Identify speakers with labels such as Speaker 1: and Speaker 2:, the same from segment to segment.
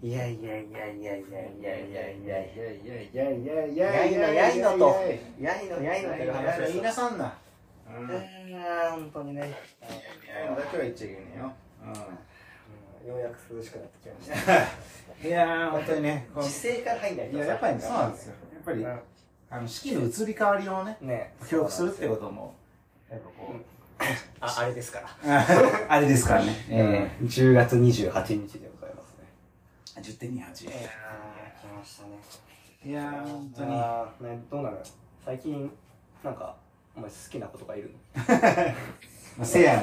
Speaker 1: いやいやいやいやいやいやいやいやいや
Speaker 2: いやいやいやいやい
Speaker 1: やいのやいのとやいのやいのという話を
Speaker 2: 言いなさんな
Speaker 1: ああ本当にね
Speaker 2: やいのだけは言っちゃいけねえよ
Speaker 1: ようやく涼しくなってきました
Speaker 2: いやー本当にね
Speaker 1: 時勢から入んないや
Speaker 2: いやいやっぱりそうなんですよやっぱりあの四季の移り変わりをね
Speaker 1: ね
Speaker 2: 記憶するってこともやっぱこう
Speaker 1: ああれですから
Speaker 2: あれですからね
Speaker 1: えー10月28日でございますね
Speaker 2: 10.28
Speaker 1: いやー来ましたね。
Speaker 2: いやー本当に。
Speaker 1: ねどうなのよ最近なんかお前好きな子とかいる
Speaker 2: まあせやな。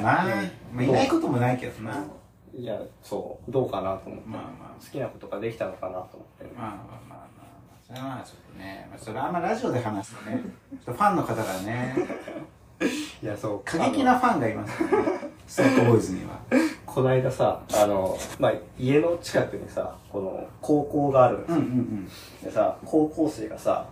Speaker 2: まあいないこともないけどな。
Speaker 1: のいやそうどうかなと思って、
Speaker 2: まあまあ。
Speaker 1: 好きな子とかできたのかなと思って、
Speaker 2: まあまあまあまあまあ。それはまあちょっとね、まあ、それあんまラジオで話すとねちょっとファンの方がね。
Speaker 1: いやそう。
Speaker 2: 過激なファンがいますよね。ストックボーイズには
Speaker 1: この間さあの、まあ、家の近くにさこの高校があるんですよ、
Speaker 2: うんうん
Speaker 1: でさ高校生がさ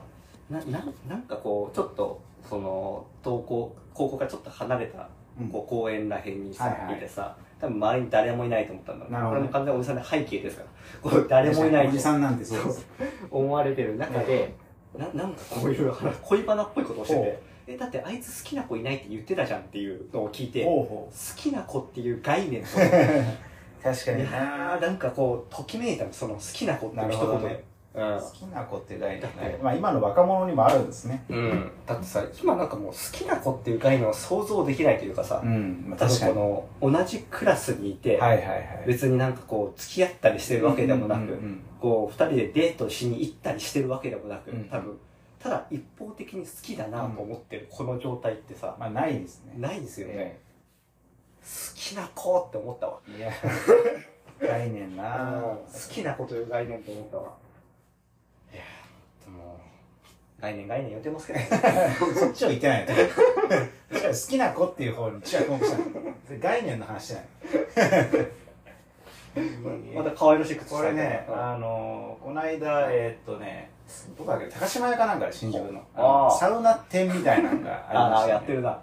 Speaker 1: なななんかこうちょっとその登校高校からちょっと離れた
Speaker 2: うん。
Speaker 1: こう公園らへんにさ、
Speaker 2: はいはい。
Speaker 1: いてさ多分周りに誰もいないと思ったんだろうこれも完全におじさんの背景ですから。こう誰もいないと。
Speaker 2: おじさんなんてそうです。
Speaker 1: 思われてる中で、ななんかこういう話恋バナっぽいことをしててえだってあいつ好きな子いないって言ってたじゃんっていうのを聞いて好
Speaker 2: ほう。ほ
Speaker 1: きな子っていう概念と
Speaker 2: う確か
Speaker 1: い
Speaker 2: に
Speaker 1: やーなんかこうときめいたのその好きな子っていう一言で、
Speaker 2: 好きな子って概念まあ今の若者にもあるんですね。
Speaker 1: うん、うん、だってさ今なんかもう好きな子っていう概念を想像できないというかさ、
Speaker 2: うん。まあ
Speaker 1: 多
Speaker 2: 確かに。
Speaker 1: 分この同じクラスにいて、
Speaker 2: はいはいはい。
Speaker 1: 別になんかこう付き合ったりしてるわけでもなく、
Speaker 2: うんうんうん。
Speaker 1: こう二人でデートしに行ったりしてるわけでもなく、
Speaker 2: うん。
Speaker 1: 多分ただ一方的に好きだなと思ってるこの状態ってさ、
Speaker 2: まあないですね。
Speaker 1: ないですよね、
Speaker 2: え
Speaker 1: 好きな子って思ったわ。
Speaker 2: えいや。概念な。
Speaker 1: 好きな子という概念って思ったわ。いやでも。概念概念言ってますけど
Speaker 2: そっちは言ってないよ。好きな子っていう方に注目した。のそれ概念の話じゃない。
Speaker 1: また可愛らしい靴
Speaker 2: これね、
Speaker 1: うん
Speaker 2: あのこの間、えーっとね、どこだっけ、高島屋かなんかで新宿の、サウナ店みたいなのがありま
Speaker 1: ああ
Speaker 2: して、
Speaker 1: やってるな、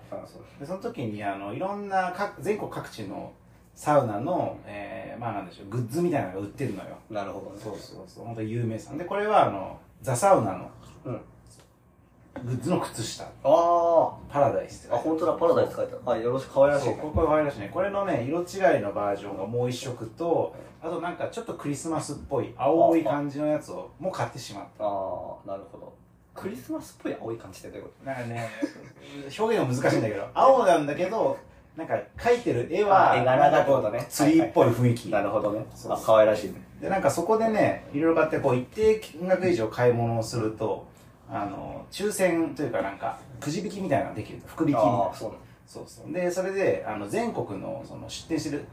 Speaker 2: でその時にあのいろんな各全国各地のサウナの、えーまあなんでしょう、グッズみたいなのが売ってるのよ。
Speaker 1: なるほどね。
Speaker 2: そうそうそう、本当有名さん。で、これはあの、ザ・サウナの
Speaker 1: うん
Speaker 2: グッズの靴下、
Speaker 1: ああ
Speaker 2: パラダイス
Speaker 1: あ、本当だ、パラダイス書いてある。あ、よろしく、可愛らしい。
Speaker 2: これ可愛らしいね。これのね色違いのバージョンがもう一色とあとなんかちょっとクリスマスっぽい青い感じのやつをもう買ってしまっ
Speaker 1: ああ、なるほど。クリスマスっぽい青い感じってどういうこ
Speaker 2: たなんかね表現は難しいんだけど青なんだけどなんか描いてる絵は
Speaker 1: あ絵柄がってことね
Speaker 2: ツリーっぽい雰囲気。
Speaker 1: となるほどね。
Speaker 2: そう。
Speaker 1: あ、可愛らしいね。
Speaker 2: でなんかそこでねいろいろ買ってこう一定金額以上買い物をするとあの抽選というかなんかくじ引きみたいなのができる。福引きみたいな。
Speaker 1: そう。
Speaker 2: そうそう。でそれであの全国のその出店してる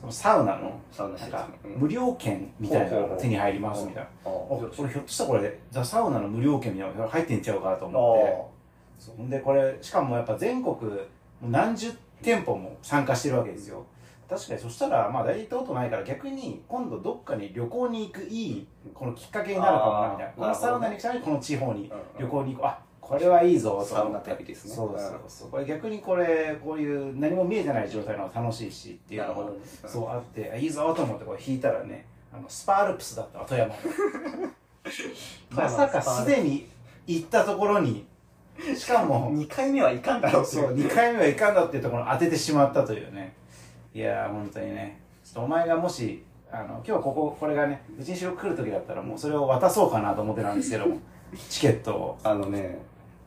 Speaker 2: そのサウナのなんか
Speaker 1: うん。
Speaker 2: 無料券みたいなのが手に入りますみたいな。
Speaker 1: あ
Speaker 2: あこれひょっとしたらこれザ・サウナの無料券みたいなのが入ってんちゃうかと思って。でこれしかもやっぱ全国何十店舗も参加してるわけですよ確かにそしたらまあ大体行ったことないから逆に今度どっかに旅行に行くいいこのきっかけになるかもなみたいな。このサウナに来たのにこの地方に
Speaker 1: うんうん。
Speaker 2: 旅行に行くあこれはいいぞと
Speaker 1: サウナ
Speaker 2: 思って
Speaker 1: 旅ですね。
Speaker 2: そうそうそうこれ逆にこれこういう何も見えてない状態の方が楽しいしっていうのが
Speaker 1: なるほど。ね。
Speaker 2: そうあってあいいぞと思ってこれ引いたらねあのスパールプスだったわ富山。の まさかすでに行ったところにしかも
Speaker 1: 2回目はいかんだろうってい
Speaker 2: そう2回目はいかんだっていうところに当ててしまったというねいやー本当にねちょっとお前がもしあの今日こここれがねうちに城来る時だったらもうそれを渡そうかなと思ってたんですけども チケットを
Speaker 1: あのね、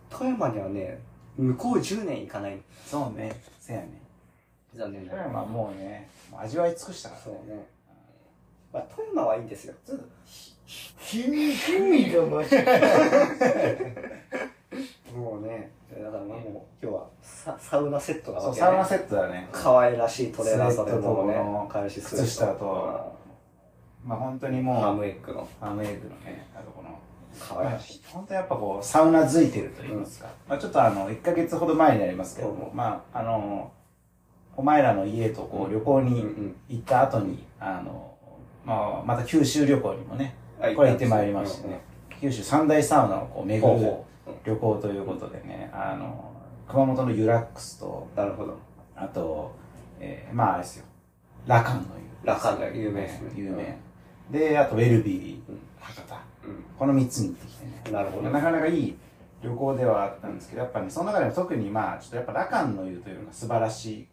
Speaker 1: 富山にはね、向こう10年行かない。
Speaker 2: そうねせやね
Speaker 1: 残念な
Speaker 2: 富山はもうね味わい尽くしたから
Speaker 1: そうね。まあ、富山はいいんですよ。
Speaker 2: ひみひみがマジ
Speaker 1: もうね、だからもう今日はササウナセットなわけ、ね、
Speaker 2: そうサウナセットだね。
Speaker 1: 可愛らしいトレーナーそれもね
Speaker 2: スウェットとこの、
Speaker 1: 可愛らしいスウェット
Speaker 2: 靴下とまあ本当にもう
Speaker 1: マムエッグの。
Speaker 2: アメーグのねあとこの
Speaker 1: 可愛らしい。
Speaker 2: 本当やっぱこうサウナ付いてると言いますか、まあ、ちょっとあの1か月ほど前になりますけども、
Speaker 1: うん。
Speaker 2: まああのお前らの家とこう旅行
Speaker 1: うん
Speaker 2: に
Speaker 1: うん。
Speaker 2: 行った後にあの、まあ、また九州旅行にもね
Speaker 1: あ
Speaker 2: これ行ってまいりましてね、九州三大サウナをこう巡る旅行ということでねあの熊本のユラックスと
Speaker 1: なるほど。
Speaker 2: あと、えーまああれですよラカンの湯
Speaker 1: ラカンが有名ですね
Speaker 2: 有名、で、あとウェルビー、
Speaker 1: うん
Speaker 2: 博多。
Speaker 1: う
Speaker 2: この3つに行ってきてね。
Speaker 1: ん。なるほど。
Speaker 2: なかなかいい旅行ではあったんですけど、やっぱね、その中でも特にまあ、ちょっとやっぱ羅漢の湯というのが素晴らし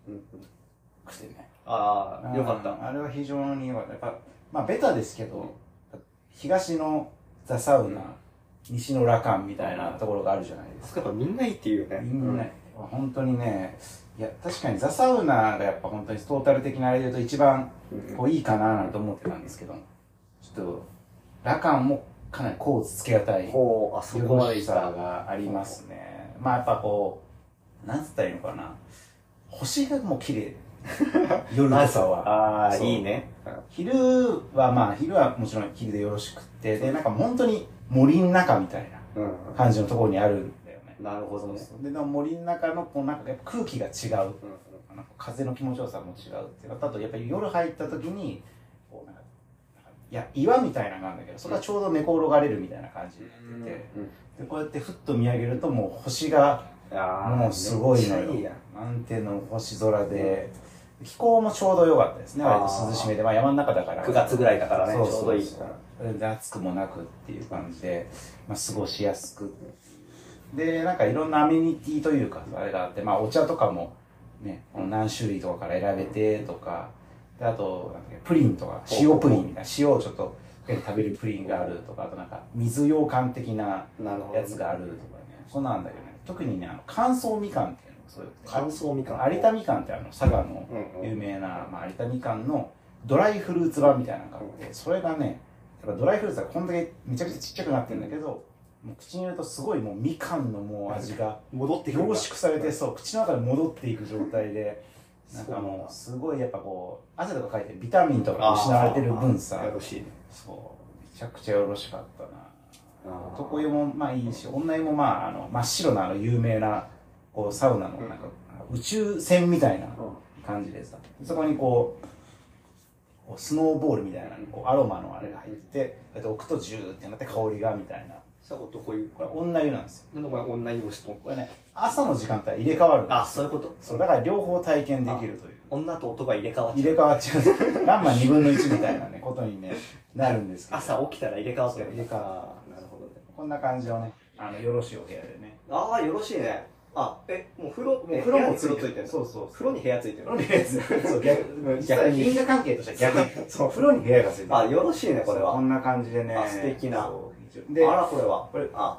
Speaker 2: くてね。
Speaker 1: ああ、よかった。
Speaker 2: うんあれは非常に良かった。やっぱ、まあ、ベタですけど、東のザ・サウナ、西の羅漢みたいなところがあるじゃないですか。
Speaker 1: やっぱみんないいっていうよね。
Speaker 2: みんな、本当にね、いや、確かにザ・サウナがやっぱ本当にトータル的なあれで言うと一番
Speaker 1: うん
Speaker 2: こういいかななんて思ってたんですけど、ちょっと、羅漢もかなり甲乙つけがたい
Speaker 1: ほう、あそこまで
Speaker 2: さ
Speaker 1: た。
Speaker 2: がありますね。まあやっぱこう、なんつったらいいのかな。星がもう綺麗。夜とかは。
Speaker 1: ああ、いいね。
Speaker 2: 昼はまあ、昼はもちろん昼でよろしくって、で、なんか本当に森の中みたいな
Speaker 1: うん。
Speaker 2: 感じのところにあるんだよね。
Speaker 1: なるほどね。
Speaker 2: で、でも森の中のこうなんかやっぱ空気が違う。
Speaker 1: うん
Speaker 2: なんか風の気持ちよさも違うっていうのとあとやっぱり夜入った時にこうなんかいや岩みたいなのがあるんだけどそれがちょうど寝転がれるみたいな感じになってて、
Speaker 1: うん。
Speaker 2: でこうやってふっと見上げるともう星がもうすごいのよ
Speaker 1: めっちゃいいやん。
Speaker 2: 満天の星空で、気候もちょうど良かったですね割と涼しめで、まあ、山の中だから
Speaker 1: 9月ぐらいだからね、ちょうどいい。
Speaker 2: 全然暑くもなくっていう感じで、まあ、過ごしやすく。でなんかいろんなアメニティというかあれがあって、まあ、お茶とかもね何種類とかから選べてとかであとプリンとか塩プリンみたいな塩をちょっと食べるプリンがあるとかあとなんか水羊羹的な。やつがあるとかね。そんなんだけどね。特にねあの乾燥みかんっていうのがそういう
Speaker 1: 乾燥みかん。
Speaker 2: 有田みかんってあの佐賀の有名な、まあ、有田みかんのドライフルーツ版みたいなのがあって、それがねやっぱドライフルーツがこんだけめちゃくちゃちっちゃくなってるんだけど、もう口に入れるとすごいもうみかんのもう味が
Speaker 1: 戻って。
Speaker 2: 凝縮されてそう口の中で戻っていく状態で なんかもうすごいやっぱこう汗とかかいてビタミンとかが失われてる分さ
Speaker 1: よろしいね。
Speaker 2: そうめちゃくちゃよろしかったな男湯もまあいいし女湯もまああの真っ白なあの有名なこうサウナのなんか宇宙船みたいな感じでさそこにこうこうスノーボールみたいなこうアロマのあれが入ってて置くとジューってなって香りがみたいな。
Speaker 1: さあ、男湯。
Speaker 2: これ女湯なんですよ。
Speaker 1: なんでお前女湯をしとん
Speaker 2: これね朝の時間帯入れ替わるんですよ。
Speaker 1: あ、そういうこと。
Speaker 2: そうだから両方体験できるという。
Speaker 1: 女と男が入れ替わっちゃう。
Speaker 2: 入れ替わっちゃう。ランマ2分の1みたいなねことにねなるんですけど。
Speaker 1: 朝起きたら入れ替わってる
Speaker 2: そう。入れ替わ
Speaker 1: なるほど。ね。
Speaker 2: こんな感じのねあのよろしいお部屋でね。
Speaker 1: ああ、よろしいね。あ、え、もう風呂、
Speaker 2: もう風呂も
Speaker 1: ついてる。
Speaker 2: そうそう
Speaker 1: 風呂に部屋ついてる。
Speaker 2: 風呂に部屋ついてる。そう逆
Speaker 1: うん
Speaker 2: 実因果関係としては逆に。そう風呂に部屋がついてる。
Speaker 1: あ、よろしいね、これは。
Speaker 2: そうこんな感じでね。
Speaker 1: あ素敵な。
Speaker 2: そうで
Speaker 1: あら、これは。
Speaker 2: これ
Speaker 1: あ、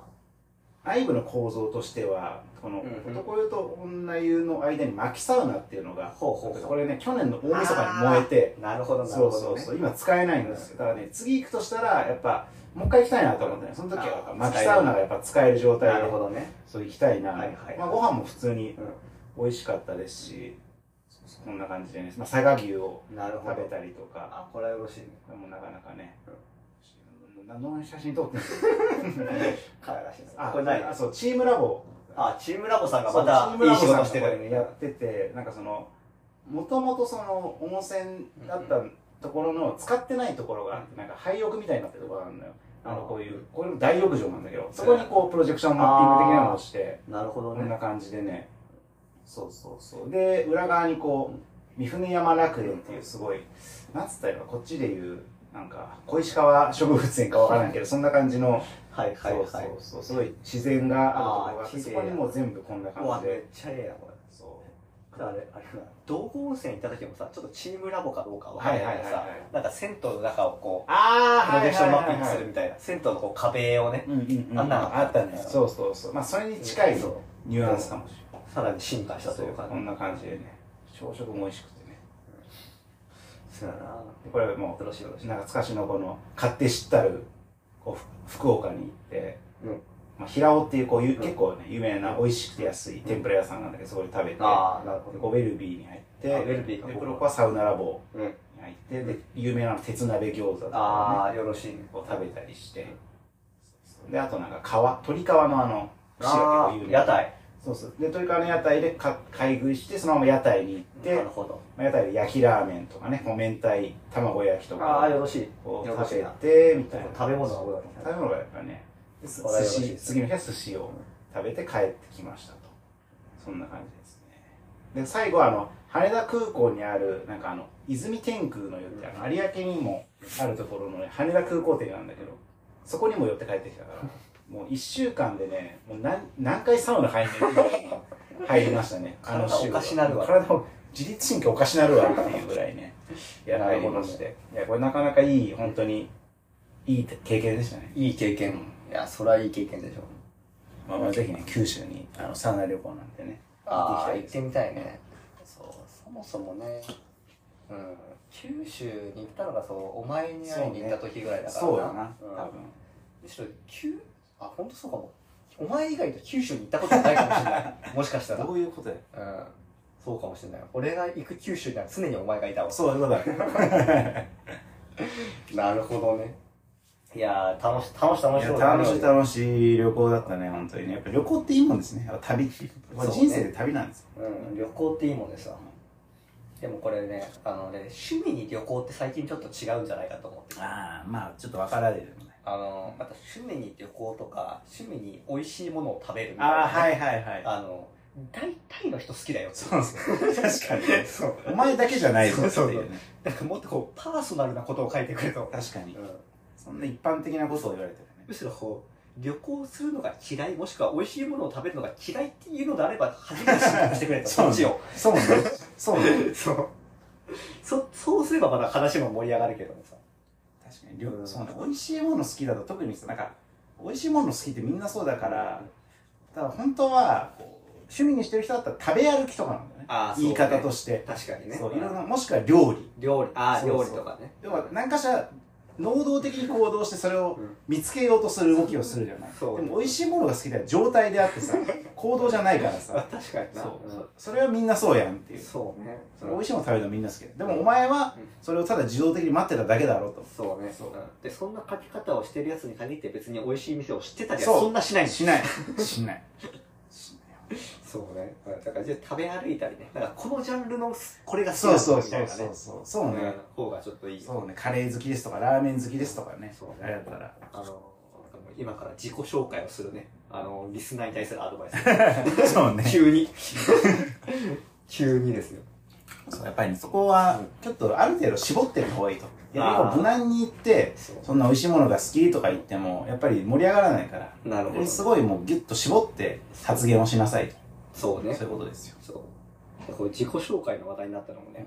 Speaker 2: 内部の構造としてはこの男湯と女湯の間に薪サウナっていうのがこれね去年の大晦日に燃えて。
Speaker 1: なるほど、な
Speaker 2: そう
Speaker 1: るほど、ね。
Speaker 2: そうそう今使えないんですよ。だからね次行くとしたらやっぱもう一回行きたいなと思ってねその時は薪サウナがやっぱ使える状態
Speaker 1: な
Speaker 2: で
Speaker 1: るほどね。
Speaker 2: そう行きたいな、
Speaker 1: はいはい
Speaker 2: まあ、ご飯も普通に
Speaker 1: う
Speaker 2: 美味しかったですしこんな感じでね、まあ、佐賀牛を。食べたりとか
Speaker 1: あ、これはよろしいね。
Speaker 2: これもなかなかね
Speaker 1: うん
Speaker 2: 何の写真撮ってんの？
Speaker 1: かわいらしいね。
Speaker 2: あ
Speaker 1: これない。
Speaker 2: あそうチームラボ
Speaker 1: あ、チームラボさんがまたいい仕事してる。
Speaker 2: やっててなんかそのもともとその温泉だったところの使ってないところがあってなんか廃屋みたいになってるところがあるのよあのこういうこれも大浴場なんだけどそこにこうプロジェクションマッピング的なのをして。
Speaker 1: なるほどね。
Speaker 2: こんな感じでね。そうそうそう。で裏側にこう三船山楽園っていうすごいなんつったらこっちでいうなんか小石川植物園かわからないけどそんな感じの
Speaker 1: はいはいはい。
Speaker 2: そうそうすごい自然があるところがあっそこにもう全部こんな感じで。
Speaker 1: ちゃええやん、こあれ、あれな、道後温泉行った時もさ、ちょっとチームラボかどうかわかんないけどさなんか銭湯の中をこう、
Speaker 2: あ
Speaker 1: プロジェクションマッピングするみたいな、銭湯のこう壁をね、
Speaker 2: うんうんうん
Speaker 1: あんなの
Speaker 2: あったね。そうそうそう。まあそれに近いニュアンスかもし
Speaker 1: さらに進化し
Speaker 2: れない
Speaker 1: たというか
Speaker 2: こんな感じでね。朝食も美味しくてね。
Speaker 1: そうやな。
Speaker 2: でこれも。う懐かしのこの買って知ったるこうふ福岡に行って、
Speaker 1: うん
Speaker 2: まあ、平尾っていうこういう、
Speaker 1: うん
Speaker 2: 結構ね有名な美味しくて安い天ぷら屋さんなんだけどそこで食べて、
Speaker 1: ああ、なるほど。
Speaker 2: でこうウェルビーに入って
Speaker 1: あウェルビーか
Speaker 2: でプロコはサウナラボ
Speaker 1: うん。
Speaker 2: に入ってで有名な鉄鍋餃子とか、ね、
Speaker 1: ああ、よろしいね。
Speaker 2: を食べたりして、であとなんか皮鶏皮のあの串
Speaker 1: ああ、
Speaker 2: が結構有名
Speaker 1: 屋台。
Speaker 2: そうそうで鶏皮の屋台でか買い食いしてそのまま屋台に行って
Speaker 1: なるほど。
Speaker 2: まあ屋台で焼きラーメンとかねこう明太卵焼きと
Speaker 1: ああ、
Speaker 2: か
Speaker 1: よろしい。
Speaker 2: こう食べ。てみたいな
Speaker 1: 食べ物が多いわけ
Speaker 2: 食べ物がやっぱねで寿司次の日は寿司を食べて帰ってきましたとそんな感じですねで最後はあの羽田空港にあるなんかあの泉天空の湯ってあの有明にもあるところのね、羽田空港店なんだけど、そこにも寄って帰ってきたから、もう一週間でね、もう何何回サウナ入んねんって入りましたね。あの週
Speaker 1: 体おかしなるわ
Speaker 2: 体も自律神経おかしなるわっていうぐらいね、い や、入りまして。いや、これなかなかいい、本当に、いい経験でしたね。
Speaker 1: いい経験。いや、それはいい経験でしょ。
Speaker 2: まあまあぜひね、九州に、あの、サウナ旅行なんてね、
Speaker 1: ああ、
Speaker 2: 行っ
Speaker 1: ててみたいね。そう、そもそもね、うん、九州に行ったのがそう、お前に会いに行った時ぐらいだから
Speaker 2: そうだな、
Speaker 1: うん
Speaker 2: 多分。
Speaker 1: むしろ、九、あ、本当そうかも。お前以外と九州に行ったことないかもしれない。もしかしたら。
Speaker 2: どういうことや？
Speaker 1: うん。そうかもしれない。俺が行く九州には常にお前がいたわ。
Speaker 2: そういうことだ。
Speaker 1: なるほどね。いやー、楽し、楽し、楽しそう
Speaker 2: いや楽しい楽しい旅行だったね、本当にね。やっぱ旅行っていいもんですね。やっぱ旅って。これ
Speaker 1: そうね
Speaker 2: 人生で旅なんですよ。
Speaker 1: うん、旅行っていいもんでさ。でもこれね、あのね、趣味に旅行って最近ちょっと違うんじゃないかと思ってて
Speaker 2: ああ、まあちょっと分かられるね。
Speaker 1: あの、また趣味に旅行とか、趣味に美味しいものを食べるみたいな、
Speaker 2: ああ、はいはいはい。
Speaker 1: あの、大体の人好きだよって
Speaker 2: そうそう。確かにね。
Speaker 1: そう。
Speaker 2: お前だけじゃないぞって
Speaker 1: そうそう
Speaker 2: いうね。
Speaker 1: なんかもっとこう、パーソナルなことを書いてくれと。
Speaker 2: 確かに
Speaker 1: う。ん
Speaker 2: そんな一般的なことを言われてるね。
Speaker 1: むしろこう、旅行するのが嫌い、もしくは美味しいものを食べるのが嫌いっていうのであれば、初めて知ってくれと。そっちを。
Speaker 2: そうね。そうね。
Speaker 1: そう。そ、そうすればまだ話も盛り上がるけどもさ。
Speaker 2: 確かに旅、そうね。美味しいもの好きだと特にさ、なんか、美味しいもの好きってみんなそうだから、ただ本当は、こう趣味にしてる人だったら食べ歩きとかなんだよね。
Speaker 1: あーそうね
Speaker 2: 言い方として。
Speaker 1: 確かにね。
Speaker 2: そう、いろんな、もしくは料理。
Speaker 1: 料理、ああ、料理とかね。
Speaker 2: 要は何かしら能動的に行動してそれを
Speaker 1: うん。
Speaker 2: 見つけようとする動きをするじゃない、
Speaker 1: そう。
Speaker 2: でも美味しいものが好きだよ。状態であってさ 行動じゃないから
Speaker 1: あ
Speaker 2: さ
Speaker 1: 確かにな。
Speaker 2: そう、
Speaker 1: うん
Speaker 2: そそれはみんなそうやんっていう。
Speaker 1: そうね。
Speaker 2: それ美味しいもの食べるのみんな好きでもお前は
Speaker 1: うん。
Speaker 2: それをただ自動的に待ってただけだろうと。
Speaker 1: そうね。
Speaker 2: そう。
Speaker 1: うん。で、そんな書き方をしてるやつに限って別に美味しい店を知ってたりは
Speaker 2: そ
Speaker 1: んなしない
Speaker 2: しない。しない
Speaker 1: そうね。うんだから、じゃあ食べ歩いたりね。だから、このジャンルのこれが好き
Speaker 2: そううそう。そうそうそうね、
Speaker 1: うん方がちょっといい。
Speaker 2: そうねカレー好きですとかラーメン好きですとかね
Speaker 1: そうね
Speaker 2: あれだったら
Speaker 1: あの、今から自己紹介をするね。あの、リスナーに対するアドバイス。
Speaker 2: そうね
Speaker 1: 急に。急にですよ。
Speaker 2: そうやっぱりねそこはちょっとある程度絞ってる方がいいと逆にこ
Speaker 1: あー
Speaker 2: う無難に行ってそんな美味しいものが好きとか言ってもやっぱり盛り上がらないから
Speaker 1: なるほど。
Speaker 2: すごいもうギュッと絞って発言をしなさいと
Speaker 1: そうね。
Speaker 2: そう。いうことですよ。
Speaker 1: そう。でこう自己紹介の話題になったのもね、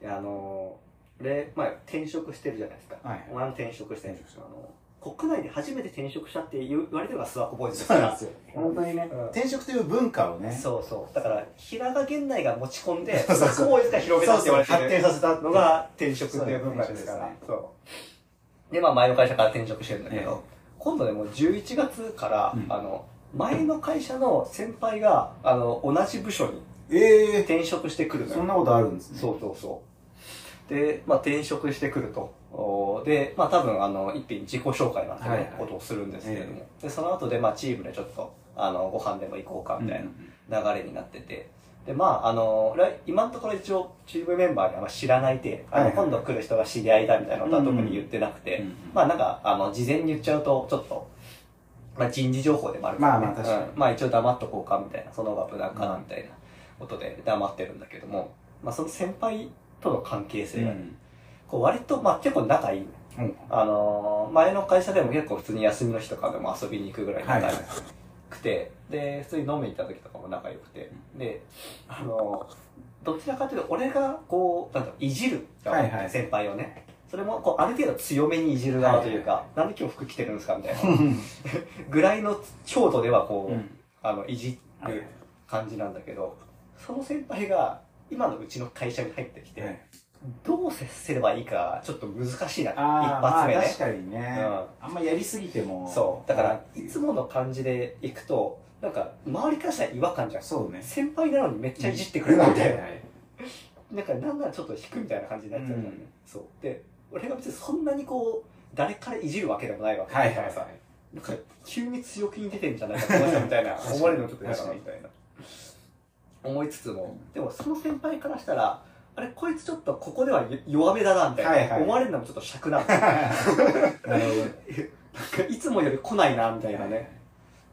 Speaker 1: いやあのー、俺、まあ、転職してるじゃないですか。
Speaker 2: はい。はい
Speaker 1: お前も転職してるんです
Speaker 2: 転職
Speaker 1: あの国内で初めて転職したって言われてるのが諏訪湖ボーイズです。
Speaker 2: そう
Speaker 1: から。
Speaker 2: なんですよ。本当にね。
Speaker 1: うん。
Speaker 2: 転職という文化をね。
Speaker 1: そうそう。だから、平賀源内が持ち込んで、
Speaker 2: そうそう。そう
Speaker 1: 諏訪湖ボーイズが広げたって言われて
Speaker 2: 発
Speaker 1: る
Speaker 2: 展させた
Speaker 1: のが転職っていう文化ですから。そう。で、まあ前の会社から転職してるんだけど、
Speaker 2: ええ。
Speaker 1: 今度ね、もう11月から、
Speaker 2: うん。
Speaker 1: あの、前の会社の先輩が、あの、同じ部署に
Speaker 2: ええ
Speaker 1: 転職してくるのよ。
Speaker 2: そんなことあるんですね。
Speaker 1: そうそうそう。で、まあ転職してくると。おー。で、まあ多分あの、一品自己紹介なんて
Speaker 2: はいはい。
Speaker 1: ことをするんですけれども、で、その後でまあチームでちょっと、あの、ご飯でも行こうかみたいな流れになってて、で、まああの、来今のところ一応チームメンバーにはまあ知らないで、あの、
Speaker 2: はいはい。
Speaker 1: 今度来る人が知り合いだみたいなことは特に言ってなくて、
Speaker 2: うんうん。
Speaker 1: まあなんか、あの、事前に言っちゃうと、ちょっと、まあ人事情報でもあるから、ね、
Speaker 2: まあまあ確かに。
Speaker 1: うん。まあ一応黙っとこうかみたいな、その方が無難かなみたいなことで黙ってるんだけども、まあその先輩との関係性がね、こう割と、まあ結構仲いい。のよ
Speaker 2: うん。うん
Speaker 1: あのー前の会社でも結構普通に休みの日とかでも遊びに行くぐらい
Speaker 2: はいはい
Speaker 1: 仲良くて、で、普通に飲みに行った時とかも仲良くて、で、あのーどちらかというと俺がこう、なんだろう、いじる側
Speaker 2: はいはい。
Speaker 1: 先輩をね、それもこうある程度強めにいじる側というか、なんで今日服着てるんですかみたいな。ぐらいの強度ではこう、
Speaker 2: うん。
Speaker 1: あの、いじる感じなんだけど、その先輩が今のうちの会社に入ってきて、
Speaker 2: はい。
Speaker 1: どう接すればいいかちょっと難しいな一発目ね。
Speaker 2: 確かにね。あんまやりすぎても。
Speaker 1: そう。だから
Speaker 2: い。う
Speaker 1: いつもの感じで行くとなんか周りからしたら違和感じゃん。
Speaker 2: そうね。
Speaker 1: 先輩なのにめっちゃいじってくれるみたいな。
Speaker 2: はいはい。
Speaker 1: なんかなんならちょっと引くみたいな感じになっちゃうじゃん、
Speaker 2: うん。
Speaker 1: そう。で俺が別にそんなにこう誰からいじるわけでもないわけ
Speaker 2: はい。はい
Speaker 1: だからさなんか急に強気に出てんじゃないかこの人みたいな思われるのちょっと嫌だなみたいな思いつつも。でもその先輩からしたらあれこいつちょっとここでは弱めだなみたいな、
Speaker 2: はいはい。
Speaker 1: 思われるのもちょっと尺なの
Speaker 2: なるほど。
Speaker 1: いつもより来ないなみたいなね。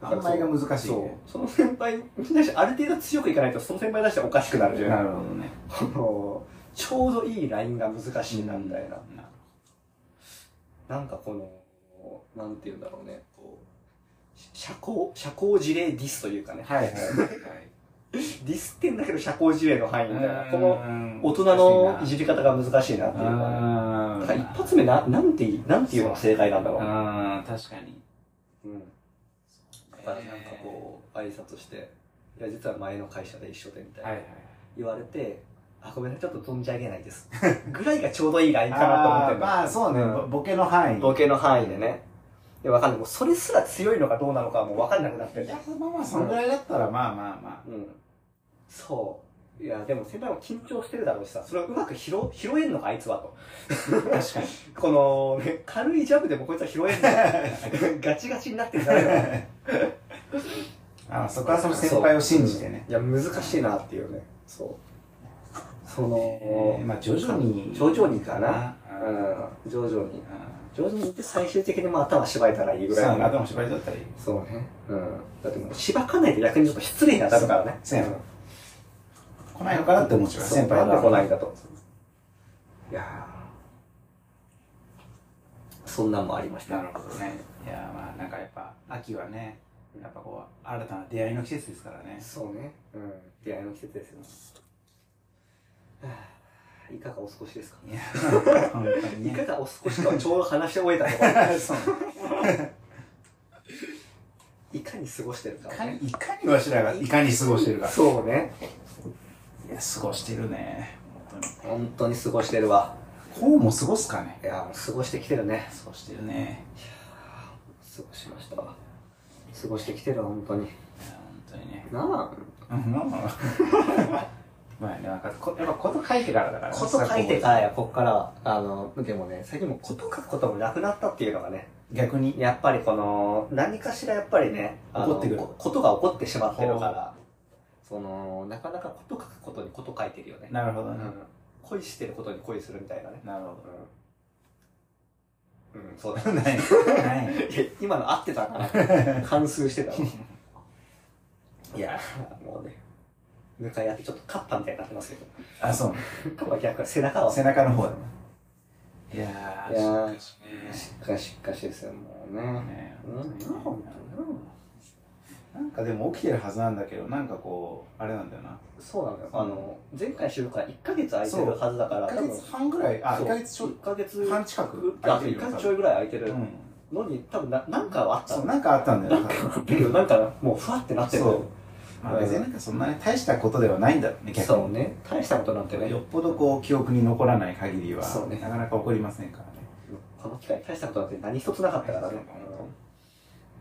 Speaker 2: あんまりが難しいね。
Speaker 1: そう。その先輩に対してある程度強くいかないとその先輩に対しておかしくなるじゃん。
Speaker 2: なるほどね
Speaker 1: ちょうどいいラインが難しいなみたいな、なんかこのなんて言うんだろうね。こう社交社交辞令ディスというかね。
Speaker 2: はいはい。は い
Speaker 1: ディスってんだけど社交辞令の範囲みたいな。この
Speaker 2: の
Speaker 1: 大人のいじり方が難しいなっていうかね一発目ななんてなんていうのが正解なんだろう。
Speaker 2: あ確かに。
Speaker 1: うん。なんかこう挨拶して「いや実は前の会社で一緒で」みたいな、
Speaker 2: はいはい。
Speaker 1: 言われて「あごめんね。ちょっと存じ上げないです」ぐらいがちょうどいいラインかなと思って
Speaker 2: まあそうね、
Speaker 1: ん。
Speaker 2: ボボケの範囲。
Speaker 1: ボケの範囲でね。でわかんない。もうそれすら強いのかどうなのかはもうわかんなくなってる。
Speaker 2: いやまあまあそのぐらいだったらまあまあま
Speaker 1: うん。そう。いやでも先輩も緊張してるだろうしさ。それをうまく拾拾えんのかあいつはと。
Speaker 2: あ確かに。
Speaker 1: この、ね、軽いジャブでもこいつは拾えんのか。ガチガチになってるんじゃないの
Speaker 2: あそこはその先輩を信じてね、
Speaker 1: いや難しいなっていうね。そうその、
Speaker 2: えーまあ徐々に
Speaker 1: 徐々にかな。
Speaker 2: うん。
Speaker 1: うん。徐々に。
Speaker 2: う
Speaker 1: 徐々にいって最終的にもう頭縛れたらいい
Speaker 2: ん
Speaker 1: ぐらい
Speaker 2: 頭縛りだったらいい。
Speaker 1: そうね。うん。だってもう縛かないと逆にちょっと失礼に当たるからね。
Speaker 2: そうやな来ないのかなって思っちゃう。先輩
Speaker 1: なんで来ないん
Speaker 2: だ
Speaker 1: だと。いやー。そんなんもありました。
Speaker 2: なるほどね。いやまあなんかやっぱ秋はねやっぱこう新たな出会いの季節ですからね。
Speaker 1: そうね。うん。出会いの季節ですよ。はあいかがお過ごしですか
Speaker 2: いや本当にね。
Speaker 1: いかがお過ごしかをちょうど話し終えたところ。
Speaker 2: そう。
Speaker 1: いかに過ごしてるか。
Speaker 2: いかにいかにわしらがいかに過ごしてるか。
Speaker 1: そうね。
Speaker 2: いや過ごしてるね。本当に。
Speaker 1: 本当に過ごしてるわ。
Speaker 2: こうも過ごすかね。
Speaker 1: いやもう過ごしてきてるね。
Speaker 2: 過ごしてるね。
Speaker 1: 過ごしましたわ。過ごしてきてるわ本当に。
Speaker 2: いや本当にね。
Speaker 1: な
Speaker 2: んまあまあまあねなんかこやっぱこと書いてからだからね。
Speaker 1: こと書いてからやこっからはあのでもね最近もうこと書くこともなくなったっていうのがね。
Speaker 2: 逆に。
Speaker 1: やっぱりこの何かしらやっぱりねあの
Speaker 2: 起こってくる。
Speaker 1: こことが起こってしまってるからそのなかなかこと書くことにこと書いてるよね。
Speaker 2: なるほどね、
Speaker 1: うん。恋してることに恋するみたいなね。
Speaker 2: なるほ
Speaker 1: うん、うん、そうだ。
Speaker 2: ど ない。ない。
Speaker 1: いや今の合ってたかな貫通してたわ。いやもうね向かい合ってちょっとカッパみたいになってますけど。
Speaker 2: あそう。
Speaker 1: カッパ逆背中を。
Speaker 2: 背中の方だねいやー
Speaker 1: いやー
Speaker 2: しかしね。
Speaker 1: しっかしかしですよもうね。なん
Speaker 2: かでも起きてるはずなんだけどなんかこうあれなんだよな。
Speaker 1: うそうなのよ。あの前回収録から1ヶ月空いてるはずだから
Speaker 2: 1ヶ月半ぐらいあ
Speaker 1: そう。
Speaker 2: 1ヶ月ちょい
Speaker 1: 1ヶ月
Speaker 2: 半近く
Speaker 1: あ1ヶ月ちょいぐらい空いてる
Speaker 2: うん。
Speaker 1: のに多分ななんかはあったの。
Speaker 2: そうなんかあったんだよ。な
Speaker 1: だけどなんかもうふわってなってる。
Speaker 2: そうまあ別になんかそんなに大したことではないんだろうね逆に。
Speaker 1: そうね。大したことなんてね
Speaker 2: よっぽどこう記憶に残らない限りは
Speaker 1: そうね。
Speaker 2: なかなか起こりませんからね。
Speaker 1: この機会大したことなんて何一つなかったからね。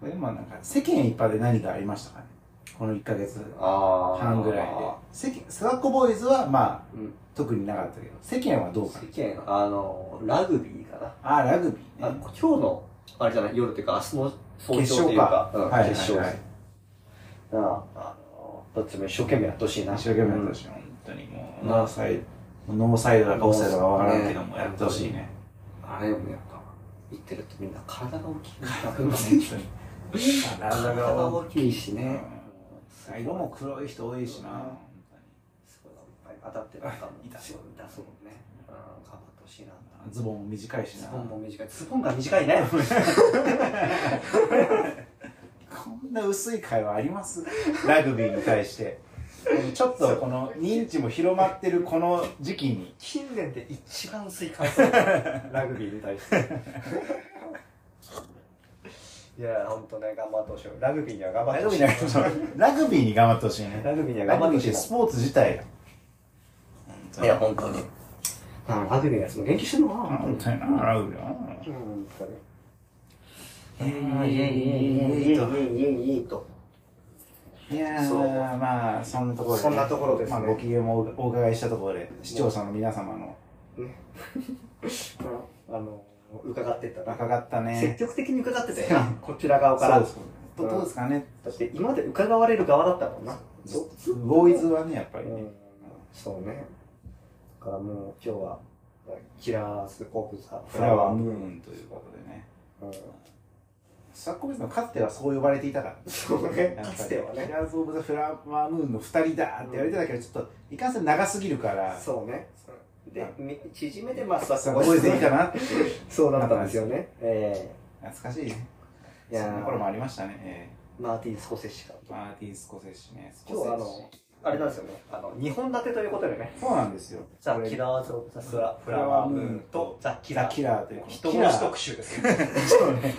Speaker 2: これまあなんか世間一般で何かありましたかね。この1ヶ月
Speaker 1: あ
Speaker 2: 半ぐらいで。世間スワッコボーイズはまあ
Speaker 1: うん。
Speaker 2: 特になかったけど世間はどうか
Speaker 1: 世間あのラグビーかな。
Speaker 2: あラグビー
Speaker 1: あ
Speaker 2: ね
Speaker 1: 今日のあれじゃない夜っていうか明日の早
Speaker 2: 決
Speaker 1: 朝っていうか。
Speaker 2: 勝か。
Speaker 1: うん
Speaker 2: はいはいはい。
Speaker 1: なああのどっちも一生懸命やってほしいな。
Speaker 2: 一生懸命やってほしい本当にもうノーサイドノーサイドだかオフサイドだかわからんけどもやってほしいね。
Speaker 1: あれよねやっぱ言ってるとみんな体が大きい
Speaker 2: 体
Speaker 1: 体が
Speaker 2: が
Speaker 1: 大きいしね。
Speaker 2: うん。色も黒い人多いしな。本
Speaker 1: すごいいっぱい当たってる方も
Speaker 2: 痛そう
Speaker 1: 痛そうね。うん頑張ってほしいな。
Speaker 2: ズボンも短いしな。
Speaker 1: ズボンも短い。ズボンが短いね
Speaker 2: こんな薄い会話あります？ラグビーに対して。ちょっとこの認知も広まってるこの時期に。
Speaker 1: 近年で一番薄い感想ラグビーに対して。いや本当ね頑張ってほしい。ラグビーには頑張ってほしい
Speaker 2: ラグビーに頑張ってほしいね
Speaker 1: ラグビーには頑張ってほしい
Speaker 2: スポーツ自体が
Speaker 1: いや本当に。あラグビーのやつも元気してるのかな。
Speaker 2: 本当になラグビーは。
Speaker 1: 本当に
Speaker 2: え
Speaker 1: いいと。いいいいと。
Speaker 2: いやーまあそんなところで、
Speaker 1: そんなところですね。
Speaker 2: まあ、ご機嫌もおお伺いしたところで視聴者の皆様の。
Speaker 1: あの伺ってったな。
Speaker 2: 伺った
Speaker 1: 積
Speaker 2: ね
Speaker 1: 極的に伺ってたよ。なこちら側から。
Speaker 2: そう。そうどどうですかね。
Speaker 1: だって今まで伺われる側だったもんな。
Speaker 2: ボーイズはねやっぱりね、
Speaker 1: うん。そうね。だからもう今日はキラーズオブザ
Speaker 2: フラワームーンということでね。
Speaker 1: うん
Speaker 2: サッコベスのかつてはそう呼ばれていたから。
Speaker 1: そうね。かつてはね。
Speaker 2: キラーズ・オブ・ザ・フラワームーンの2人だって言われてたけど、ちょっといかんせん長すぎるから。
Speaker 1: そうね。で、み縮めてまあ座って
Speaker 2: そこでいいかなって。
Speaker 1: そうだったんですよね。え
Speaker 2: 懐かしいね。
Speaker 1: いやー。
Speaker 2: そんな頃もありましたね、え
Speaker 1: ー、マーティン・スコセッシ監督。
Speaker 2: ーマーティン・スコセッシね。ス
Speaker 1: 今日はあのあれなんですよね。あの、2本立てということでね。
Speaker 2: そうなんですよ。
Speaker 1: ザ・キラーズ・オブ・ザ・フラワームーンとザ・キ
Speaker 2: ザ・
Speaker 1: ラー。
Speaker 2: キラーという
Speaker 1: 人殺し特集ですよね。
Speaker 2: そうね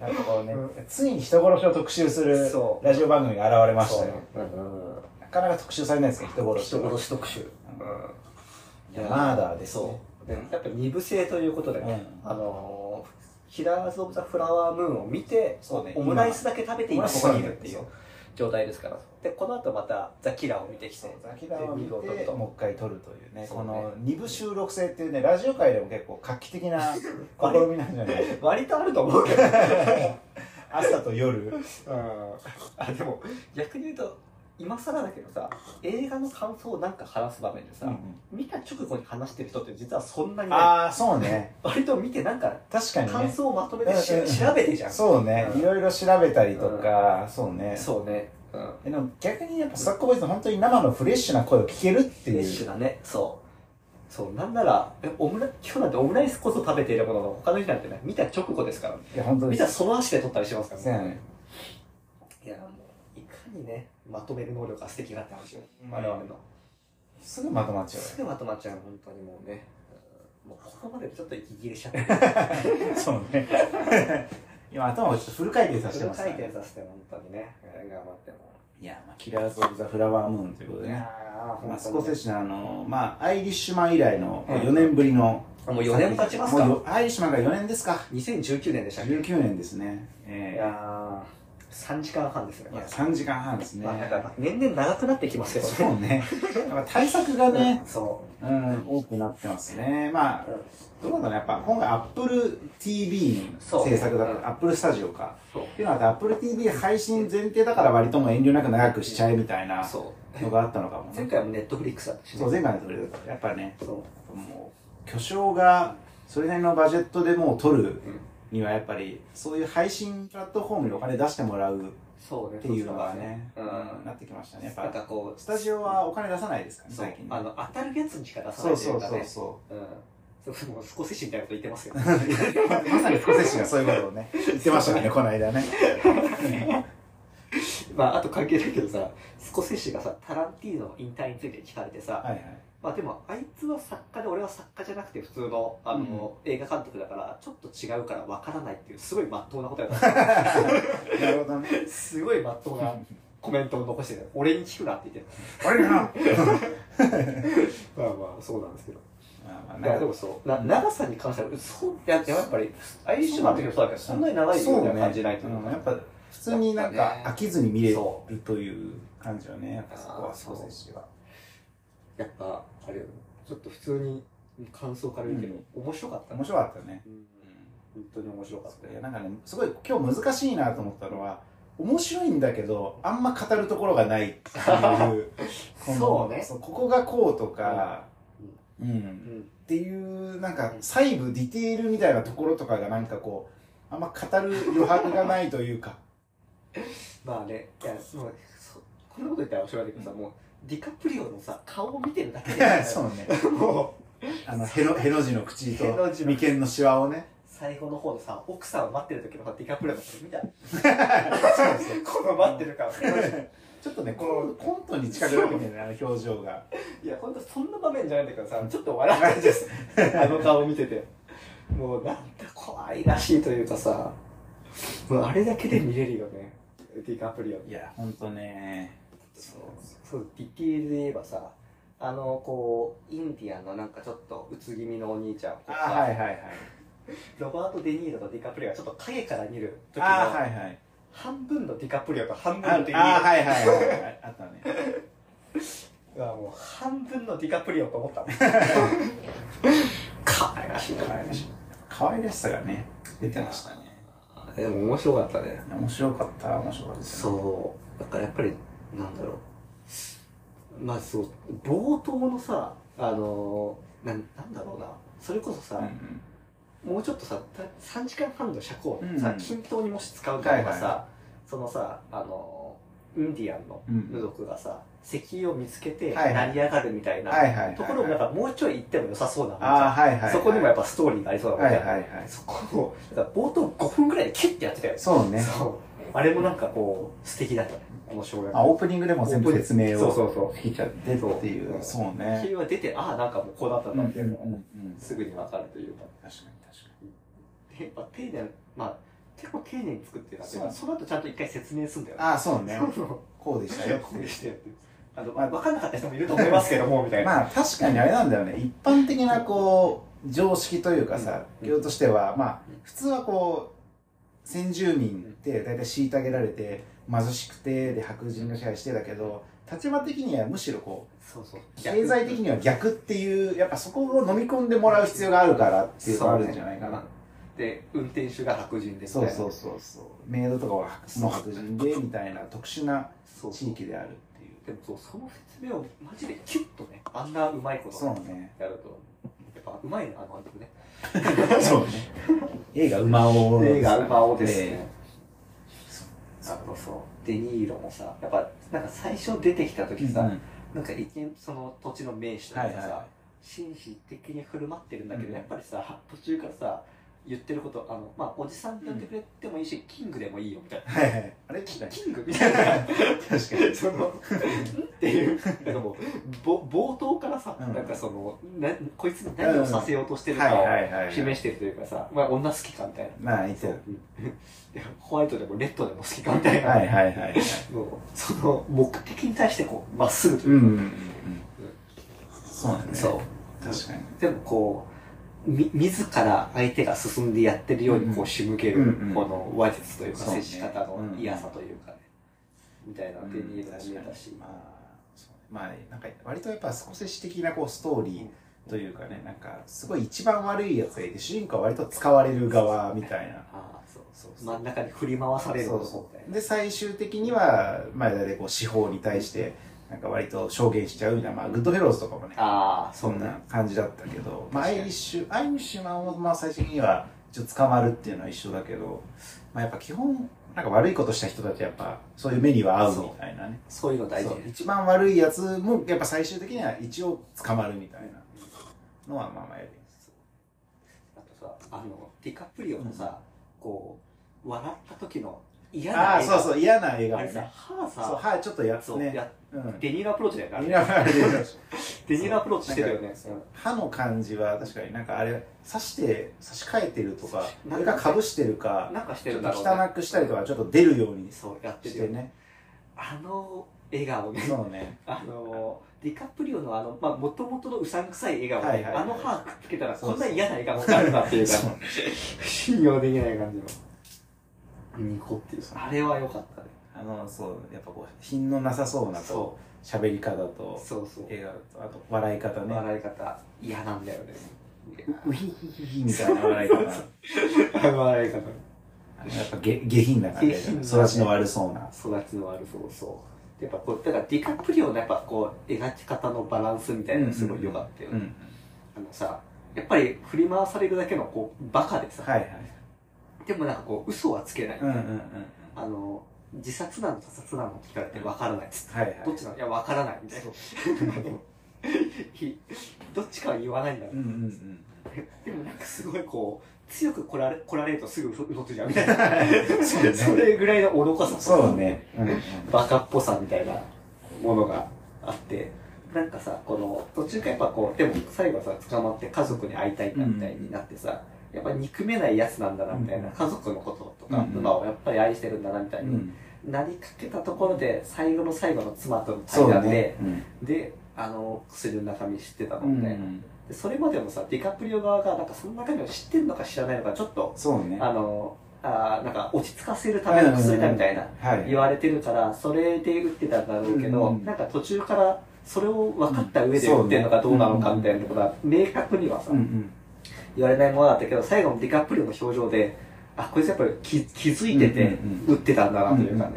Speaker 2: なんかこうね、ついに人殺しを特集するラジオ番組が現れましたよ。
Speaker 1: う。ん
Speaker 2: なかなか特集されないですね人殺し
Speaker 1: 人殺し特集。
Speaker 2: いやマーダーですね。
Speaker 1: そう。でやっぱ二部制ということでね、
Speaker 2: うん。
Speaker 1: あのー、キラーズ・オブ・ザ・フラワームーンを見て、オムライスだけ食べて今こ
Speaker 2: 今
Speaker 1: こにいるっていう状態ですから。で、この後またザ・キラーを見てきて、
Speaker 2: ザキラーを見てもう一回撮るというね。この二部収録制っていうねラジオ界でも結構画期的な 試みなんじゃない？
Speaker 1: 割とあると思うけど。
Speaker 2: 朝と夜。
Speaker 1: うん。あでも逆に言うと今更だけどさ映画の感想をなんか話す場面でさ、見た直後に話してる人って実はそんなに
Speaker 2: ああそうね。
Speaker 1: 割と見てなんか
Speaker 2: 確かにね。
Speaker 1: 感想をまとめてし、
Speaker 2: うんうん。
Speaker 1: 調べてじゃん。
Speaker 2: そうね。
Speaker 1: うん。
Speaker 2: いろいろ調べたりとかそうね。
Speaker 1: そうね。うん。
Speaker 2: でも逆にやっぱスタッコボーイズの本当に生のフレッシュな声を聞けるって
Speaker 1: フレッ
Speaker 2: いう
Speaker 1: シュだね。そう。そうなんならえオムラ今日なんてオムライスこそ食べているものの他の日なんてね見た直後ですから。
Speaker 2: いや本当
Speaker 1: 見たその足で撮ったりしますから
Speaker 2: ね。
Speaker 1: いやもういかにねまとめる能力が素敵だって話よ。
Speaker 2: うん。
Speaker 1: 我々の。
Speaker 2: すぐまとまっちゃう。
Speaker 1: すぐまとまっちゃう本当にもうね。うんもうここまでちょっと息切れしちゃって。
Speaker 2: そうね。今頭をちょっとフル回転させて
Speaker 1: フル
Speaker 2: ますから。ね
Speaker 1: 回転させて本当にね。えー頑張っても。
Speaker 2: いや、まあ、キラーズ・オブ・ザ・フラワームーンということでね
Speaker 1: ー
Speaker 2: まあ、スコセッシのあの、まあ、アイリッシュマン以来の
Speaker 1: うん
Speaker 2: 4年ぶりの、
Speaker 1: あもう4年経ちますか。
Speaker 2: もうよアイリッシュマンが4年ですか。
Speaker 1: 2019年でしたっけ。い
Speaker 2: 19年ですね。え
Speaker 1: やー3時間半ですね
Speaker 2: ーいや3時間半ですね、
Speaker 1: まあなんか年々長くなってきますけどね
Speaker 2: そうね。やっぱ対策がね、
Speaker 1: そ
Speaker 2: う。ん、多くなってますね。まあ
Speaker 1: う、うん。
Speaker 2: どうなんだろうやっぱ今回 AppleTV の制作だから Apple スタジオか。っていうのは AppleTV 配信前提だから割ともう遠慮なく長くしちゃえみたいな
Speaker 1: そう。
Speaker 2: のがあったのかもね。
Speaker 1: 前回もネットフリックスだったしね。
Speaker 2: そう前回の通りやっぱね
Speaker 1: そう。
Speaker 2: もう巨匠がそれなりのバジェットでもう撮るにはやっぱりそういう配信プラットフォームにお金出してもらうっ
Speaker 1: そうね。
Speaker 2: ていうのがね、
Speaker 1: うん。
Speaker 2: うんなってきましたね。やっ
Speaker 1: なん
Speaker 2: ぱ
Speaker 1: かこう
Speaker 2: スタジオはお金出さないですからね
Speaker 1: そう
Speaker 2: 最近。ね
Speaker 1: あの当たるやつにしか出さな
Speaker 2: そ
Speaker 1: いうといかね。
Speaker 2: そううそうそう。
Speaker 1: うん。そうもう少しみたいなこと言ってますけど
Speaker 2: まさにスコセッシがそういうことをね。言ってましたねこの間ね。
Speaker 1: まああと関係ないけどさスコセッシがさタランティーノの引退について聞かれてさ、
Speaker 2: はいはい
Speaker 1: まあでもあいつは作家で俺は作家じゃなくて普通のあの、映画監督だからちょっと違うからわからないっていうすごいまっとうなことやった。
Speaker 2: なるほどね。
Speaker 1: すごいまっとうな コメントを残してる俺に聞くなって言って
Speaker 2: あれな。
Speaker 1: まあまあそうなんですけど。いやでもそうな長さに関してはそういやでもやっぱりアイリッシュマンの時もそうだけどそんなに長いようには感じないというか。
Speaker 2: うんやっぱ普通になんか飽きずに見れる
Speaker 1: そ
Speaker 2: という感じはね。やっぱそこは
Speaker 1: あー
Speaker 2: セッシは
Speaker 1: やっぱあれよ。ちょっと普通に感想から言うけど、面白かった
Speaker 2: 面白かったね。
Speaker 1: うん。本当に面白かった
Speaker 2: いやなんかねすごい今日難しいなと思ったのは面白いんだけどあんま語るところがないっていう
Speaker 1: そうね。
Speaker 2: ここがこうとか、うん。
Speaker 1: うん。
Speaker 2: っていうなんか細部ディテールみたいなところとかがなんかこうあんま語る余白がないというか。
Speaker 1: まあねいやもうそこんなこと言ったら面白いけどさ、もうディカプリオのさ 顔を見てるだけで。
Speaker 2: そうね。
Speaker 1: もう。
Speaker 2: あのへのへの字の口と眉間のシワをね。
Speaker 1: 最後の方のさ奥さんを待ってる時のさディカプリオの顔見た？この待ってる顔。
Speaker 2: ちょっとねこのコントに近くなってきてねあの表情が。
Speaker 1: いや本当そんな場面じゃないんだけどさちょっと笑っちゃうんですあの顔見てて。もうなんか怖いらしいというかさもうあれだけで見れるよねディカプリオ。
Speaker 2: いやほんとね
Speaker 1: そうそうディティールで言えばさあのこうインディアンのなんかちょっとうつ気味のお兄ちゃん
Speaker 2: あ
Speaker 1: さ
Speaker 2: はいはいはい。
Speaker 1: ロバート・デ・ニーロとディカプリオがちょっと影から見る時の
Speaker 2: あはいはい。
Speaker 1: 半分のディカプリオと半分
Speaker 2: あ
Speaker 1: のデ・ニーロ
Speaker 2: あはいはいはいあったね。
Speaker 1: うわもう半分のディカプリオと思ったかわいらしい。な
Speaker 2: 可愛らしい可愛らしさがね出てましたね。
Speaker 1: でも面白かったね。
Speaker 2: 面白かった面白かった。
Speaker 1: そう。だからやっぱりなんだろう。まあそう冒頭のさあのなんなんだろうな。それこそさ、
Speaker 2: うんうん。
Speaker 1: もうちょっとさた3時間半の尺を
Speaker 2: うん
Speaker 1: さ、均等にもし使うからさ、
Speaker 2: はいは
Speaker 1: そのさあのインディアンの
Speaker 2: うん
Speaker 1: 部族がさ、石油を見つけて成り上がるみたいなところもやっぱもうちょい行っても良さそうな。そこにもやっぱストーリーがありそうだもん。そこを、冒頭5分ぐらいでキュッてやってたよ。
Speaker 2: そうね。
Speaker 1: あれもなんかこう、素敵だったね。面白い。
Speaker 2: あ、オープニングでも全部説明を
Speaker 1: そうそうそう。
Speaker 2: 聞いちゃってっていう。そうね。
Speaker 1: 火は出て、ああ、なんかもう。こう。なったんだっていう。のがすぐにわかるという。か。
Speaker 2: 確かに確かに。
Speaker 1: やっぱ丁寧な、まあ、結構丁寧に作ってるなっていう。か、
Speaker 2: そ
Speaker 1: その後ちゃんと一回説明するんだよね。
Speaker 2: ああ、そう。ね。
Speaker 1: そう。そう。
Speaker 2: こう。でしたよ
Speaker 1: こう。
Speaker 2: いう。
Speaker 1: してやってる。あの、まあ、分かんなかった人もいると思いますけども、みたいな。
Speaker 2: まあ確かにあれなんだよね。一般的なこう、常識という。かさ、
Speaker 1: う。ん
Speaker 2: 業としては、まあ、普通はこう、先住民って大体虐げられて、貧しくて、で、白人が支配してだけど、立場的にはむしろこう、
Speaker 1: そうそう。
Speaker 2: 経済的には逆っていう、やっぱそこを飲み込んでもらう必要があるからっていうのがあるんじゃないかな。
Speaker 1: で、運転手が白人で。
Speaker 2: そうそうそうそう。メイドとかはもう白人で、みたいな特殊な地域であるっていう。
Speaker 1: でもそう、その説明をマジでキュッとね、あんなうまいこと
Speaker 2: そうね。
Speaker 1: やると、やっぱうまいね、あの監督ね。
Speaker 2: そうね。映画馬王。
Speaker 1: 映画馬王です
Speaker 2: え
Speaker 1: ね。あとそう、デニーロもさ、やっぱ、なんか最初出てきた時さ、
Speaker 2: えうん
Speaker 1: なんか一見その土地の名手とかさ、
Speaker 2: はいはい
Speaker 1: 紳士的に振る舞ってるんだけど、
Speaker 2: うん
Speaker 1: やっぱりさ、途中からさ、言ってること、あの、まあ、おじさんって呼んでくれてもいいし、キングでもいいよ、みたいな。
Speaker 2: はいはい。あれ？
Speaker 1: キングみたいな。
Speaker 2: に。確かに。
Speaker 1: その、んっていう、なんかも冒頭からさ、
Speaker 2: うん
Speaker 1: なんかその、な、こいつに何をさせようとしてるか
Speaker 2: はい
Speaker 1: を。示してるというかさ、まあ、女好きかみたいな。
Speaker 2: まあ、いてる。
Speaker 1: でホワイトでもレッドでも好きかみたいな。
Speaker 2: はいはいはいはい。
Speaker 1: もうその、目的に対してこう、まっすぐと
Speaker 2: うん
Speaker 1: いうか、
Speaker 2: うんうんうん。そうなんだね。
Speaker 1: そう。
Speaker 2: 確かに。
Speaker 1: でもこう、み、自ら相手が進んでやってるようにこ
Speaker 2: う
Speaker 1: 仕向ける、この話術というか、接し方の嫌さというかね、みたいな手に入れたし、
Speaker 2: まあ、そうね。まあ、なんか割とやっぱスコセッシ的なこうストーリーというかね、なんかすごい一番悪いやつがいて、主人公は割と使われる側みたいな。
Speaker 1: 真ん中に振り回される
Speaker 2: で、最終的には、まあ、大体こう司法に対して、なんか割と証言しちゃうみたいな、まあ、グッドフェローズとかもね、
Speaker 1: ああ、
Speaker 2: そん
Speaker 1: ね
Speaker 2: な感じだったけど、まあ、アイリッシュ、アイリッシュマンは、まあ、最終的には、ちょっと捕まるっていうのは一緒だけど、まあ、やっぱ基本、なんか悪いことした人たちはやっぱ、そういう目には合うみたいなね。
Speaker 1: そういうの大事
Speaker 2: 一番悪いやつも、やっぱ最終的には一応捕まるみたいなのは、まあまあやる。
Speaker 1: あとさ、あの、ディカプリオのさ、こう、笑った時の嫌な
Speaker 2: ああ、そうそう、嫌な笑
Speaker 1: あれさ。歯
Speaker 2: そう、
Speaker 1: さ、
Speaker 2: はい、ちょっとやつ
Speaker 1: そう、
Speaker 2: ね。
Speaker 1: や
Speaker 2: うん。
Speaker 1: デニールアプローチだよねあれ。
Speaker 2: 嫌な
Speaker 1: デニールアプローチしてるよね。
Speaker 2: そう歯の感じは確かになんかあれ、刺して、差し替えてるとか、
Speaker 1: なんか
Speaker 2: それかかぶしてるか、
Speaker 1: なんかして
Speaker 2: ちょっと
Speaker 1: るんだろうね。
Speaker 2: 汚くしたりとか、ちょっと出るように
Speaker 1: そう、やってるよね。
Speaker 2: してね。
Speaker 1: あの笑顔ね。
Speaker 2: そうね。
Speaker 1: あの、ディカプリオのあの、まあ、もともとのうさんくさい笑顔で、
Speaker 2: はいはいはい
Speaker 1: あの歯くっつけたら
Speaker 2: そ
Speaker 1: んな嫌な笑顔になるなっていうか、
Speaker 2: そう
Speaker 1: 信用できない感じの。ニコっていう。あれは良かったね。
Speaker 2: あの、そう、やっぱこう、品のなさそうなこ、
Speaker 1: そう
Speaker 2: 喋り方と
Speaker 1: う、、そうそう。
Speaker 2: 笑顔と、あと笑い方ね。
Speaker 1: 笑い方、嫌なんだよね。
Speaker 2: うひひひひみたいな笑い方。
Speaker 1: あの笑い方。
Speaker 2: やっぱ下下品な感じで、
Speaker 1: 下品な
Speaker 2: 育ちの悪そうな。
Speaker 1: 育ちの悪そうそう。やっぱこう、だからディカプリオのやっぱこう、描き方のバランスみたいなのがすごい良かったよね。
Speaker 2: うん。
Speaker 1: あのさ、やっぱり振り回されるだけのこう、バカでさ、
Speaker 2: はいはい。
Speaker 1: でもなんかこう、嘘はつけない。あの、自殺なの他殺なのって聞かれて分からないっつって。
Speaker 2: はいはい。
Speaker 1: どっちなの？いや、分からないみたいな。ひどっちかは言わないんだよ
Speaker 2: うんうんうん。
Speaker 1: でもなんかすごいこう、強く来られ来られるとすぐ嘘嘘ついちゃうみたいな。
Speaker 2: そうね
Speaker 1: それぐらいの愚かさと
Speaker 2: そうね。うんうん。
Speaker 1: バカっぽさみたいなものがあって、なんかさ、この途中からやっぱこう、でも最後はさ、捕まって家族に会いたいんだみたいになってさ、やっぱ憎めないやつなんだなみたいな、
Speaker 2: うん
Speaker 1: 家族のこととか
Speaker 2: うん
Speaker 1: 馬をやっぱり愛してるんだなみたいに
Speaker 2: うん。
Speaker 1: なりかけたところで、最後の最後の妻との
Speaker 2: そう
Speaker 1: 対談で、
Speaker 2: ね。うん。
Speaker 1: で、あの、薬の中身知ってたの
Speaker 2: う
Speaker 1: みたいな。
Speaker 2: ん。
Speaker 1: でそれまでもさ、ディカプリオ側がなんかその中身を知ってるのか知らないのか、ちょっと、
Speaker 2: そうね。
Speaker 1: あの、あーなんか落ち着かせるための薬だみたいな。
Speaker 2: はい。
Speaker 1: 言われてるから、それで打ってたんだろうけど、
Speaker 2: うん
Speaker 1: なんか途中からそれを分かった上で打ってるのかどうなのかみたいなところは、明確にはさ、
Speaker 2: うんうん。
Speaker 1: 言われないものだったけど、最後のディカプリオの表情で、あ、こいつやっぱり気気づいてて打ってたんだなというかね、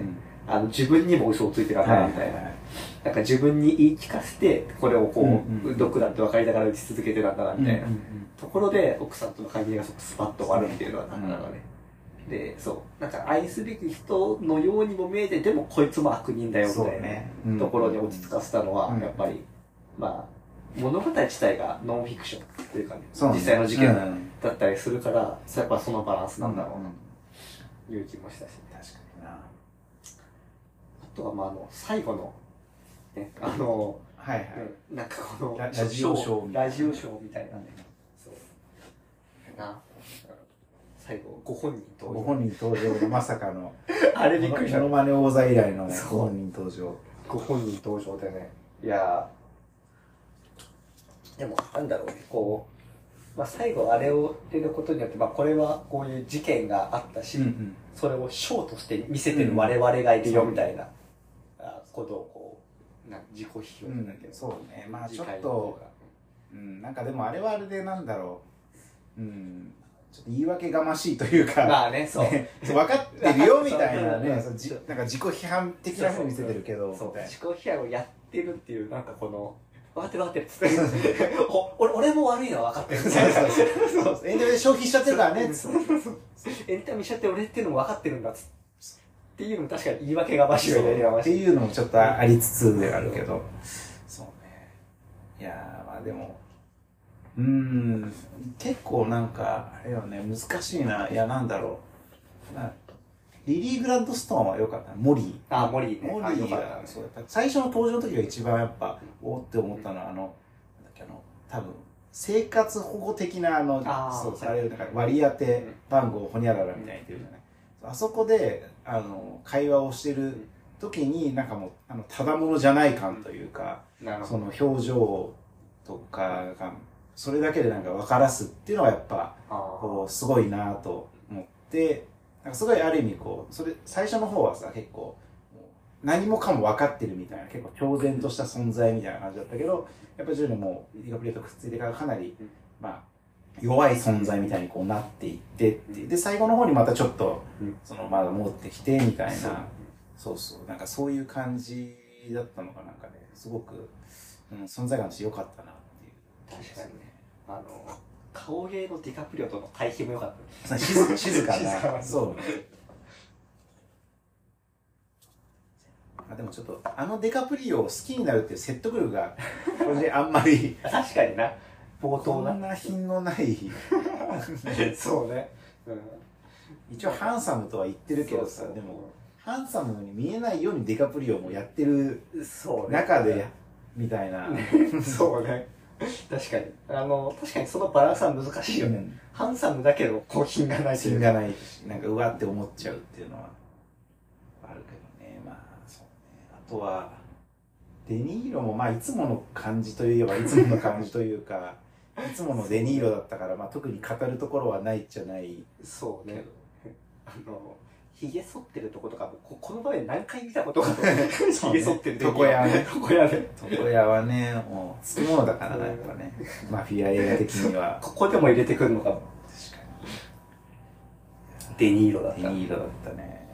Speaker 1: あの自分にも嘘をついてたんだなみたいな。なんか自分に言い聞かせて、これをこう、毒だって分かりながら打ち続けてたんだなみたいな、ところで、奥さんとの関係がスパッと終わるっていうのはなかなかね、で、そう。なんか愛すべき人のようにも見えて、でもこいつも悪人だよみたいな、ところに落ち着かせたのは、
Speaker 2: うん。
Speaker 1: やっぱり、まあ、物語自体がノンフィクションっていうかね、実際の事件
Speaker 2: うん
Speaker 1: だったりするから、やっぱそのバランスなんだろう
Speaker 2: うん。
Speaker 1: な、という気もしたし、
Speaker 2: 確かにな。
Speaker 1: あとは、まあ、あの、最後の、ね、あの、
Speaker 2: はいはい、
Speaker 1: うんなんかこの
Speaker 2: ララジオショーみたいな
Speaker 1: ラジオショーみたいなね、そう。な、最後、ご本人登場。
Speaker 2: ご本人登場のまさかの
Speaker 1: あれびっくりした。
Speaker 2: モノ。マネ王座以来のねご本人登場。
Speaker 1: ご本人登場でね。いやーでも、なんだろうね、こう、まあ、最後あれを入れることによって、まあ、これはこういう事件があったし、
Speaker 2: うん
Speaker 1: それをショーとして見せてる我々がいるよみたいな、あことをこう、なん自己批評じゃないけど、
Speaker 2: そうね。まあちょっとうんなんかでもあれはあれでなんだろう。うんちょっと言い訳がましいというか、
Speaker 1: まあね、そう。
Speaker 2: ね分かってるよみたいなね。そうじなんか自己批判的なふうに見せてるけど
Speaker 1: そう自己批判をやってるっていうなんかこの分かってる分かってるっつって。お俺俺も悪いのは分かってる
Speaker 2: そうそうそう。エンタメで消費しちゃってるからね。
Speaker 1: そうエンタメしちゃって俺っていうのも分かってるんだっつって。いうのも確かに言い訳がましいは言い訳がま
Speaker 2: って
Speaker 1: しい
Speaker 2: いうのもちょっとありつつではあるけど。そうね。いやーまあでも。うーん。結構なんかあれよね。難しいな。いやなんだろう。なリリー・グランドストーンは良かった。モリー。
Speaker 1: あモリーね。
Speaker 2: モリー
Speaker 1: あよかった
Speaker 2: がそう最初の登場の時が一番やっぱおーって思ったのはあのなんだっけあの多分生活保護的なあの
Speaker 1: あー
Speaker 2: そう
Speaker 1: はい
Speaker 2: あれなんか割り当て番号ほにゃららみたいに言ってるじゃない。あそこであの会話をしてる時になんかもうあのただものじゃない感というかその表情とかがそれだけでなんか分からすっていうのはやっぱ
Speaker 1: ど
Speaker 2: こうすごいなと思ってなんかすごいある意味こうそれ最初の方はさ結構何もかも分かってるみたいな結構超然とした存在みたいな感じだったけどやっぱり徐々にもうディカプリオとくっついてからかなり、
Speaker 1: うん
Speaker 2: まあ弱い存在みたいにこうなっていってっていう。で最後の方にまたちょっと、
Speaker 1: うん。
Speaker 2: そのまだ持ってきてみたいな。そう。そうなんかそういう感じだったのがなんかね。すごく、うん、存在感として良かったなっていう。
Speaker 1: 確かにね。あの顔芸のディカプリオとの対比も良かった。
Speaker 2: さ静静か
Speaker 1: 静かな。
Speaker 2: なそう。あでもちょっとあのデカプリオを好きになるっていう説得力がこれであんまり。
Speaker 1: 確かにな。冒
Speaker 2: こ
Speaker 1: 頭な。
Speaker 2: んな品のない。
Speaker 1: そうね、うん、
Speaker 2: 一応ハンサムとは言ってるけどさでもハンサムに見えないようにデカプリオもやってる中でみたいな、
Speaker 1: そうね 確かに。あの確かにそのバランスは難しいよね、
Speaker 2: うん。
Speaker 1: ハンサムだけどこう品がないという。か
Speaker 2: 品がないしなんかうわって思っちゃうっていうのはあるけどね。まあそうね。あとはデニーロもまあいつもの感じといえばいつもの感じというか いつものデニーロだったから、まあ、特に語るところはないじゃない。
Speaker 1: そうね。あのひげ剃ってるとことかもここの場面何回見たことがあるひげ剃ってる
Speaker 2: 床屋ね。
Speaker 1: 床屋ね
Speaker 2: 床屋はねもうつきものだからなやっぱね。マフィア映画的には。
Speaker 1: ここでも入れてくるのが
Speaker 2: 確か
Speaker 1: デニーロだった。
Speaker 2: にデニーロだったね。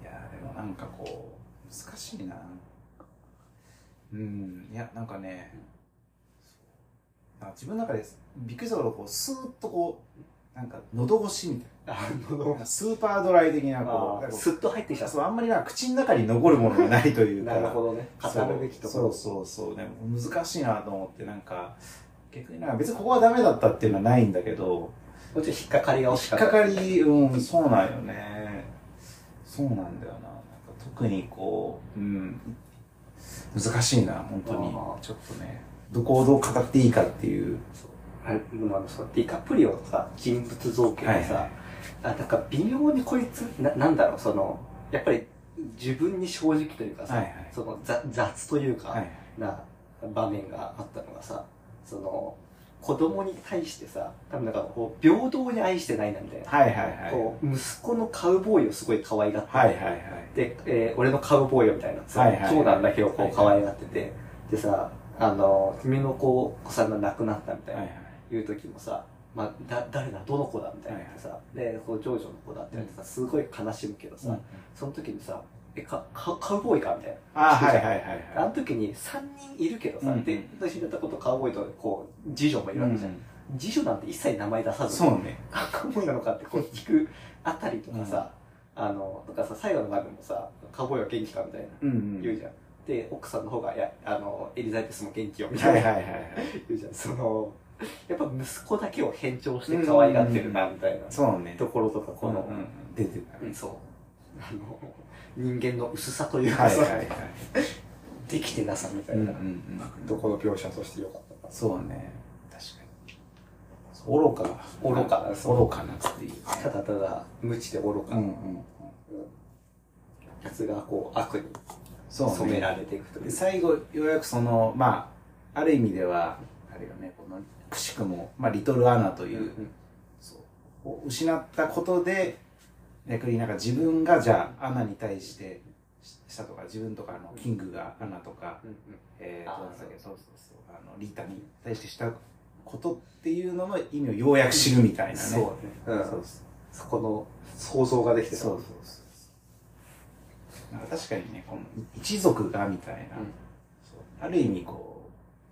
Speaker 2: いやでもなんかこう難しいな。うん。いやなんかね自分の中でびっくりしたことこうスーッとこうなんか喉越しみたい
Speaker 1: あ
Speaker 2: なスーパードライ的なこう
Speaker 1: スッと入ってきた。
Speaker 2: うそうあんまりな口の中に残るものがないというか。
Speaker 1: なるほどね。語るべきところ
Speaker 2: そうそうそう。でも難しいなと思ってなんか逆にな別にここはダメだったっていうのはないんだけど
Speaker 1: もうちょっと引っかかりが惜し
Speaker 2: 引
Speaker 1: かった。
Speaker 2: っかかりうんそうなんよね。そうなんだよな。なんか特にこううん難しいな本当に。ちょっとね。どこをどう語っていいかっていう。
Speaker 1: そう。あれでもあのさディカプリオのさ人物造形でさ、
Speaker 2: はいはい
Speaker 1: あなんか微妙にこいつななんだろうそのやっぱり自分に正直というかさ、
Speaker 2: はいはい。
Speaker 1: その雑雑というか、
Speaker 2: はい
Speaker 1: な場面があったのがさその子供に対してさ多分なんかこう平等に愛してないなみたいな、
Speaker 2: はいはいはい。
Speaker 1: こう息子のカウボーイをすごい可愛がってて、
Speaker 2: はいはいはい。
Speaker 1: で、えー俺のカウボーイよみたいな、
Speaker 2: はいはい。
Speaker 1: 長男だけをこ
Speaker 2: はいう
Speaker 1: 可愛がってて、でさ、あの、君の子、お子さんが亡くなったみたいな、
Speaker 2: はい。
Speaker 1: い、う時もさ、まあ、だ、誰だどの子だみたいなってさ、で、こう、ジョージョの子だって言ってさ、すごい悲しむけどさ、
Speaker 2: うん
Speaker 1: その時にさ、え、か、かカウボーイかみたい
Speaker 2: あーはいはいはい
Speaker 1: な。あ
Speaker 2: は
Speaker 1: の時に3人いるけどさ、
Speaker 2: うん
Speaker 1: で、私だったことカウボーイと、こう、次女もい
Speaker 2: い
Speaker 1: るわけじゃん。辞書なんて一切名前出さず
Speaker 2: そうね。
Speaker 1: カウボーイなのかってこう聞くあたりとかさ、あのとかさ最後の場面もさカウボーイは元気かみたいな
Speaker 2: うんうん。
Speaker 1: 言うじゃん、で奥さんの方がいやあのエリザベスも元気よみたいな、
Speaker 2: はいはいはいはい。
Speaker 1: 言うじゃん。その やっぱ息子だけを偏重して可愛がってるなみたいな。
Speaker 2: そうね。
Speaker 1: ところとかこの、
Speaker 2: 出てた
Speaker 1: うんそう。あの人間の薄さというかさ、
Speaker 2: はいはいはい。
Speaker 1: できてなさみたいな、
Speaker 2: うんうんうん。
Speaker 1: ところ描写としてよかったな
Speaker 2: そうね。確かに。愚か。
Speaker 1: 愚か。
Speaker 2: 愚かなっていう
Speaker 1: ただただ無知で愚か。な
Speaker 2: うんうん。
Speaker 1: やつがこう悪に
Speaker 2: そうね。
Speaker 1: 染められていくという。
Speaker 2: で最後ようやくそのまあある意味ではあれよねこのくしくも、まあ、リトルアナという,、そうを失ったことで逆になんか自分がじゃあアナに対してししたとか自分とかのキングがアナとか、
Speaker 1: うんうん。
Speaker 2: えー、
Speaker 1: あー
Speaker 2: どうだっけそうそうそう。あのリータに対してしたことっていうのの意味をようやく知るみたいなね。
Speaker 1: そうね、うん、
Speaker 2: そうそう。
Speaker 1: そこの想像ができてた。
Speaker 2: そうそうそうなんか確かにねこの一族がみたいな、
Speaker 1: うん。
Speaker 2: ある意味こ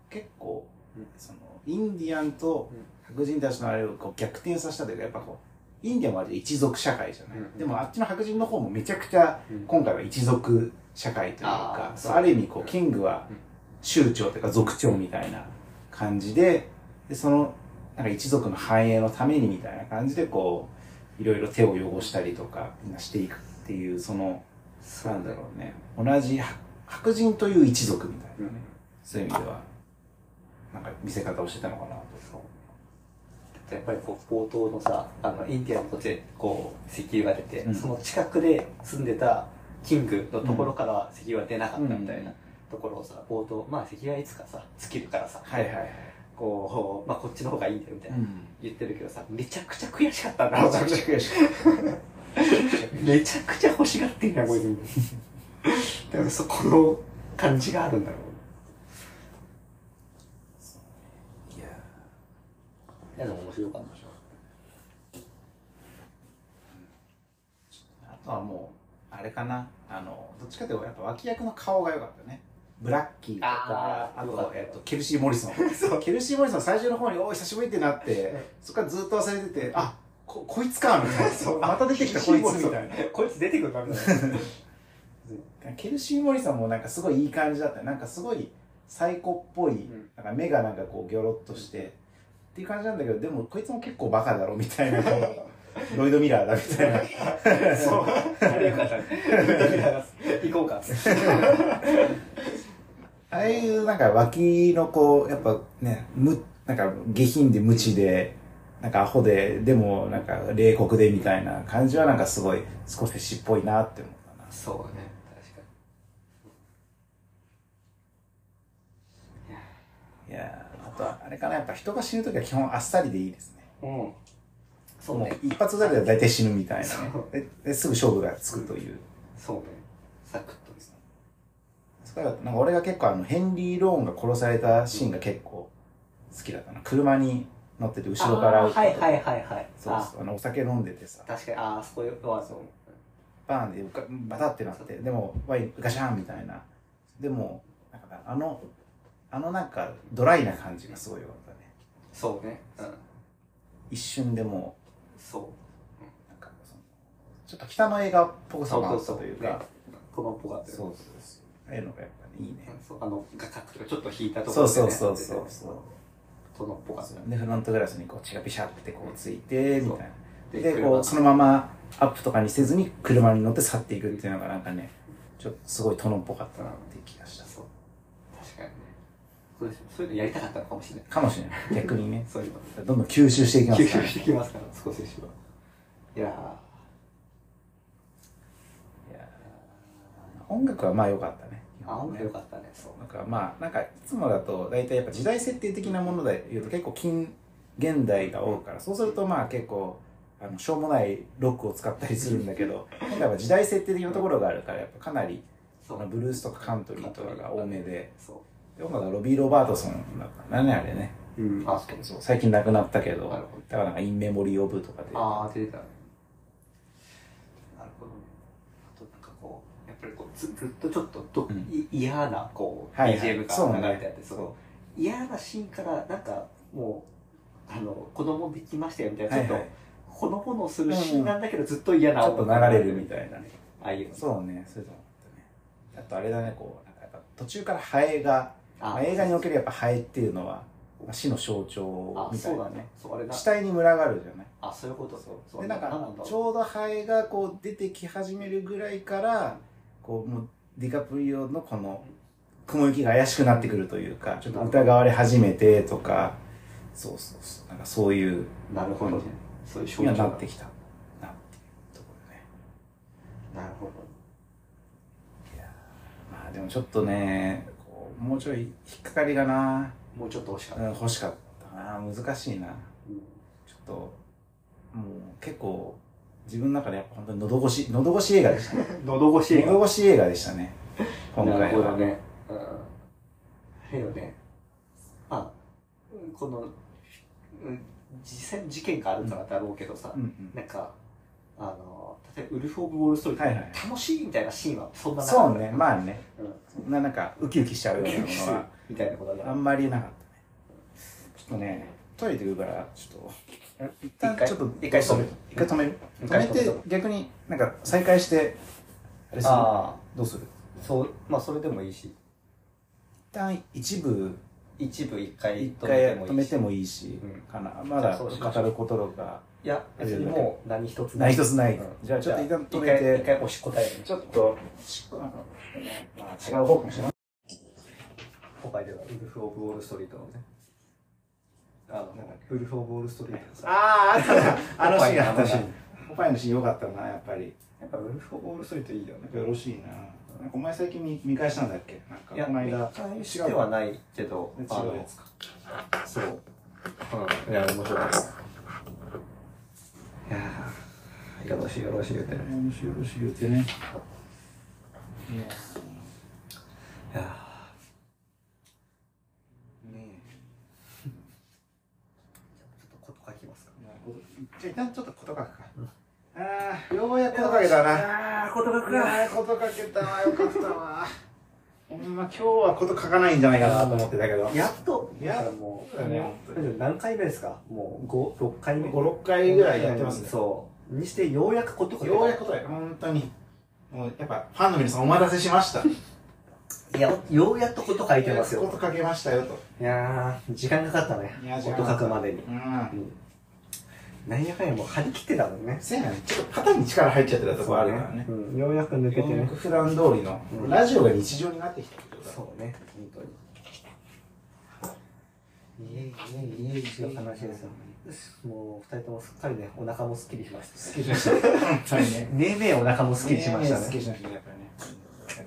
Speaker 2: う結構、
Speaker 1: うん。
Speaker 2: そのインディアンと白人たちのあれをこう逆転させたというかやっぱこうインディアンは一族社会じゃない、
Speaker 1: うん
Speaker 2: でもあっちの白人の方もめちゃくちゃ
Speaker 1: うん。
Speaker 2: 今回は一族社会という
Speaker 1: あ
Speaker 2: か
Speaker 1: ー
Speaker 2: そうある意味こうキングは
Speaker 1: うん。
Speaker 2: 酋長というか族長みたいな感じででそのなんか一族の繁栄のためにみたいな感じでこういろいろ手を汚したりとかみんなしていくっていうそのなんだろうね。同じ白白人という一族みたいなね、そういう意味ではなんか見せ方をしてたのかなと
Speaker 1: やっぱりこう冒頭のさあのインディアンの土地でこう石油が出て、
Speaker 2: うん。
Speaker 1: その近くで住んでたキングのところからは石油は出なかったみたいなところをさ冒頭まあ石油はいつかさ尽きるからさ、
Speaker 2: はいはいはい、
Speaker 1: こう、まあ、こっちの方がいいんだよみたいな、
Speaker 2: ん、
Speaker 1: 言ってるけどさめちゃくちゃ悔しかったんだろうな。
Speaker 2: めちゃくちゃ悔しい
Speaker 1: めちゃくちゃ欲しがってんなこいつ。だからそこの感じがあるんだろう
Speaker 2: いや
Speaker 1: いやでも面白かったでしょ。
Speaker 2: あとはもうあれかな。あのどっちかというとやっぱ脇役の顔が良かったね。ブラッキーとかあとえっと、ケルシー・モリソンケルシー・モリソン最初の方に「おー久しぶり」ってなって そこからずっと忘れてて「あここいつか」みたいな。
Speaker 1: そう。
Speaker 2: また出てきたこいつみたいな。
Speaker 1: こいつ出てくるんだみたいな。
Speaker 2: ケルシー・モリソンもなんかすごいいい感じだった。なんかすごいサイコっぽい、
Speaker 1: ん。
Speaker 2: なんか目がなんかこうギョロッとして、っていう感じなんだけどでもこいつも結構バカだろみたいな。ロイド・ミラーだみたいな。
Speaker 1: そう。あれよかったね。行こうか。
Speaker 2: ああいうなんか脇のこうやっぱねむなんか下品で無知でなんかアホででもなんか冷酷でみたいな感じはなんかすごい少し詩っぽいなって思ったな。
Speaker 1: そうね。確か
Speaker 2: いやとはあれかなやっぱ人が死ぬ時は基本あっさりでいいですね。
Speaker 1: にうん。そう
Speaker 2: も
Speaker 1: ね
Speaker 2: う一発だけで大体死ぬみたいなね。でですぐ勝負がつくという。
Speaker 1: そうね。サクッとです
Speaker 2: それからなんか俺が結構あのヘンリー・ローンが殺されたシーンが結構好きだったな車に乗ってて後ろから撃った
Speaker 1: はいはいはいはい。
Speaker 2: そうそう。あ。のお酒飲んでてさ。
Speaker 1: 確かにああそこはそう。
Speaker 2: バーンでバタってなって。でもワインガシャンみたいな。でもなんかあのあのなんかドライな感じがすごい良かったね。
Speaker 1: そうね。うん。
Speaker 2: 一瞬でも
Speaker 1: そう。
Speaker 2: うなんかそのちょっと北の映画っぽさもあったというか。
Speaker 1: ね。このっぽかったよ
Speaker 2: そうそうそう。ああいうのがやっぱりいいね。
Speaker 1: うんそう。あの画角とかちょっと引いたところでね。
Speaker 2: そうそうそうそう
Speaker 1: そのっぽかった
Speaker 2: でフロントグラスにこう血がビシャってこうついてみたいな。
Speaker 1: で
Speaker 2: でこうそのままアップとかにせずに車に乗って去っていくっていうのがなんかねちょっとすごい殿っぽかったなって気がした
Speaker 1: そう確かにねそうですそういうのやりたかったのかもしれない。
Speaker 2: かもしれない。逆にね。
Speaker 1: そういうの。
Speaker 2: どんどん吸収していきますから。
Speaker 1: 吸収してきますから少しはいや
Speaker 2: いやー音楽はまあ良かったね。
Speaker 1: ーあ音楽良かったね。そう。
Speaker 2: なんかまあなんかいつもだと大体やっぱ時代設定的なもので言うと結構近現代が多いからそうするとまあ結構あのしょうもないロックを使ったりするんだけど今回は時代設定的なところがあるからやっぱかなり
Speaker 1: そ
Speaker 2: そのブルースとかカントリーとかが多めで
Speaker 1: そ
Speaker 2: でロビー・ロバートソンだったねあれね。
Speaker 1: ううん。あそう。
Speaker 2: そう最近亡くなったけど
Speaker 1: なるほど。
Speaker 2: だからなんか「インメモリー・オブ」とかで。
Speaker 1: ああ出てたね。なるほどね。あとなんかこうやっぱりこうずずっとちょっとど、
Speaker 2: うん。
Speaker 1: い嫌なこう
Speaker 2: はいはい。
Speaker 1: BGM
Speaker 2: そうね。
Speaker 1: が流れてあってその嫌なシーンからなんかもうあの子供できましたよみたいなちょっと、ほのぼのするシーンなんだけどずっと嫌な
Speaker 2: ちょっと流れるみたいなね。
Speaker 1: ああいうの。
Speaker 2: そうねそういうのもあったね。あとあれだねこうなんかやっぱ途中からハエがまあ映画におけるやっぱハエっていうのはまあ死の象徴
Speaker 1: あ
Speaker 2: みたいなね。
Speaker 1: そうだね。そうあれな
Speaker 2: 死体に群がるじゃない？
Speaker 1: あそういうことそう。
Speaker 2: でなんかちょうどハエがこう出てき始めるぐらいからこうもうディカプリオのこの雲行きが怪しくなってくるというかちょっと疑われ始めてとかそうそうそう。なんかそういう
Speaker 1: なるほどね。そういう象
Speaker 2: に
Speaker 1: 徴
Speaker 2: はなってきた。なっていうところね。
Speaker 1: なるほど。
Speaker 2: まあでもちょっとねもうちょい引っかかりがな、
Speaker 1: もうちょっと欲しかっ
Speaker 2: うん、
Speaker 1: た、
Speaker 2: 欲しかったな。難しいな。
Speaker 1: うん
Speaker 2: ちょっともう結構自分の中でやっぱ本当に喉越し喉越し映画でしたね。
Speaker 1: 喉越し映画。
Speaker 2: 喉越し映画でしたね。今回は。
Speaker 1: なるほどね。うん。けどね。まあうんこの、うん、実際の事件があるからだろうけどさ、
Speaker 2: うんうん。
Speaker 1: なんかあの例えばウルフ・オブ・ウォール・ストリート、
Speaker 2: はいはい。
Speaker 1: 楽しいみたいなシーンはそんななかった。
Speaker 2: そうねまあね。
Speaker 1: うん。
Speaker 2: ななんかウキウキしちゃうようなものは
Speaker 1: みたいなことだ
Speaker 2: あんまりなかったね。ちょっとねトイレ行ってくるからちょっと一旦ちょっと
Speaker 1: 一回止める。
Speaker 2: 一回止める？
Speaker 1: 一
Speaker 2: 止めて。逆になんか再開してあれする？
Speaker 1: あ
Speaker 2: どうする？
Speaker 1: あそうまあそれでもいいし。
Speaker 2: 一旦一部
Speaker 1: 一部一回
Speaker 2: 一回止め
Speaker 1: て
Speaker 2: もいいし
Speaker 1: うん。
Speaker 2: かな。まだ語ることが
Speaker 1: いや別にもう何一つ
Speaker 2: 何一つない。
Speaker 1: うん。
Speaker 2: じゃあちょっと一旦止め
Speaker 1: 一回一
Speaker 2: て
Speaker 1: 回押し答える。
Speaker 2: ちょっと。まあ違う方かもしれない。
Speaker 1: ポパイではウルフ・オブ・ウォール・ストリート。のねあのウルフ・オブ・ウォール・ストリート。
Speaker 2: あああったなあのシーンあったな
Speaker 1: ポパイの話
Speaker 2: ポパイのシーンよかったなやっぱり。
Speaker 1: やっぱウルフ・オブ・ウォール・ストリートいいよね。
Speaker 2: よろしいななんかお前最近見見返したんだっけ？なんか
Speaker 1: いや
Speaker 2: この間。
Speaker 1: 見返してはないけど
Speaker 2: 違うやつか。
Speaker 1: そう。うん。いや面白いいやーよろしいよろしい言うてね。
Speaker 2: 面白いよろしい言うてね。いや
Speaker 1: いや
Speaker 2: ね
Speaker 1: ーちょっとこと書きますか。
Speaker 2: じゃあ一旦ちょっとこと書くか。
Speaker 1: うん。
Speaker 2: ああようやくこと書けたな。
Speaker 1: ああこと書く
Speaker 2: いやーこと書けたわ。よかったわま今日はこと書かないんじゃないかなと思ってたけど
Speaker 1: やっと
Speaker 2: やっと
Speaker 1: もう、
Speaker 2: だね
Speaker 1: 何回目ですか？もう5、6回目。
Speaker 2: 56回ぐらいやってますね
Speaker 1: そう。にしてようやくこと書
Speaker 2: ようやくことや本当にもうやっぱファンの皆さんお待たせしました
Speaker 1: いや、ようやっとこと書いてますよ。
Speaker 2: こと書けましたよと
Speaker 1: いやー、時間かかったね。
Speaker 2: いや
Speaker 1: こと書くまでに。
Speaker 2: うん
Speaker 1: うん。なんやかんやもう張り切ってたもんね。
Speaker 2: せやねちょっと肩に力入っちゃってたところあるからね
Speaker 1: うん。ようやく抜けてね。
Speaker 2: 普段通りの、
Speaker 1: うん
Speaker 2: ラジオが日常になってきたことだ
Speaker 1: そうね、本当に。いえいえいえいえいう話ですよ。もう二人ともすっかりね、お腹もすっきりしました。
Speaker 2: すっきりしました本当にね
Speaker 1: ねえねえお腹もすっきりしましたね。
Speaker 2: すっきりしましたねやっぱりね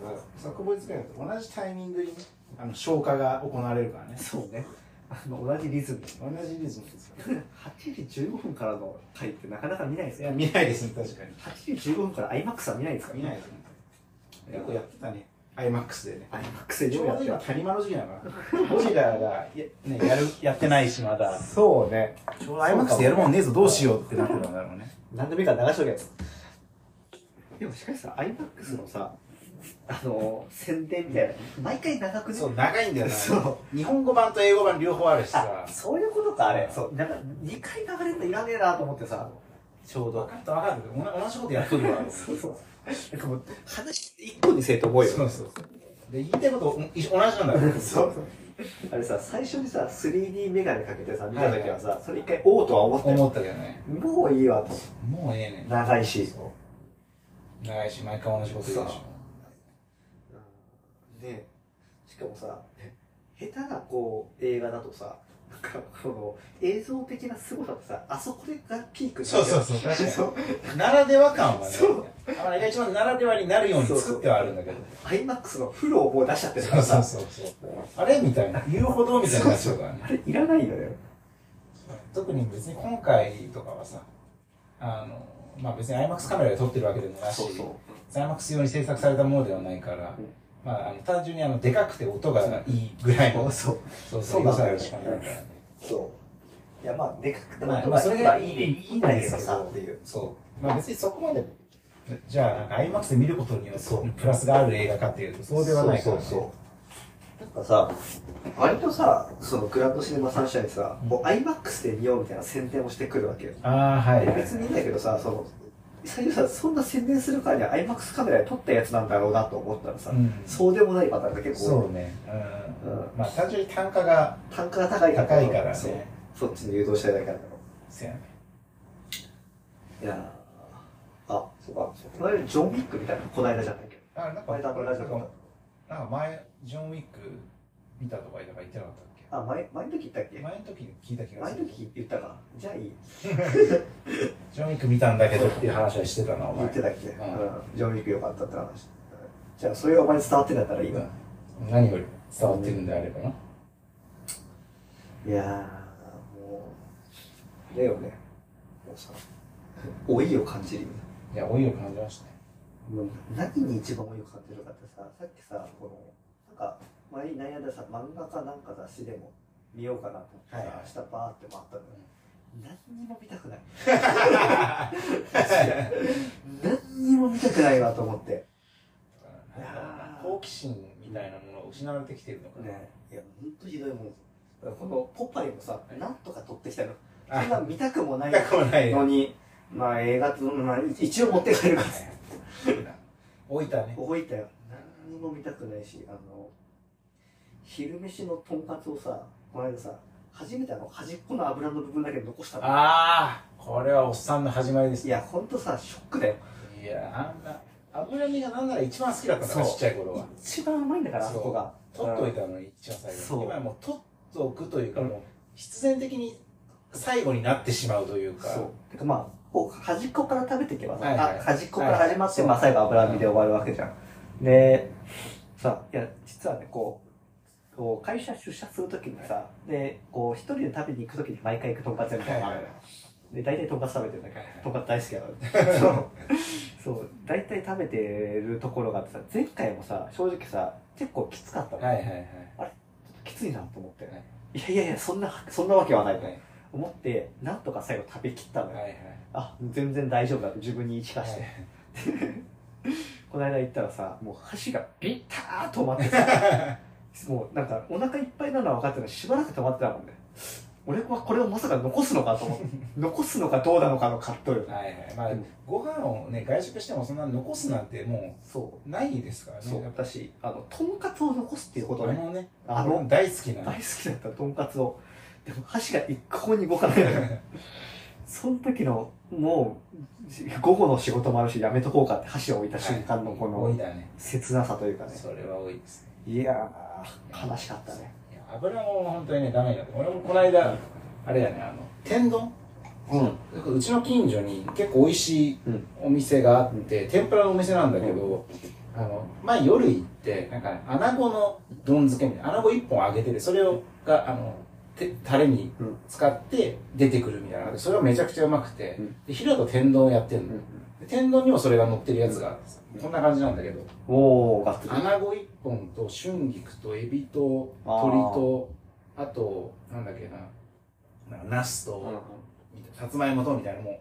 Speaker 2: やっぱ作ボイス会と同じタイミングにねあの消化が行われるからね
Speaker 1: そうね。あの、同じリズム。
Speaker 2: 同じリズムですからね
Speaker 1: 8時15分からの回ってなかなか見ないですよ。
Speaker 2: いや見ないですね確かに。
Speaker 1: 8時15分から IMAX は見ないですか？ら
Speaker 2: 見ないですねよ。くやってたね。IMAX でね。
Speaker 1: IMAX で。
Speaker 2: ちょうど今谷間の時期なのかな。ゴジラがや,、ね、やるやってないしまだ。
Speaker 1: そうね。
Speaker 2: ちょうど IMAX でやるもんねえぞどうしようってなってるんだろうね。
Speaker 1: 何でも。いいから流しとけ。でもしかしさ、IMAX のさ、あの、宣伝みたいな、毎回長くね？
Speaker 2: そう長いんだよな
Speaker 1: そう
Speaker 2: 日本語版と英語版両方あるし
Speaker 1: あ
Speaker 2: さ、
Speaker 1: そういうことか、あれ。そう。なんか、2回流れるのいらねえなと思ってさ、ちょうど
Speaker 2: 分か。った分かるおな同じことやっとるわ
Speaker 1: そうそう。なんかもう、話一個にせえと思うよ。
Speaker 2: そうそうそうで言いたいこと一緒同じなんだよ
Speaker 1: そう。あれさ、最初にさ、3D メガネかけてさ、見た時はさ、それ一回、おうとは思ったよ。
Speaker 2: 思ったけどね
Speaker 1: もういいわと。
Speaker 2: もうええねん
Speaker 1: 長いし。
Speaker 2: 長いし毎回同じこと言うでし
Speaker 1: で、しかもさ、下手なこう、映画だとさ、なんか、この、映像的な凄さってさ、あそこがピーク
Speaker 2: ょそう。そうそう確かに
Speaker 1: そう。
Speaker 2: ならでは感はね。
Speaker 1: そう。
Speaker 2: あれが一番ならではになるように作ってはあるんだけど。
Speaker 1: IMAX のフロをもう出しちゃってるからさ、
Speaker 2: そうそうそうあれみたいな。言うほどみたいになね
Speaker 1: あれいらないよね。
Speaker 2: 特に別に今回とかはさあのまあ別に IMAX カメラで撮ってるわけでもなし
Speaker 1: そうそう。
Speaker 2: IMAX 用に制作されたものではないから、
Speaker 1: うん
Speaker 2: まあ、あの単純にあのでかくて音がいいぐらいの
Speaker 1: そう。
Speaker 2: そう。
Speaker 1: そうなんだよね。
Speaker 2: しかないからね。
Speaker 1: そう。いや、まあ、でかくても、
Speaker 2: まあ、
Speaker 1: まあ、
Speaker 2: まあ、それがいいでいいんだけど
Speaker 1: ですさ、っていう。
Speaker 2: そう。まあ別にそこまで。じゃあなんか IMAX で見ることによってプラスがある映画かっていうとそうではないから、ね、
Speaker 1: そうそうなんかさ、割とさ、そのグランドシネマサンシャインさ、もう IMAX で見ようみたいな宣伝をしてくるわけよ。
Speaker 2: ああ、はい、
Speaker 1: 別にいいんだけどさ、その、最初さ、そんな宣伝するからには IMAX カメラで撮ったやつなんだろうなと思ったらさ、
Speaker 2: うん
Speaker 1: そうでもないパターンが結構多い
Speaker 2: そうね。うん。
Speaker 1: うん
Speaker 2: まあ、単純に単価が
Speaker 1: 単価が高いから
Speaker 2: 高いからね。
Speaker 1: そっちに誘導したいだけなんだろ
Speaker 2: そうやね。
Speaker 1: う。いやーあ、そうか。この間ジョン・ウィックみたいな、この間じゃないけ？ど。
Speaker 2: あ、なんか、
Speaker 1: 前田のラジオ
Speaker 2: なんか前、ジョン・ウィック見たとか言ってなかった
Speaker 1: あ、前、前の時言ったっけ？
Speaker 2: 前の時に聞いた気が
Speaker 1: 前の。時言ったか？じゃあいい。
Speaker 2: ジョン・ウィック見たんだけどっていう話はしてたな、お前。
Speaker 1: 言ってたっけ、
Speaker 2: う
Speaker 1: うんん、ジョン・ウィック良かったって話。じゃあ、それがお前に伝わってんだったらいいわ。
Speaker 2: うん何より伝わってるんであればな。
Speaker 1: いやー、もう、だよね。もうさ、老いを感じるよね。
Speaker 2: いや、老いを感じましたね。
Speaker 1: もう何に一番老いを感じるかってさ、さっきさ、この、なんか、前に悩んださ、漫画かなんか雑誌でも見ようかなと思ってさ、
Speaker 2: はいはい
Speaker 1: 明日バーって回ったのよ。何にも見たくない。何にも見たくないわと思って。
Speaker 2: 好奇心みたいなものを失われてきてるのかな。
Speaker 1: ねいや、ほんとひどいもん。このポッパイもさ、
Speaker 2: い
Speaker 1: なんとか撮ってきたの。
Speaker 2: あ
Speaker 1: そんな見たくもない
Speaker 2: 見たくもない
Speaker 1: のに、まあ映画と、まあ一応持って帰るから。
Speaker 2: 置いたね。
Speaker 1: 置いたよ。何にも見たくないし、あの、昼飯のとんかつをさ、この間さ、初めてあの端っこの油の部分だけ残したの。
Speaker 2: ああこれはおっさんの始まりですね。
Speaker 1: いや、ほんとさ、ショックだよ。
Speaker 2: いや、あんな、脂身がなんなら一番好きだったから、ちっちゃい頃は。
Speaker 1: 一番うまいんだから、あ
Speaker 2: そ
Speaker 1: こが。
Speaker 2: 取っといたのに一番最後。今はもう取っておくというか、もう必然的に最後になってしまうというか。
Speaker 1: そう。てかまあ、こう端っこから食べていけばさ、
Speaker 2: はいはい
Speaker 1: あ端っこから始まって、
Speaker 2: はい
Speaker 1: まあ最後油身で終わるわけじゃん。で、さ、いや、実はね、こう、こう会社出社するときにさ、で、こう一人で食べに行くときに毎回行くとんかつ屋みたいなで、大体とんかつ食べてるんだけど、とんかつ大好きなの。そう。そう、大体食べてるところがあってさ、前回もさ、正直さ、結構きつかったの。
Speaker 2: はいはいはい。
Speaker 1: ちょっときついなと思って。
Speaker 2: はい
Speaker 1: いやいやいや、そんな、そんなわけはないと
Speaker 2: はい
Speaker 1: 思って、なんとか最後食べきったのよ。
Speaker 2: はいはい。
Speaker 1: あ、全然大丈夫だと自分に言い聞かして。
Speaker 2: はい
Speaker 1: この間行ったらさ、もう箸がビッター止まってさ、もうなんかお腹いっぱいなのは分かってるのにしばらく止まってたもんね。俺はこれをまさか残すのかと思って、残すのかどうなのかの葛藤よ。
Speaker 2: はいはい。まあ、ご飯をね、外食してもそんな残すなんても
Speaker 1: そう
Speaker 2: ないですからね。
Speaker 1: そう、私、あの、とんかつを残すっていうことね、
Speaker 2: あのね、
Speaker 1: あの
Speaker 2: 大好きな。
Speaker 1: 大好きだったとんかつを。でも箸が一向に動かない。その時の、もう、午後の仕事もあるし、やめとこうかって箸を置いた瞬間のこの
Speaker 2: 多いだね。
Speaker 1: 切なさというかね。
Speaker 2: それは多いですね。
Speaker 1: いやー、悲しかったね。
Speaker 2: 油も本当にね、ダメになって。俺もこの間、あれやね、あの、天丼？
Speaker 1: うん。
Speaker 2: うちの近所に結構美味しい
Speaker 1: うん
Speaker 2: お店があって、天ぷらのお店なんだけど、あの、前夜行って、なんか、穴子の丼漬けみたいな、穴子一本揚げてて、それを、が、あの、てタレに
Speaker 1: うん
Speaker 2: 使って出てくるみたいなので、それがめちゃくちゃうまくて
Speaker 1: うん、
Speaker 2: で、昼だと天丼やってんの。で天丼にもそれが乗ってるやつがあってさ、こんな感じなんだけど、
Speaker 1: おー、がっつり。
Speaker 2: 穴子一本と春菊とエビと鶏と、あと、なんだっけな、なんかナスと、さつまいもとみたいなもう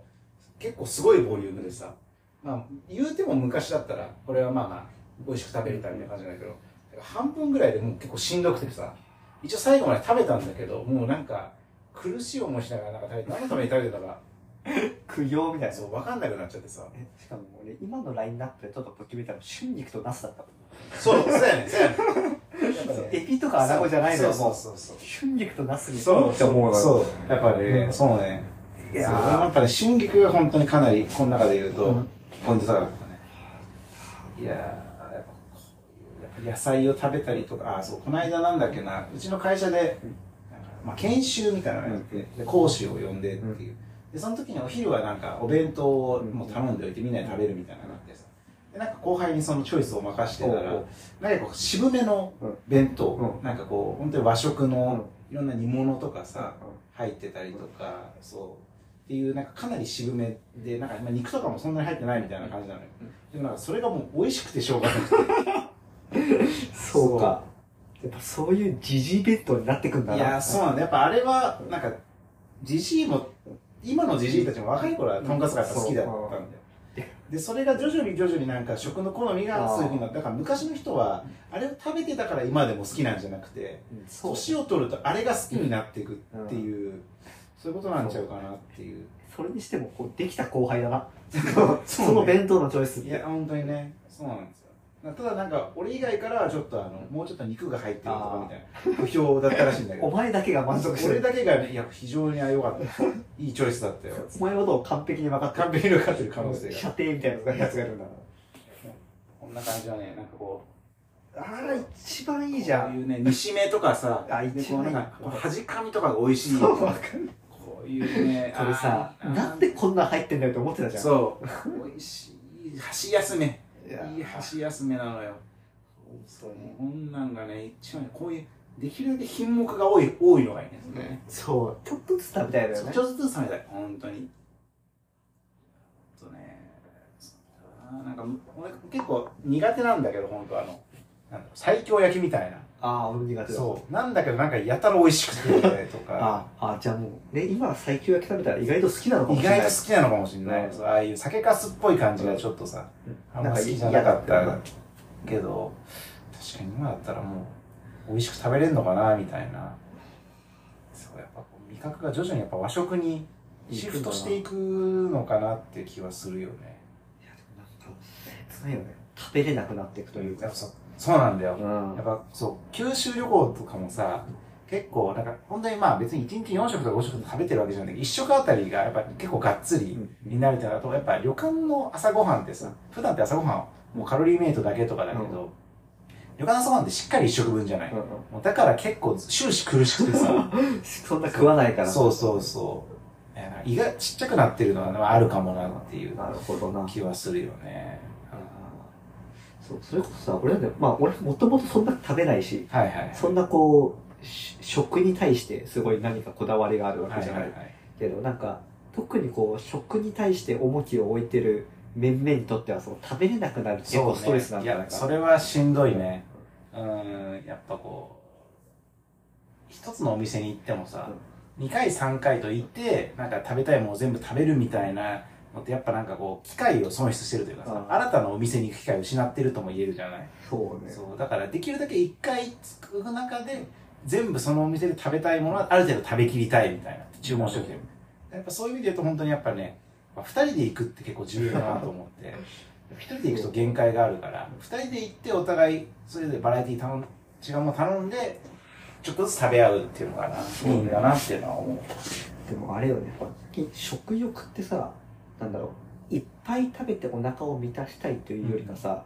Speaker 2: 結構すごいボリュームでさ。まあ言うても昔だったらこれはまあまあ美味しく食べれたみたいな感じなんだけど半分ぐらいでもう結構しんどくてさ一応最後まで食べたんだけどもうなんか苦しい思いしながらなんか食べて何のために食べてたか
Speaker 1: 苦行みたいな。
Speaker 2: そう分かんなくなっちゃってさ。
Speaker 1: えしかも俺、今のラインナップでちょっとときめいたの、春菊とナスだったもん。
Speaker 2: そうそうやねそうやねやっぱ
Speaker 1: エビとか穴子じゃないのよ、
Speaker 2: そ
Speaker 1: もう。
Speaker 2: うそうそう。
Speaker 1: 春菊とナスに。
Speaker 2: そう
Speaker 1: って思う。
Speaker 2: そうやっぱねそうね。
Speaker 1: いや
Speaker 2: そうや
Speaker 1: ー
Speaker 2: っぱね春菊が本当にかなりこの中で言うと、
Speaker 1: うん。
Speaker 2: ポイント高かったね。いやーやっぱこういうやっぱ野菜を食べたりとかあそうこの間なんだっけなうちの会社で、なんかまあ、研修みたいなのやって、で講師を呼んでっていう、でその時にお昼はなんかお弁当をもう頼んでおいてみんなで食べるみたいなのがあってさ。でなんか後輩にそのチョイスを任してたらなんかこう渋めの
Speaker 1: うん
Speaker 2: 弁当、
Speaker 1: うん。
Speaker 2: なんかこう本当に和食の
Speaker 1: う
Speaker 2: いろんな煮物とかさ、入ってたりとか、そう。っていうなんかかなり渋めでなんかまあ肉とかもそんなに入ってないみたいな感じなのよ、でもなんかそれがもう美味しくてしょうがなくて。
Speaker 1: そうか。やっぱそういう時事弁当になってくんだな。
Speaker 2: いやそうなんだ。やっぱあれはなんかじじいも今のじじいたちも若い頃はとんかつがやっぱ好きだったんだよ。でそれが徐々に徐々になんか食の好みがそういうふうになってだから昔の人はあれを食べてたから今でも好きなんじゃなくて
Speaker 1: そう。
Speaker 2: 年を取るとあれが好きになっていくっていう、そういうことなんちゃうかなっていう。
Speaker 1: それにしてもこうできた後輩だな。
Speaker 2: そ
Speaker 1: の弁当のチョイス
Speaker 2: いや本当にね。そうなんです。よただなんか俺以外からはちょっとあのもうちょっと肉が入ってるとかみたいな不評だったらしいんだけ
Speaker 1: お
Speaker 2: ど
Speaker 1: 前だけが満足してる。
Speaker 2: 俺だけがねいや非常にあ良かった。いいチョイスだったよ。
Speaker 1: お前のことを完璧に分かってる。
Speaker 2: 完璧に分かってる可能性が。
Speaker 1: 射程みたいなやつがいるんだな
Speaker 2: こんな感じはねなんかこう。
Speaker 1: あら一番いいじゃ
Speaker 2: こうんいうね煮しめとかさ
Speaker 1: あ
Speaker 2: でこう
Speaker 1: 一番いい
Speaker 2: なんかこう端かみとかが美味しい。
Speaker 1: そうわか
Speaker 2: こういうね
Speaker 1: これさなんでこんなん入ってんだよって思ってたじゃん。
Speaker 2: そう。美味しい。箸休め
Speaker 1: いや。
Speaker 2: いい箸休めなのよ。
Speaker 1: 本当に。
Speaker 2: こんなんがね一番こういうできるだけ品目が多い多いのがいいんですね、
Speaker 1: そう。ちょっとずつ食べたいのよね。
Speaker 2: ちょっとずつ食べたい。本当に。とねななんか俺結構苦手なんだけど本当あの最強焼きみたいな
Speaker 1: ああ俺苦手だ。
Speaker 2: そう。なんだけどなんかやたら美味しくてとか。
Speaker 1: ああじゃあもうね今最強焼き食べたら意外と好きなのかもし
Speaker 2: 意
Speaker 1: れない
Speaker 2: 外と好きなのかもしれない、ああいう酒粕っぽい感じがちょっとさ、あん。ま好きじゃなかったけど確かに今だったらもう美味しく食べれるのかなみたいな。そうやっぱ味覚が徐々にやっぱ和食にシフトしていくのかなって気はするよね
Speaker 1: いやでもなんか切ないよね食べれなくなっていくというか
Speaker 2: そうなんだよ、
Speaker 1: うん。
Speaker 2: やっぱそう九州旅行とかもさ結構なんか本当にまあ別に1日4食とか5食とか食べてるわけじゃないけど1食あたりがやっぱ結構がっつりになるってなるとやっぱ旅館の朝ごはんってさ普段って朝ごはんもうカロリーメイトだけとかだけど、
Speaker 1: うん。
Speaker 2: 旅館の朝ごはんってしっかり1食分じゃない、
Speaker 1: うん
Speaker 2: だから結構終始苦しくてさ。
Speaker 1: そんな食わないから。
Speaker 2: そうそうそう。胃がちっちゃくなってるのはあるかもなっていう
Speaker 1: なるほどな。
Speaker 2: 気はするよね
Speaker 1: そうそれこそさ俺なんだよまあ俺もともとそんな食べないし
Speaker 2: はいはい
Speaker 1: そんなこうし食に対してすごい何かこだわりがあるわけじゃない。い
Speaker 2: はいははい。
Speaker 1: けどなんか特にこう食に対して重きを置いてる面々にとってはその食べれなくなるって結構ストレスなんじゃない
Speaker 2: それはしんどいね。うんやっぱこう一つのお店に行ってもさ、2回3回と行ってなんか食べたいものを全部食べるみたいなのってやっぱなんかこう機会を損失してるというかさ、
Speaker 1: うん。
Speaker 2: 新たなお店に行く機会を失ってるとも言えるじゃない、
Speaker 1: そうね。
Speaker 2: そうだからできるだけ1回作る中で全部そのお店で食べたいものはある程度食べきりたいみたいな注文しておきたい。やっぱそういう意味で言うと本当にやっぱね2人で行くって結構重要だなと思って。1人で行くと限界があるから2人で行ってお互いそれぞれバラエティー頼ん違うもの頼んでちょっとずつ食べ合うっていうのかな、いいんだなっていうのは思う。
Speaker 1: でもあれよね食欲ってさなんだろう。いっぱい食べてお腹を満たしたいというよりかさ、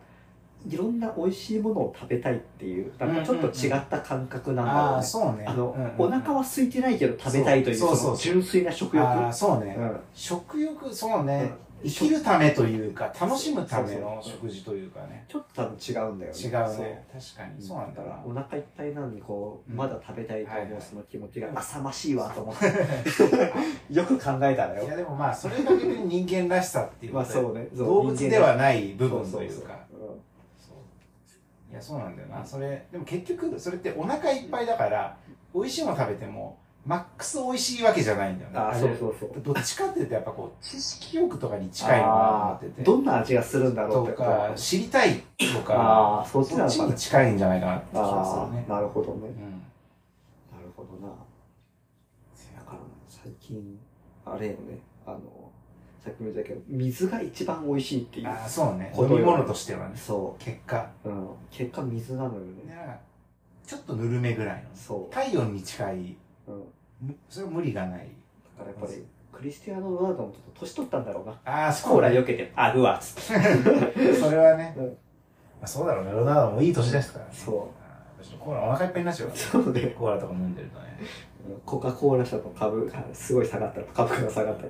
Speaker 1: いろんな美味しいものを食べたいっていうなんかちょっと違った感覚なんだろうね、
Speaker 2: そうね。
Speaker 1: あの、
Speaker 2: うんうん
Speaker 1: お腹は空いてないけど食べたいという
Speaker 2: そうそう
Speaker 1: 純粋な食欲？
Speaker 2: そうね、
Speaker 1: うん。
Speaker 2: 食欲そうね、
Speaker 1: うん
Speaker 2: 生きるためというか楽しむための食事というかね。
Speaker 1: ちょっと多分違うんだよね。
Speaker 2: 違うね。確かに。そうなんだな。
Speaker 1: お腹いっぱいなのにこう、
Speaker 2: うん
Speaker 1: まだ食べたいと思うその気持ちが浅ましいわと思って。よく考えたらよ。
Speaker 2: いやでもまあそれが逆に人間らしさっていう
Speaker 1: まあ
Speaker 2: ことで
Speaker 1: そう。
Speaker 2: 動物ではない部分というか。いやそうなんだよな。それでも結局それってお腹いっぱいだから美味しいもの食べてもマックス美味しいわけじゃないんだよね。
Speaker 1: ああ
Speaker 2: れ。
Speaker 1: そうそうそう。
Speaker 2: どっちかっていうとやっぱこう 知識欲とかに近いのかなってて。
Speaker 1: どんな味がするんだろう
Speaker 2: とか知りたいとか
Speaker 1: ああそっち
Speaker 2: に近いんじゃないかなって気が
Speaker 1: あ
Speaker 2: するね。
Speaker 1: あなるほどね。
Speaker 2: うん。
Speaker 1: なるほどな。だから最近あれよね。あのさっきも言ったけど水が一番美味しいっていう
Speaker 2: ああそうね。飲み物としてはね。
Speaker 1: そ
Speaker 2: 結果。
Speaker 1: う、うん、結果水なのよね。
Speaker 2: ねちょっとぬるめぐらいの
Speaker 1: そ
Speaker 2: 体温に近い
Speaker 1: うん
Speaker 2: むそれは無理がない。
Speaker 1: だからやっぱりクリスティアーノ・ロナウドもちょっと年取ったんだろうな。
Speaker 2: ああ
Speaker 1: コーラ避けて。あるわっつって。
Speaker 2: それはね、
Speaker 1: うん。
Speaker 2: まあ、そうだろうね。ロナウドもいい年ですからね。
Speaker 1: そう。
Speaker 2: あーちょっとコーラお腹いっぱいになっちゃうから
Speaker 1: そうね。
Speaker 2: コーラとか飲んでるとね。
Speaker 1: コカ・コーラ社の株がすごい下がったら株価が下がったら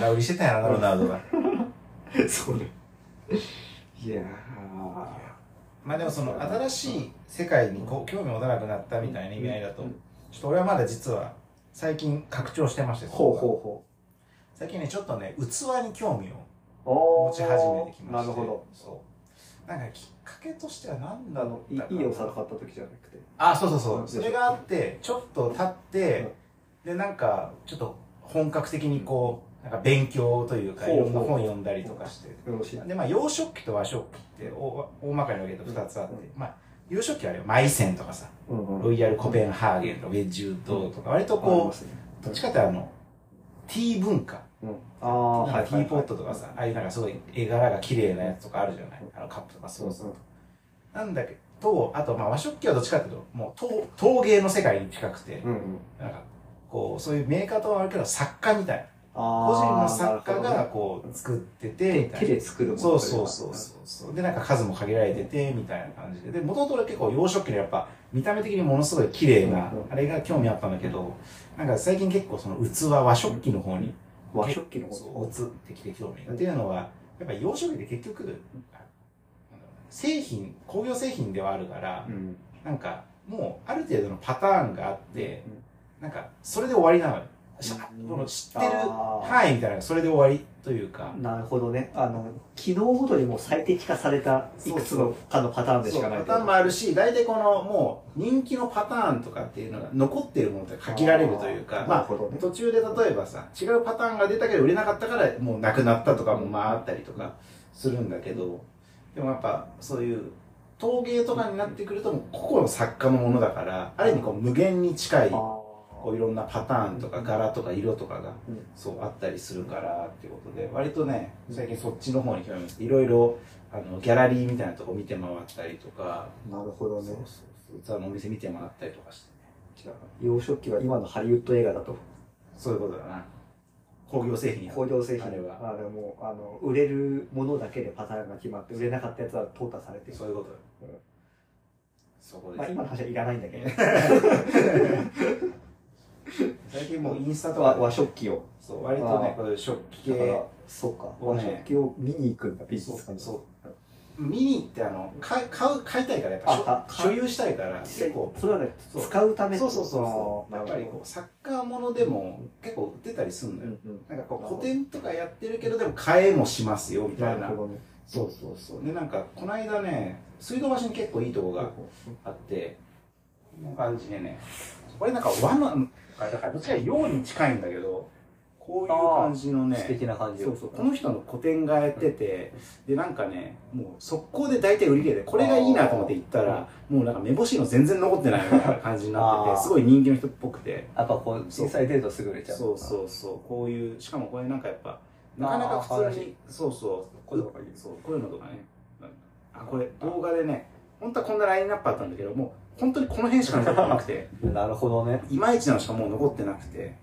Speaker 2: 空売りしてたんやろなロナウドが。
Speaker 1: そうね。いやー。
Speaker 2: まあでもその新しい世界にこう興味持たなくなったみたいな意味合いだと、
Speaker 1: うん
Speaker 2: ちょっと俺はまだ実は最近拡張してまして
Speaker 1: ほうほう
Speaker 2: う。
Speaker 1: ほ
Speaker 2: 最近ねちょっとね器に興味を持ち始めてきまして。
Speaker 1: なるほど。
Speaker 2: そう。なんかきっかけとしては何だ
Speaker 1: あ
Speaker 2: ろ
Speaker 1: のいいいお皿買った時じゃなくて。
Speaker 2: あそうそうそう、
Speaker 1: うん。
Speaker 2: それがあってちょっと経って、でなんかちょっと本格的にこうなんか勉強というか、いろんな本読んだりとかして。
Speaker 1: よろしい。
Speaker 2: で、まあ、洋食器と和食器って大大まかに分けると2つあって、まあ、洋食器はあれマイセンとかさ、
Speaker 1: うんうん
Speaker 2: ロイヤルコペンハーゲンとかウェッジウッドとか、割とこう、どっちかってあの、ティー文化。
Speaker 1: うんああ、
Speaker 2: ティーポットとかさ、ああいうなんかすごい絵柄が綺麗なやつとかあるじゃないあのカップとかそうそう。なんだけど、あとまあ和食器はどっちかっていうと、もう陶陶芸の世界に近くて。なんかこう、そういうメーカーとはあるけど作家みたいな。個
Speaker 1: 個
Speaker 2: 人の作家がこう作ってて。
Speaker 1: 手で作るもの
Speaker 2: そうそうそうそうそう。で、なんか数も限られてて、みたいな感じで。で、もともと俺結構洋食器のやっぱ見た目的にものすごい綺麗な、あれが興味あったんだけど、なんか最近結構その器、和食器の方に
Speaker 1: 和食器の
Speaker 2: そう移ってきて興味が。っていうのは、やっぱり洋食器って結局、製品、工業製品ではあるから、
Speaker 1: うん
Speaker 2: なんかもうある程度のパターンがあって、なんかそれで終わりなのよ。この知ってる範囲みたいなそれで終わりというか、
Speaker 1: なるほどね。あの、機能ごとにもう最適化されたいくつのかのパターンでしかない
Speaker 2: そうパターンもあるし、大体このもう人気のパターンとかっていうのが残ってるものって限られるというか、ま
Speaker 1: ほどね。
Speaker 2: あ。途中で例えばさ、違うパターンが出たけど売れなかったからもうなくなったとかもまああったりとかするんだけど、でもやっぱそういう陶芸とかになってくるともう個々の作家のものだから、ある意味こう無限に近い、こういろんなパターンとか柄とか色とかが
Speaker 1: うん。
Speaker 2: そうあったりするからっていうことで割とね最近そっちの方に興味があっていろいろあのギャラリーみたいなとこ見て回ったりとか
Speaker 1: なるほどね。
Speaker 2: そう。そうそう器のお店見て回ったりとかしてね。
Speaker 1: じゃあ洋食器は今のハリウッド映画だと。
Speaker 2: そういうことだな。工業製品や。
Speaker 1: 工業製品。
Speaker 2: あれは。
Speaker 1: あでもあの売れるものだけでパターンが決まって売れなかったやつは淘汰されてる。
Speaker 2: そういうことだ
Speaker 1: うん。
Speaker 2: そこです、
Speaker 1: まあ今の話はいらないんだけど
Speaker 2: 最近もうインスタと
Speaker 1: 和
Speaker 2: か
Speaker 1: 和食器を。
Speaker 2: そう割とねこういう食器系。
Speaker 1: そうか。和食器を見に行くんだ美術館に
Speaker 2: そう見に行ってあの買う買いたいからやっぱ所所有したいから結構
Speaker 1: それはね使うため
Speaker 2: そうそうそうやっぱりこうサッカーものでも結構売ってたりするのよ、
Speaker 1: うんうん
Speaker 2: なんかこう古典とかやってるけどでも買えもしますよみたな。
Speaker 1: ないるほどね。
Speaker 2: そうそうそう。でなんかこの間ね水道橋に結構いいとこがあってこんな感じでねこれなんか和のあだからどっちか洋に近いんだけどこういう感じのね
Speaker 1: 素敵な感じ
Speaker 2: そうそうこの人の個展がやっててでなんかねもう速攻で大体売り切れでこれがいいなと思って行ったらもうなんか目星の全然残ってないみたいな感じになっててすごい人気の人っぽくて。
Speaker 1: やっぱこう
Speaker 2: そう
Speaker 1: 実際出るとすぐ売れちゃう。
Speaker 2: そうそうそうこういうしかもこれなんかやっぱなかなか普通にそうそう
Speaker 1: こういうのがいい
Speaker 2: そうこういうのとかねあこれ動画でね本当はこんなラインナップあったんだけどもう本当にこの辺しか残ってなくて。
Speaker 1: なるほどね。
Speaker 2: いまいちなのしかもう残ってなくて。で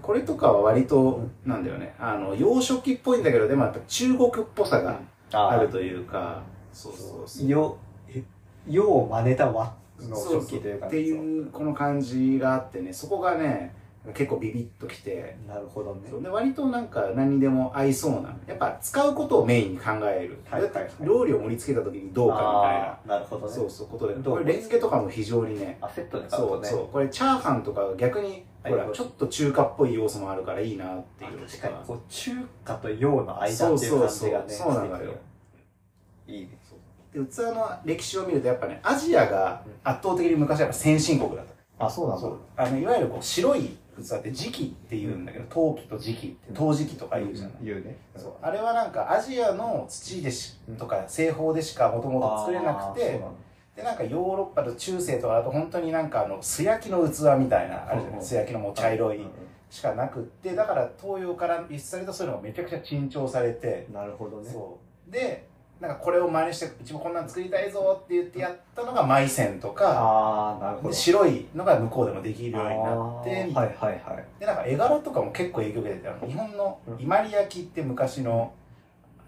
Speaker 2: これとかは割となんだよね。あの洋食器っぽいんだけどでもやっぱ中国っぽさがあるというか。そうそうそう。
Speaker 1: よえ洋を真似た和の食器というか。
Speaker 2: っていうこの感じがあってね。そこがね結構ビビッときて。
Speaker 1: なるほどね。
Speaker 2: で割となんか何にでも合いそうな。やっぱ使うことをメインに考える、
Speaker 1: はいはいはい。
Speaker 2: 料理を盛り付けた時にどうかみたいな。
Speaker 1: なるほどね。
Speaker 2: そうそうことでこれレンゲとかも非常にね。
Speaker 1: あセットで買うとね。
Speaker 2: そうそう。これチャーハンとか逆にほら
Speaker 1: はい
Speaker 2: ちょっと中華っぽい要素もあるからいいなっていう。
Speaker 1: 確かに。こう中華と洋の間っていう感じがね
Speaker 2: そうそうそうそう。なのよ。
Speaker 1: いいね。
Speaker 2: で器の歴史を見るとやっぱねアジアが圧倒的に昔はやっぱ先進国だった。
Speaker 1: あそうなんだ。
Speaker 2: そう。あのいわゆるこう白い器って磁器って言うんだけど陶器と磁器って陶磁器とか言うじゃない、
Speaker 1: 言うね。
Speaker 2: そう。あれはなんかアジアの土でしとか製法でしかもともと作れなくてでなんかヨーロッパと中世とかだと本当になんかあの素焼きの器みたいなあるじゃ
Speaker 1: うん。
Speaker 2: ない素焼きのもう茶色い
Speaker 1: うん。
Speaker 2: しかなくってだから東洋から輸出されたそういうのがめちゃくちゃ珍重されて
Speaker 1: なるほどね。
Speaker 2: そう。でなんかこれを真似してうちもこんなん作りたいぞって言ってやったのがマイセンとか
Speaker 1: ああなるほど。
Speaker 2: で白いのが向こうでもできるようになって
Speaker 1: はいはいはい。
Speaker 2: でなんか絵柄とかも結構影響を受けてて日本の伊万里焼って昔の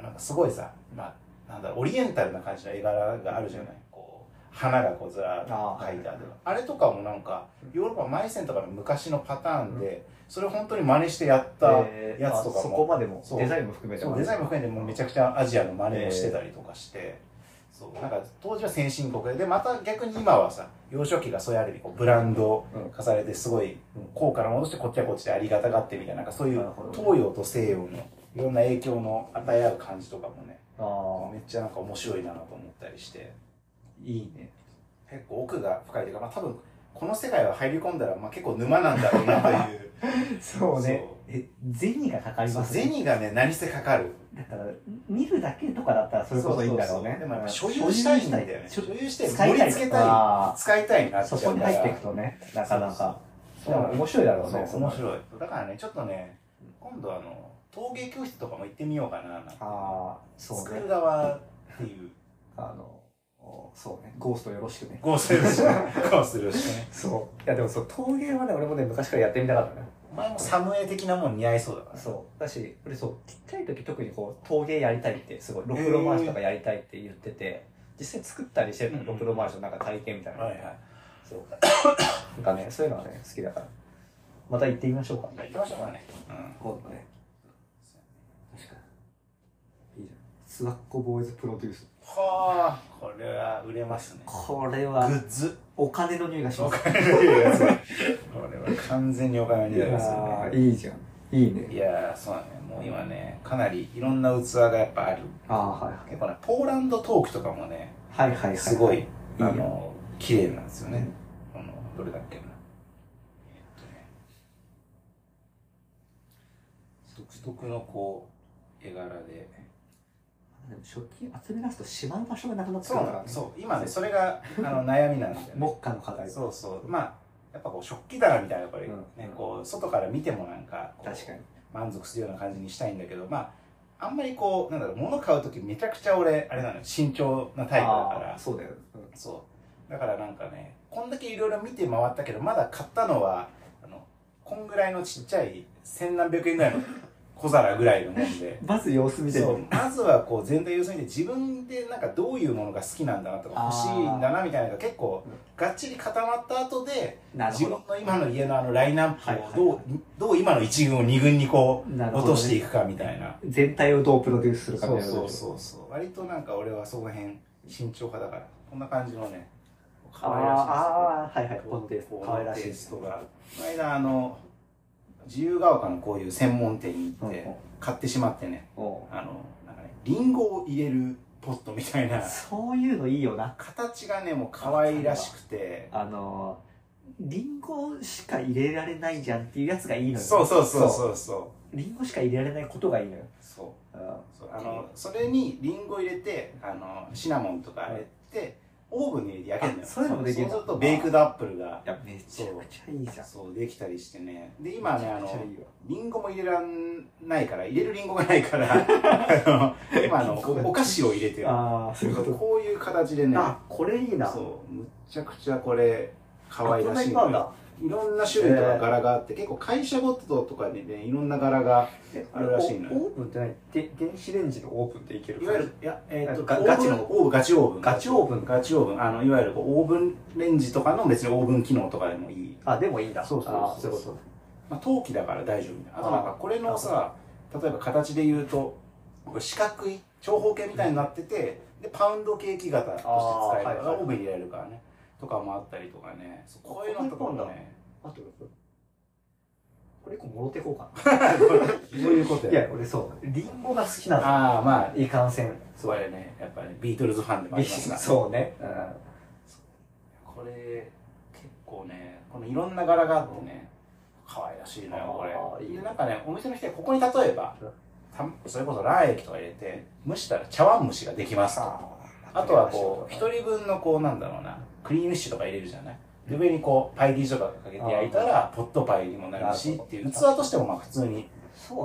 Speaker 2: なんかすごいさ、まあ、なんだろうオリエンタルな感じの絵柄があるじゃない？こう花がこうずらーっと描いてあるあれとかもなんかヨーロッパマイセンとかの昔のパターンでそれを本当に真似してやった
Speaker 1: えー
Speaker 2: やつとか
Speaker 1: あそこ
Speaker 2: も
Speaker 1: までもデザインも含めて
Speaker 2: デザインも含めてもうめちゃくちゃアジアの真似をしてたりとかして、そう。なんか当時は先進国ででまた逆に今はさ幼少期がそういうある意味こうブランド化されてすごい高価な戻してこっちはこっちでありがたがってみたいななんかそういう東洋と西洋のいろんな影響の与え合う感じとかもね
Speaker 1: あ
Speaker 2: めっちゃなんか面白いなと思ったりして。
Speaker 1: いいね。
Speaker 2: 結構奥が深いというか、まあ、多分この世界は入り込んだら、まあ、結構沼なんだろうなという。
Speaker 1: そうね。え銭がかかります？ね
Speaker 2: 銭がね何せかかる。
Speaker 1: だから見るだけとかだったらそれこそいいんだろうね。
Speaker 2: でもやっぱ所有したいんだよね。
Speaker 1: 所
Speaker 2: 所有して盛り付けたい。
Speaker 1: あ
Speaker 2: 使いたいな
Speaker 1: ーそこに入っていくとねなかなか。でも面白いだろうね。
Speaker 2: そう面白い。だからねちょっとね今度あの陶芸教室とかも行ってみようかななんて。
Speaker 1: ああそう
Speaker 2: 作
Speaker 1: ね
Speaker 2: る側っていう。
Speaker 1: あのおそうね。ゴーストよろしくね。
Speaker 2: ゴーストよろしくね。ゴーストよろしくね
Speaker 1: そう。いやでもそう陶芸はね俺もね昔からやってみたかったね
Speaker 2: お前もサムエ的なもん似合いそうだから。
Speaker 1: そう。だし俺そうちっちゃい時特にこう陶芸やりたいってすごいろくろ回しとかやりたいって言ってて実際作ったりしてるの
Speaker 2: うん
Speaker 1: ろくろ回しのなんか体験みたいな、
Speaker 2: はいはい。
Speaker 1: そう。なんかねそういうのはね好きだから。また行ってみましょうか。
Speaker 2: 行きましょうかね。うん。
Speaker 1: 今度ね。確かに。いいじゃん。スワッコボーイズプロデュース
Speaker 2: はあこれは売れますね。
Speaker 1: これ
Speaker 2: グ
Speaker 1: は
Speaker 2: ッズ。
Speaker 1: お金の匂いがします。
Speaker 2: お金のいいやつこれは完全にお金の匂いですよ
Speaker 1: あ
Speaker 2: ね
Speaker 1: ーいいじゃん。いいね。
Speaker 2: いやーそうだね。もう今ねかなりいろんな器がやっぱある。
Speaker 1: ああはい
Speaker 2: 結構ねポーランドトークとかもね
Speaker 1: はいはいはいはい。
Speaker 2: すごい
Speaker 1: い
Speaker 2: あ
Speaker 1: よ。
Speaker 2: の綺麗なんですよね。あのどれだっけな。えっとね。独特のこう絵柄で
Speaker 1: 食器集め出すとしまう場所がなくなってく
Speaker 2: そう
Speaker 1: るからね。
Speaker 2: そう今ねそれがあの悩みなんだよね。
Speaker 1: 目下の課題
Speaker 2: そうそう。まあやっぱこう食器棚みたいなやっぱりね、
Speaker 1: うん。
Speaker 2: こう外から見てもなんか
Speaker 1: 確かに。
Speaker 2: 満足するような感じにしたいんだけどまああんまりこうなんだろう物買う時めちゃくちゃ俺あれなのよ。慎重なタイプだから。
Speaker 1: そうだよ、うん。
Speaker 2: そう。だからなんかねこんだけいろいろ見て回ったけどまだ買ったのはあのこんぐらいのちっちゃい千何百円ぐらいの小皿ぐらいのもんで。
Speaker 1: まず様子見てみ
Speaker 2: そ
Speaker 1: る
Speaker 2: う。まずはこう全体様子見て自分でなんかどういうものが好きなんだなとか欲しいんだなみたいなのが結構
Speaker 1: うん。
Speaker 2: がっちり固まった後で自分の今の家のあのラインナップ
Speaker 1: はいはい
Speaker 2: をどう,、どう今の1軍を2軍にこう落としていくかみたいな。
Speaker 1: 全体をどうプロデュースするかみたいな。
Speaker 2: そうそうそうそう。割となんか俺はそこら辺慎重派だからこんな感じのね可愛らしい
Speaker 1: あーあーはいはい。このテイス。ト
Speaker 2: こ
Speaker 1: 可愛らしい
Speaker 2: テイストがこの間あの自由が丘のこういう専門店に行って
Speaker 1: うんうん。
Speaker 2: 買ってしまってね。
Speaker 1: お
Speaker 2: あのなんかねリンゴを入れるポットみたいな。
Speaker 1: そういうのいいよな。
Speaker 2: 形がねもう可愛らしくて。
Speaker 1: あのリンゴしか入れられないじゃんっていうやつがいいのよ。
Speaker 2: そうそうそうそうそう。
Speaker 1: リンゴしか入れられないことがいいのよ。
Speaker 2: そう。
Speaker 1: あ
Speaker 2: そうあのそれにリンゴ入れてあのシナモンとか入れてオーブンに入れて焼けるのよ。
Speaker 1: あそういうのもできるんだ
Speaker 2: そうするとベイクドアップルが
Speaker 1: いやめちゃくちゃいいじゃん。
Speaker 2: そうできたりしてね。で今ねあのリンゴも入れらんないから入れるリンゴがないから 今あのお菓子を入れてる
Speaker 1: ああそういうこと。
Speaker 2: こういう形でね。
Speaker 1: あこれいいな。
Speaker 2: そうむっちゃくちゃこれ可愛らしい
Speaker 1: あこんなにい
Speaker 2: ろんな種類とか柄があって、結構会社ごととかでねいろんな柄が
Speaker 1: え
Speaker 2: あるらしいのよ。
Speaker 1: オーブンって何？で電子レンジのオーブンでいける
Speaker 2: いわゆるいやえっ、と
Speaker 1: ガガチの。
Speaker 2: オーブンガチオーブン。
Speaker 1: ガチオーブン。
Speaker 2: ガチオーブン。あのいわゆるこうオーブンレンジとかの別にオーブン機能とかでもいい、
Speaker 1: あでもいいんだ。
Speaker 2: そうそうそう
Speaker 1: そう。
Speaker 2: まあ、陶器だから大丈夫みたいなあとなんかこれのさ例えば形で言うと四角い長方形みたいになっててでパウンドケーキ型として使える
Speaker 1: あーはいはい。
Speaker 2: オーブンに入れられるからねとかもあったりとかね。そうこういうのとかもね。
Speaker 1: とあとこれ一個もろてこうかな。
Speaker 2: どういうこと
Speaker 1: いや俺そう。リンゴが好きなの
Speaker 2: ああまあ。
Speaker 1: いかんせん
Speaker 2: それね。やっぱり、ビートルズファンでもありますが
Speaker 1: そうね。うん。
Speaker 2: これ結構ねこのいろんな柄があってね可愛らしいのよこれ。
Speaker 1: いい
Speaker 2: なんかねお店の人がここに例えば
Speaker 1: う
Speaker 2: それこそ卵液とか入れて蒸したら茶碗蒸しができますと。あとはこう一人分のこうなんだろうなクリームッシュとか入れるじゃない？で上にこうパイ生地とかかけて焼いたらポットパイにもなるしっていう。器としてもまあ普通に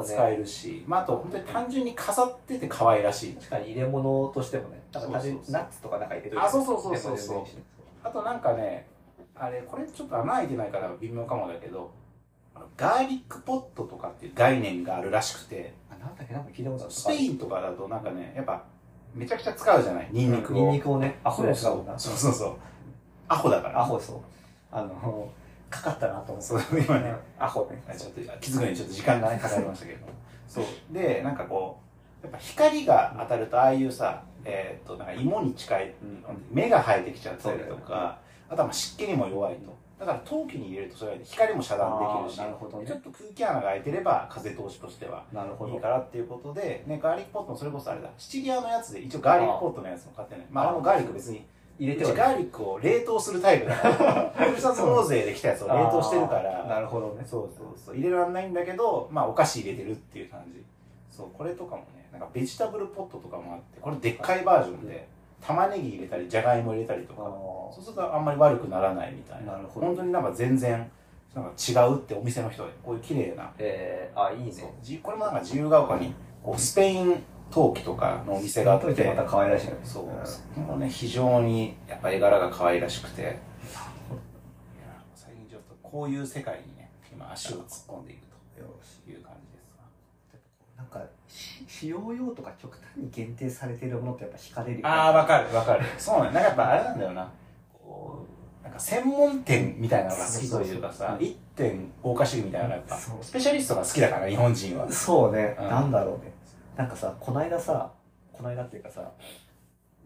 Speaker 2: 使えるし、まあ、あと本当に単純に飾ってて可愛らしい。
Speaker 1: 確かに入れ物としてもね。なんか単純にナッツとかなんか入れて
Speaker 2: あそうそうそうそうそう。あとなんかねあれこれちょっと穴開いてないから微妙かもだけどガーリックポットとかっていう概念があるらしくて。
Speaker 1: あなんだっけ？なんか聞いたことある。
Speaker 2: スペインとかだとなんかねやっぱめちゃくちゃ使うじゃない？ニンニクを、
Speaker 1: ニンニクをね。アホで使
Speaker 2: そうそうそうそうアホだから。
Speaker 1: アホそう。あのかかったなと思って
Speaker 2: そう今ね
Speaker 1: アホね。
Speaker 2: ちょっと気づくのにちょっと時間がねかかりましたけど。そう。でなんかこうやっぱ光が当たるとああいうさえーっとなんか芋に近い目が生えてきちゃったりとか、あとはまあ湿気にも弱いと。だから陶器に入れるとそれは光も遮断できるし
Speaker 1: あーなるほどね。
Speaker 2: ちょっと空気穴が開いてれば風通しとしてはいいからっていうことで、ね、ガーリックポットもそれこそあれだ。シチリアのやつで一応ガーリックポットのやつも買ってね。まああれもガーリック別に
Speaker 1: 入れては
Speaker 2: ガーリックを冷凍するタイプだから、ふるさと納税で来たやつを冷凍してるか
Speaker 1: あーな
Speaker 2: ら、
Speaker 1: るほどね。
Speaker 2: そうそうそう、入れられないんだけど、まあお菓子入れてるっていう感じ。そう、これとかもね、なんかベジタブルポットとかもあって、これでっかいバージョンで、玉ねぎ入れたり、じゃがいも入れたりとか、
Speaker 1: あ
Speaker 2: そうするとあんまり悪くならないみたいな。
Speaker 1: なるほど
Speaker 2: 本当になんか全然、なんか違うってお店の人で、こういう綺麗な。
Speaker 1: えー、あ、いいね。
Speaker 2: じこれもなんか自由が丘に、こうスペイン陶器とかのお店があって、
Speaker 1: また可愛らしいね。
Speaker 2: そう、もね、非常にやっぱ絵柄が可愛らしくて、最近ちょっとこういう世界にね、今足を突っ込んでいくという感じですわ。
Speaker 1: なんか、し使用用とか極端に限定されているものってやっぱ惹かれる
Speaker 2: ああ、わかるわかる。そうなんだ。なんかやっぱあれなんだよな。こう、なんか専門店みたいなのが好きというかさ、一点豪華主義みたいなのがやっぱ、スペシャリストが好きだから、日本人は。
Speaker 1: そうね、
Speaker 2: うん
Speaker 1: なんだろうね。なんかさ、この間さ、この間っていうかさ、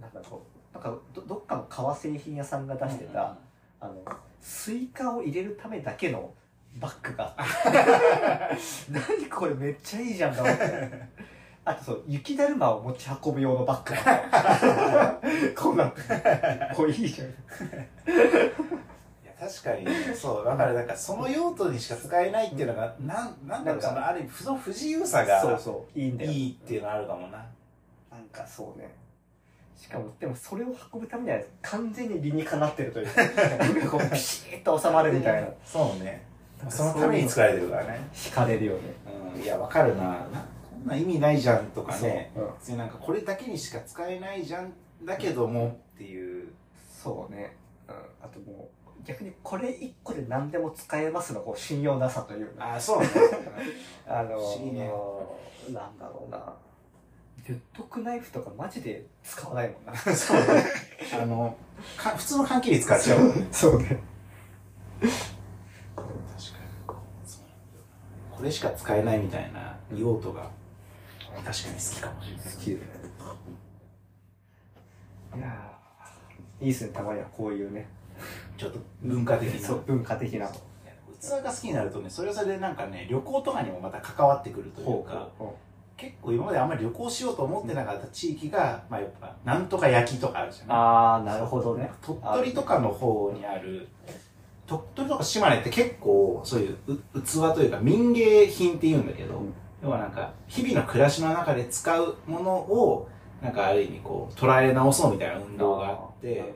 Speaker 1: なんかこう、なんかどどっかの革製品屋さんが出してた、あの、スイカを入れるためだけのバッグが。何これめっちゃいいじゃんと思って。あとそう、雪だるまを持ち運ぶ用のバッグが。こんなん、これいいじゃん。
Speaker 2: 確かにそうだからなんかその用途にしか使えないっていうのがなんなんだろう。そのある意味その不自由さが
Speaker 1: そうそう、いいんだよ。
Speaker 2: いいっていうのあるかもな。
Speaker 1: なんかそうね。しかも、でもそれを運ぶためには完全に理にかなってるという。か、こうピシッと収まるみたいな。
Speaker 2: そうね。その。ために作られてるからね。
Speaker 1: 惹かれるよね。
Speaker 2: うん。いやわかるなな。こんな意味ないじゃんとかね。
Speaker 1: そう,、うん、
Speaker 2: 別になんかこれだけにしか使えないじゃんだけどもっていう。
Speaker 1: そうね。うん。あともう、逆にこれ一個で何でも使えますのこう信用なさというか。
Speaker 2: あそうね
Speaker 1: あの
Speaker 2: 不思議ね
Speaker 1: なんだろうな。デュッドクナイフとかマジで使わないもんな。
Speaker 2: そうね あのか普通の缶切り使っちゃう
Speaker 1: そうね。
Speaker 2: 確かにこれしか使えないみたいな用途が確かに好きかもしれない
Speaker 1: 好きで。いやーいいっすね、たまにはこういうね。
Speaker 2: ちょっと文化的な
Speaker 1: そう、文化的な。
Speaker 2: 器が好きになるとねそれはそれでなんかね旅行とかにもまた関わってくるというか
Speaker 1: ほ
Speaker 2: 結構今まであんまり旅行しようと思ってなかった地域が、まあやっぱなんとか焼きとかあるじゃない？
Speaker 1: あー、なるほどね。
Speaker 2: 鳥取とかの方にある鳥取とか島根って結構そういうう器というか民芸品って言うんだけど、
Speaker 1: うん
Speaker 2: 要はなんか日々の暮らしの中で使うものをなんかある意味こう捉え直そうみたいな運動があって。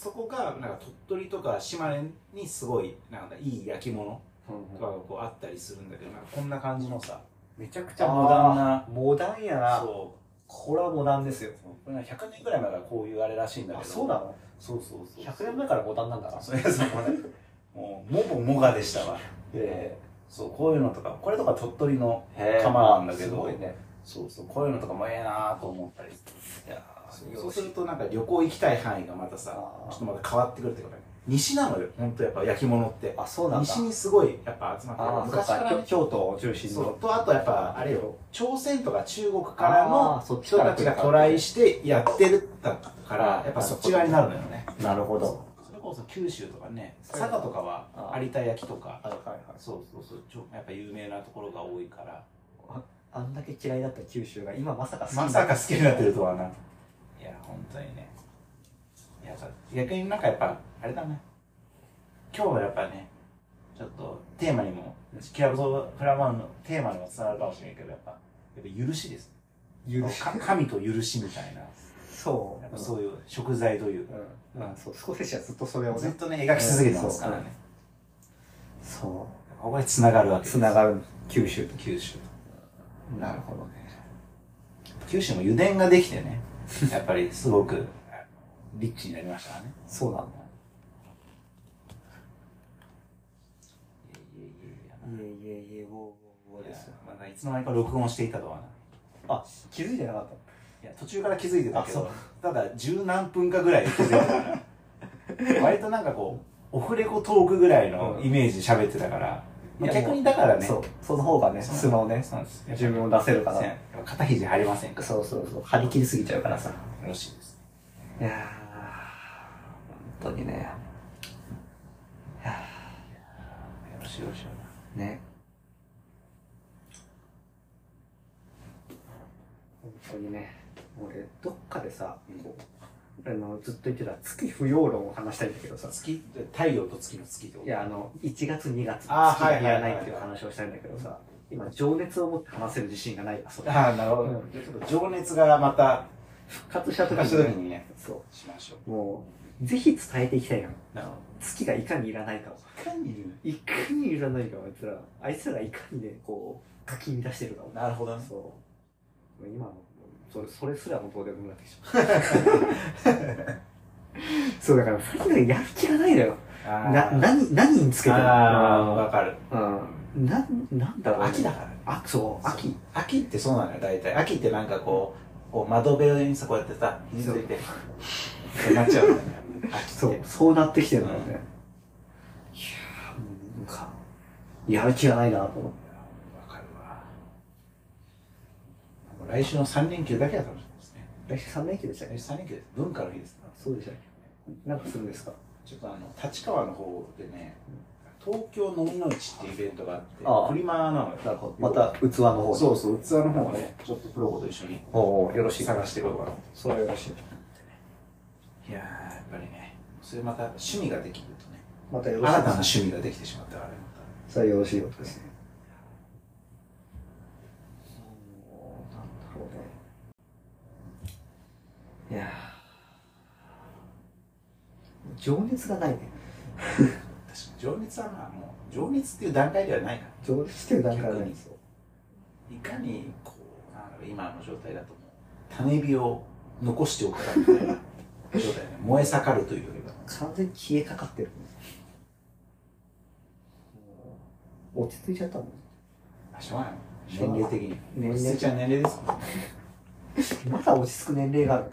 Speaker 2: そこがなんか鳥取とか島根にすごいなんかいい焼き物とかがこうあったりするんだけどなんかこんな感じのさめちゃくちゃモダン。な
Speaker 1: モダンやな。
Speaker 2: そう。
Speaker 1: これはモダンですよ。
Speaker 2: これなんか100年ぐらい前からこういうあれらしいんだけ
Speaker 1: あ、
Speaker 2: ど
Speaker 1: そうなの？
Speaker 2: そうそうそう
Speaker 1: ?100 年前からモダンなんだな。
Speaker 2: それそのねもうもぼもがでしたわ。
Speaker 1: え
Speaker 2: そうこういうのとかこれとか鳥取の
Speaker 1: え
Speaker 2: 釜なんだけど。
Speaker 1: すごいね。
Speaker 2: そうそうこういうのとかもええなと思ったり。
Speaker 1: いや
Speaker 2: そう。するとなんか旅行行きたい範囲がまたさちょっとまた変わってくるっていうかね西なのよ。本当やっぱ焼き物って。
Speaker 1: あ、そうなんだ。
Speaker 2: 西にすごいやっぱ集まってる。昔からね
Speaker 1: か。京都を中心
Speaker 2: そう。
Speaker 1: の。
Speaker 2: とあとやっぱあれよ。朝鮮とか中国から
Speaker 1: あ
Speaker 2: の人たちがトライしてやってるだからやっぱそっち側になるのよね。
Speaker 1: なるほど。
Speaker 2: それこそ九州とかね佐賀とかは有田焼とか。そうそうそう。ちょやっぱ有名なところが多いから。
Speaker 1: あんだけ嫌いだった九州が今まさか好き
Speaker 2: まさか好きになってるとはないや本当にねいや逆になんかやっぱあれだね今日はやっぱねちょっとテーマにもキラブソフラワーのテーマにもつながるかもしれないけどやっぱやっぱ許しです
Speaker 1: 許し？
Speaker 2: か神と許しみたいな
Speaker 1: そう。
Speaker 2: やっぱそういう食材というか、
Speaker 1: うん。うん、そう、少しはずっとそれをね。
Speaker 2: ずっとね描き続けてますからね、
Speaker 1: そ
Speaker 2: ここでつながるわけ
Speaker 1: う。
Speaker 2: です
Speaker 1: つながる九州と。
Speaker 2: 九州と
Speaker 1: なるほどね。
Speaker 2: 九州も油田ができてね やっぱりすごくリッチになりましたね
Speaker 1: そうなんだ。
Speaker 2: い
Speaker 1: えいえいえ、ウォーウォーウォーですよ。
Speaker 2: まだいつの間にか録音していたとはな
Speaker 1: あ、気づいてなかった。
Speaker 2: いや途中から気づいてたけどただ十何分かぐらいで気づいてた 割となんかこうオフレコトークぐらいのイメージで喋ってたから、逆にだからね
Speaker 1: そう。その方がね、素のね、自分を出せるから。
Speaker 2: 肩肘張りませんか？
Speaker 1: そうそうそう。張り切りすぎちゃうからさ。
Speaker 2: よろしいです
Speaker 1: いやー、本当にね。
Speaker 2: よろしいよろしい
Speaker 1: ね。本当にね、俺、どっかでさ、こう、あの、ずっと言ってた月不要論を話したいんだけどさ。
Speaker 2: 月？太陽と月の月ってこと？
Speaker 1: いや、あの、1月2月、月がいらないっていう話をしたいんだけどさ、今、情熱を持って話せる自信がないわ、それ。
Speaker 2: ああなるほど、情熱がまた
Speaker 1: 復活した時
Speaker 2: にね。
Speaker 1: そ
Speaker 2: しましょ
Speaker 1: う。もう、ぜひ伝えていきたいの。月がいかにいらないかを。
Speaker 2: どいかにいる？
Speaker 1: いかにいらないかをあいつら、あいつらがいかにね、こう、かき乱してるかを。
Speaker 2: なるほどね。
Speaker 1: そう。今の、それ、それすらもうどうでもなくなってきちゃう。そう、だから、最近やる気がないのよ。
Speaker 2: あ
Speaker 1: な、何、何につけてる
Speaker 2: ああわかる
Speaker 1: うん。な、なんだろう。
Speaker 2: 秋だからね
Speaker 1: あ、そう、秋。
Speaker 2: 秋ってそうなのよ大体秋ってなんかこうこう窓辺にさこうやってさ肘ついてってなっちゃうんだよね
Speaker 1: そう、そうなってきてるんだよね。いやー、もうなんか、やる気がないなと思って。
Speaker 2: わかるわ来週の3連休だけは楽しみですね
Speaker 1: 来週3連休でしたっけ？
Speaker 2: 来週3連休です文化の日です
Speaker 1: そうでしたっけ？なんかするんですか？
Speaker 2: ちょっとあの立川の方でね東京飲みの市っていうイベントがあって
Speaker 1: ああ
Speaker 2: フリマなのよ
Speaker 1: なるほど。また、器の方に。
Speaker 2: そうそう器の方をねちょっとプロコと一緒に
Speaker 1: おおよろしい。
Speaker 2: 探していこうかな
Speaker 1: それはよろしい。
Speaker 2: いやーやっぱりねそれまた趣味ができるとね
Speaker 1: またよろしい。
Speaker 2: 新たな趣味ができてしまったからねま
Speaker 1: それはよろしいことですね。なんだろうね。いやー。情熱がないね。
Speaker 2: 情熱はまあもう情熱っていう段階ではないから。
Speaker 1: 情熱っていう段階がないんですよ。
Speaker 2: いかにこうなんだろう今の状態だともう種火を残しておくかみたいな状態ね。燃え盛るというよりは。
Speaker 1: 完全に消えかかってるん落ち着いちゃったもん。
Speaker 2: あしょうがない。年齢的に。
Speaker 1: 年齢
Speaker 2: 落ちゃう年齢ですもんね
Speaker 1: まだ落ち着く年齢がある。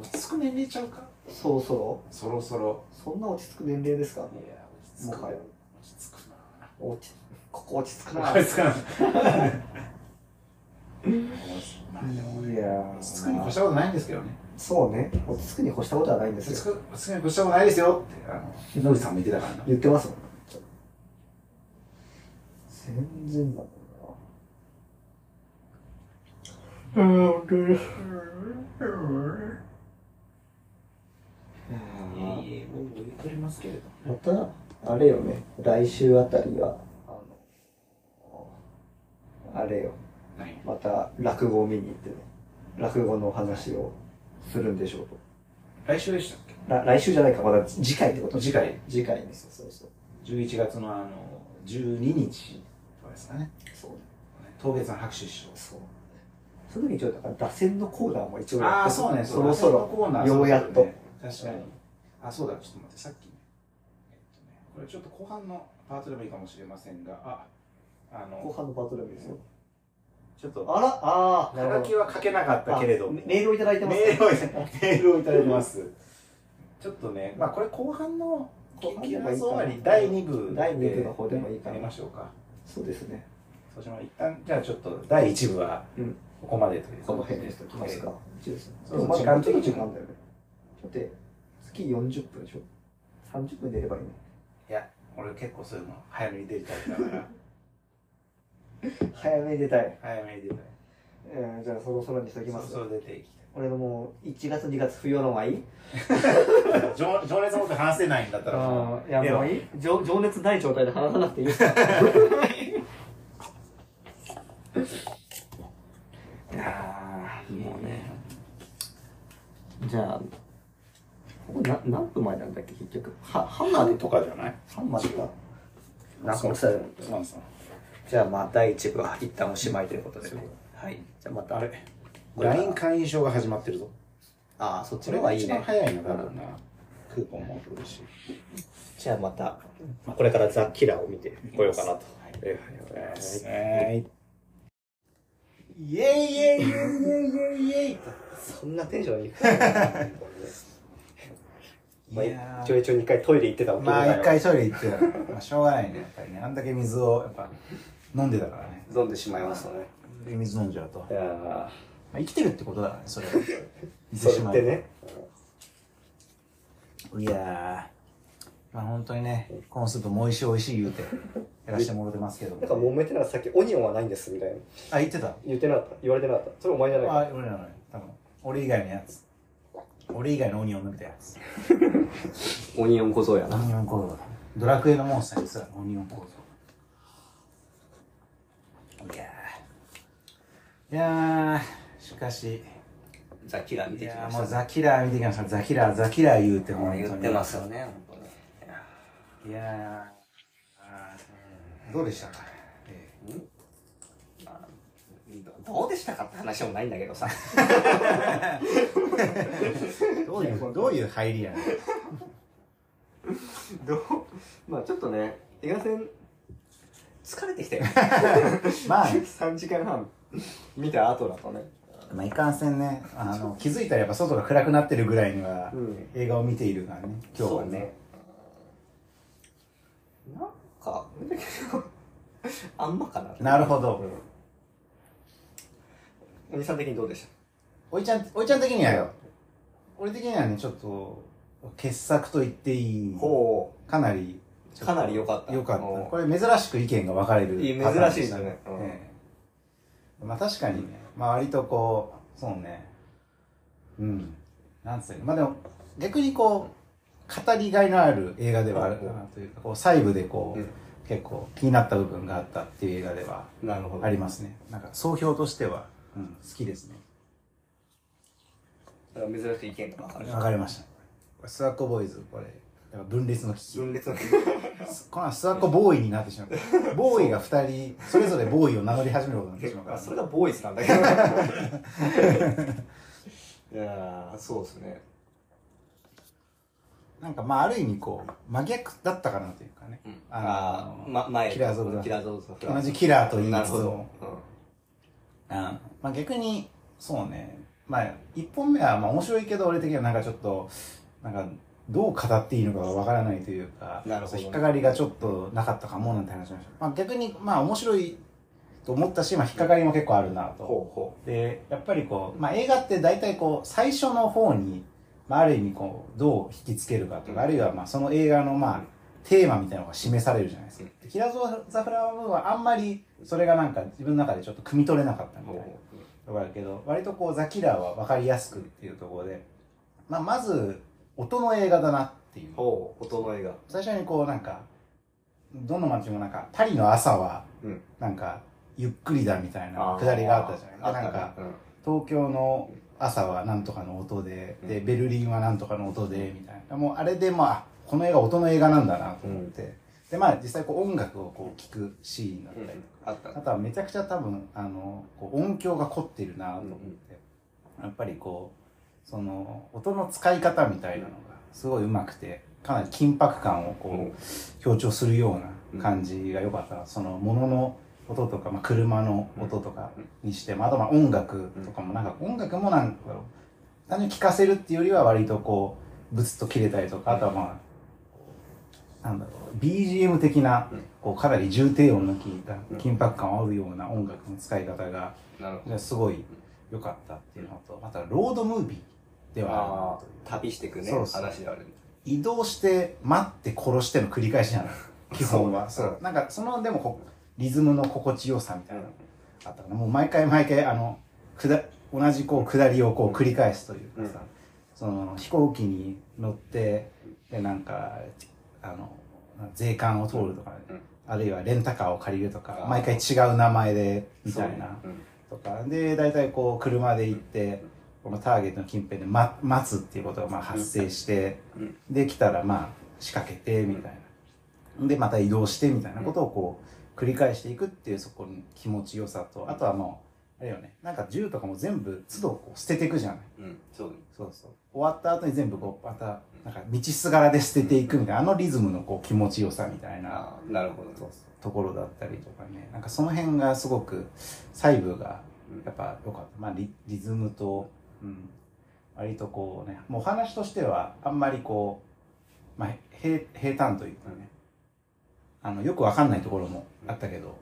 Speaker 2: 落ち着く年齢ちゃうか？
Speaker 1: そろそろ？
Speaker 2: そろそろ。
Speaker 1: そんな落ち着く年齢ですか？
Speaker 2: いや落ち着く。
Speaker 1: もはや。
Speaker 2: 落ち着くな。
Speaker 1: 落ち、ここ落ち着くな。
Speaker 2: 落ち着かない。
Speaker 1: いやー
Speaker 2: 落ち着くに越したことないんですけどね。
Speaker 1: そうね。落ち着くに越したことはないんですよ。
Speaker 2: 落ち着く落ち着くに越したことないですよってあの野口さんも言ってたからな。
Speaker 1: 言ってますもん。全然だもんな。うん、本当に。
Speaker 2: いえいえもう言っておりますけれど
Speaker 1: また、あれよね、来週あたりは、あの、あれよ、
Speaker 2: 何
Speaker 1: また落語を見に行ってね、落語の話をするんでしょうと。
Speaker 2: 来週でしたっけ？
Speaker 1: ら来週じゃないか、まだ次回ってこと
Speaker 2: 次回。
Speaker 1: 次回ですよ、そうそう。
Speaker 2: 11月のあの12日とかですかね。
Speaker 1: そう。
Speaker 2: 当月の拍手師匠。
Speaker 1: そう。その時にちょっとだから、打線のコーナーも一応や
Speaker 2: ああそうね
Speaker 1: そろそろ、ようやっと。
Speaker 2: 確かに。あそうだちょっと待ってさっきね。えっとねこれちょっと後半のパートでもいいかもしれませんがああの
Speaker 1: 後半のパートでもいいですよ。
Speaker 2: ちょっと
Speaker 1: あら、ああ、な
Speaker 2: は書けなかったけれど
Speaker 1: あメメールをいただいてます。
Speaker 2: メールをメールをいただいてます。ちょっとねまあこれ後半の緊急
Speaker 1: でもいいかな。
Speaker 2: 総割り第2部
Speaker 1: 第二部の方でもいいかな。
Speaker 2: やりましょうか。
Speaker 1: そうですね。
Speaker 2: そうしま一旦じゃあちょっと第1部は
Speaker 1: うん
Speaker 2: ここまでという
Speaker 1: この辺にしておきますか？一応ですね。
Speaker 2: そう
Speaker 1: まだ
Speaker 2: 時間的に
Speaker 1: 時間だよね。月40分でしょ ?30 分出ればいいね。
Speaker 2: いや俺結構そういうの早めに出たいから
Speaker 1: 早めに出たい。
Speaker 2: 早めに出たい
Speaker 1: えー、じゃあそろそろにしときます
Speaker 2: そうそう出ていき
Speaker 1: 俺のもう1月2月冬の前いい
Speaker 2: たい？情情熱持って話せないんだったらも う
Speaker 1: いやもういい？情情熱ない状態で話さなくていいですか？いやーもうねじゃあここな何分前なんだっけ結局。は半まで
Speaker 2: とかじゃない？
Speaker 1: 半までか。何個も伝える
Speaker 2: そうそう
Speaker 1: じゃあまあ第1部は一旦おしまいということで
Speaker 2: そう。
Speaker 1: はい。じゃあまた
Speaker 2: あれ？LINE 会員証が始まってるぞ。
Speaker 1: ああそっちの方がいいね。
Speaker 2: 早いの多分な。クーポンも送るし。
Speaker 1: じゃあまた、まあ、これからザ・キラーを見てこようかなと。え
Speaker 2: はい。イエイイエイイエイイエイイエイイエイ。と
Speaker 1: そんなテンションでい まあちょいちょい一回トイレ行ってた男
Speaker 2: まあ一回トイレ行ってた。まあしょうがないね。やっぱりね。あんだけ水をやっぱ飲んでたからね。
Speaker 1: 飲んでしまいましたね。
Speaker 2: 水飲んじゃうと、ま
Speaker 1: いやー。
Speaker 2: あ、生きてるってことだねそれ は。
Speaker 1: それってね。
Speaker 2: いやー。まあ本当にねコーンスープも美味しい美味しい言うてやらしてもらってますけど
Speaker 1: なんか揉めてなかったさっきオニオンはないんですみたいな。
Speaker 2: あ言ってた。
Speaker 1: 言ってなかった。言われてなかった。それお前じゃないか。
Speaker 2: あ俺らのね多分俺以外のやつ俺以外のオニオン飲みたいやつ。
Speaker 1: オニオン小僧や
Speaker 2: オ
Speaker 1: な。
Speaker 2: ニオン構造だ。ドラクエのモンスターにすらオニオン構造。いやー。いやー、しかし、
Speaker 1: ザ・キラー見
Speaker 2: いや
Speaker 1: てきました。
Speaker 2: ーもうザキラー見てきました。ザキラー、ザキラー言うて本当に。
Speaker 1: 言ってますよね、本当に。
Speaker 2: いやーあーどうでしたか、え
Speaker 1: まあどどうでしたかって話もないんだけどさ。
Speaker 2: ー どういう、どういう入りやねん。
Speaker 1: どうまあちょっとね、映画戦、疲れてきたよ。
Speaker 2: まあね、
Speaker 1: 3時間半見た後だとね。
Speaker 2: まあ、いかんせんね、あの、気づいたらやっぱ外が暗くなってるぐらいには、
Speaker 1: うん
Speaker 2: 映画を見ているからね、今日は
Speaker 1: そうね。なんか、あんまかな。
Speaker 2: なるほど
Speaker 1: うんお兄さん的にどうでした？
Speaker 2: おいちゃん、おいちゃん的にはよ、俺的にはね、ちょっと、傑作と言っていい、
Speaker 1: ほ
Speaker 2: かなり、
Speaker 1: う。かなり良かった。
Speaker 2: 良かった。
Speaker 1: お
Speaker 2: これ珍しく意見が分かれる
Speaker 1: いい珍しいですよね。う。ん
Speaker 2: ええ。まあ確かにね、まあ割とこう、そうね、うん、なんつうの、まあでも逆にこう、語りがいのある映画ではあるかなというか、こう細部でこう、
Speaker 1: うん。
Speaker 2: 結構気になった部分があったっていう映画では。ありますね。なんか総評としては、うん、好きですね。
Speaker 1: だから珍しい意見が分かる。
Speaker 2: 分かりました。スワッコボーイズ、これ、やっぱ分裂の危機。
Speaker 1: 分裂の。
Speaker 2: このスワッコボーイになってしまう。ボーイが二人、それぞれボーイを名乗り始めることになってしまうから、
Speaker 1: あそれがボーイズなんだけど。いやー、そうですね。
Speaker 2: なんかまあある意味こう、真逆だったかなというかね。
Speaker 1: あ
Speaker 2: の
Speaker 1: ー、ま、前
Speaker 2: キラーズオブザ
Speaker 1: キラーズ
Speaker 2: 同じキラーと言いつつも。。うんまあ逆に、そうね。まあ、一本目はまあ面白いけど、俺的にはなんかちょっと、なんか、どう語っていいのかがわからないというか、
Speaker 1: なるほどね
Speaker 2: 引っかかりがちょっとなかったかもなんて話しました。まあ逆に、まあ面白いと思ったし、まあ引っかかりも結構あるなと。
Speaker 1: ほうほ
Speaker 2: で、やっぱりこう、まあ映画って大体こう、最初の方に、まあある意味こう、どう引きつけるかとか、
Speaker 1: うん
Speaker 2: あるいはまあその映画のまあ、テーマみたいなのが示されるじゃないですか
Speaker 1: うん。
Speaker 2: でキザ・フラワームーンはあんまりそれがなんか自分の中でちょっと汲み取れなかったみたいうなところあるけど、割とこう、ザ・キラーは分かりやすくっていうところで、まあまず、音の映画だなっていう。
Speaker 1: 音の映画。
Speaker 2: 最初にこうなんか、どの街もなんか、パリの朝は、
Speaker 1: うん。
Speaker 2: なんか、ゆっくりだみたいなくだりがあったじゃない？
Speaker 1: あった
Speaker 2: でなんか、
Speaker 1: うん
Speaker 2: 東京の朝はなんとかの音で、で、
Speaker 1: うん
Speaker 2: ベルリンはなんとかの音で、みたいな。もうあれでまあ、この映画音の映画なんだなと思って。で、まあ実際こう音楽をこう聴くシーンだったりとか、
Speaker 1: あった
Speaker 2: あとはめちゃくちゃ多分、あの、こう音響が凝ってるなと思って、やっぱりこう、その、音の使い方みたいなのがすごい上手くて、かなり緊迫感をこう、
Speaker 1: うん。
Speaker 2: 強調するような感じが良かったな、その物の音とか、まあ、車の音とかにしても、あとまあ音楽とかもなんか音楽もなんだろう単純に聴かせるっていうよりは割とこうブツッと切れたりとかあとはまあなんだろう BGM 的な
Speaker 1: うん
Speaker 2: こうかなり重低音の効いた緊迫感を合うような音楽の使い方が。すごい良かったっていうのとまたロードムービーでは
Speaker 1: 旅してくね、
Speaker 2: そうそう。
Speaker 1: 話である。
Speaker 2: 移動して待って殺しての繰り返しじゃない。基本は。
Speaker 1: そ
Speaker 2: そう。うなんかそのでもこリズムの心地よさみたいなのがあったかな。もう毎回毎回あのくだ同じこう下りをこう繰り返すというかさ、その飛行機に乗ってでなんかあの税関を通るとか、
Speaker 1: うん。
Speaker 2: あるいはレンタカーを借りるとか毎回違う名前でみたいな。とか。で大体こう車で行ってこのターゲットの近辺で、ま、待つっていうことがまあ発生して、
Speaker 1: うん。
Speaker 2: できたらまあ仕掛けてみたいな、でまた移動してみたいなことをこう繰り返していくっていうそこの気持ちよさとあとはもうあれよね。なんか銃とかも全部都度こう捨てていくじゃない。
Speaker 1: うん、そう。
Speaker 2: そうそう。終わった後に全部こうまたなんか道すがらで捨てていくみたいなあのリズムのこう気持ちよさみたいな
Speaker 1: なるほど。
Speaker 2: ところだったりとかね。なんかその辺がすごく細部がやっぱ良かった。まあリリズムと、うん、割とこうねもうお話としてはあんまりこう、まあ、平平坦というかね。あのよくわかんないところもあったけど。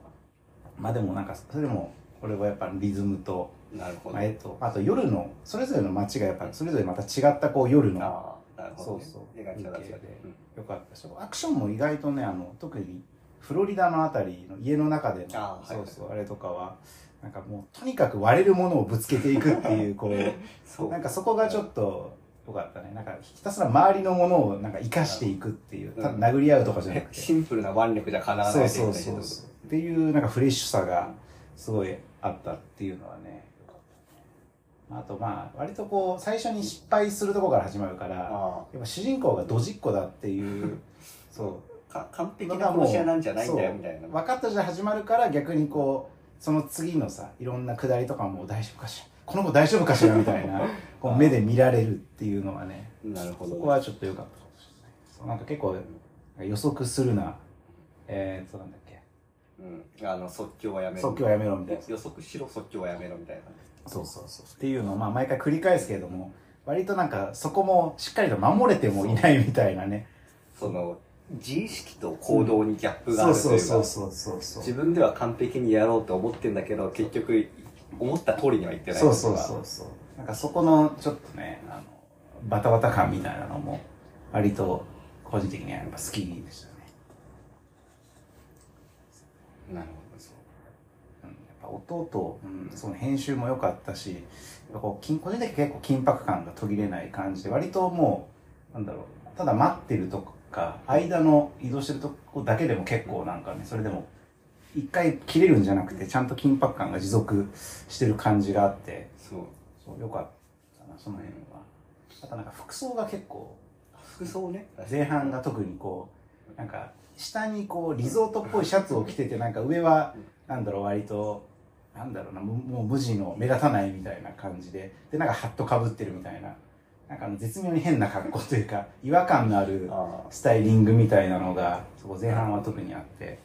Speaker 2: まあでもなんかそれでもこれはやっぱリズムと,、
Speaker 1: なるほど。
Speaker 2: まあえっとあと夜のそれぞれの街がやっぱそれぞれまた違ったこう夜の
Speaker 1: なるほど、ね。
Speaker 2: そうそう
Speaker 1: 描き方が違う
Speaker 2: 風景で
Speaker 1: うん
Speaker 2: よかったしアクションも意外とねあの特にフロリダのあたりの家の中での
Speaker 1: あーはい
Speaker 2: そうそうあれとかはなんかもうとにかく割れるものをぶつけていくっていうこう
Speaker 1: そう
Speaker 2: なんかそこがちょっとよかったね。なんか、ひたすら周りのものをなんか生かしていくっていう、
Speaker 1: うん
Speaker 2: ただ殴り合うとかじゃなくて。
Speaker 1: シンプルな腕力じゃかなわない
Speaker 2: そうそうそう。っていうなんかフレッシュさがすごいあったっていうのはね。あとまあ、割とこう、最初に失敗するところから始まるから、や
Speaker 1: あ。
Speaker 2: っぱ主人公がドジっ子だっていう、そう。
Speaker 1: あか完璧な殺し屋なんじゃないんだよ
Speaker 2: そう。
Speaker 1: みたいな。
Speaker 2: 分かったじゃ始まるから逆にこうその次のさいろんなくだりとかも大丈夫かしらこの子大丈夫かしらみたいな こう目で見られるっていうのはね
Speaker 1: なるほど。
Speaker 2: そこはちょっと良かったかもしれないそうなんか結構予測するな。えー、っとなんだっけ。
Speaker 1: うん、あの即興はやめろ
Speaker 2: 即興はやめろみたいな。
Speaker 1: 予測しろ即興はやめろみたいな
Speaker 2: そうそうそうっていうのをまあ毎回繰り返すけれども割となんかそこもしっかりと守れてもいないみたいなね。
Speaker 1: その自意識と行動にギャップがあるといううか
Speaker 2: そそうそうそう
Speaker 1: 自分では完璧にやろうと思ってんだけど結局思った通りにはいってない
Speaker 2: そうそうそうそう。なんかそこのちょっとねあのバタバタ感みたいなのも割と個人的にはやっぱ好きでしたね、
Speaker 1: なるほど
Speaker 2: 音と、うん、その編集も良かったしこう緊個人的に結構緊迫感が途切れない感じで割ともうなんだろうただ待ってるとか間の移動してるとこだけでも結構なんかねそれでも一回切れるんじゃなくてちゃんと緊迫感が持続してる感じがあって
Speaker 1: そう。
Speaker 2: そうよかったなその辺は。あとなんか服装が結構
Speaker 1: 服装ね。
Speaker 2: 前半が特にこうなんか下にこうリゾートっぽいシャツを着ててなんか上はなんだろう割となんだろうなもう無地の目立たないみたいな感じででなんかハットかぶってるみたいななんかあの絶妙に変な格好というか 違和感のある
Speaker 1: あ
Speaker 2: スタイリングみたいなのがそこ前半は特にあって。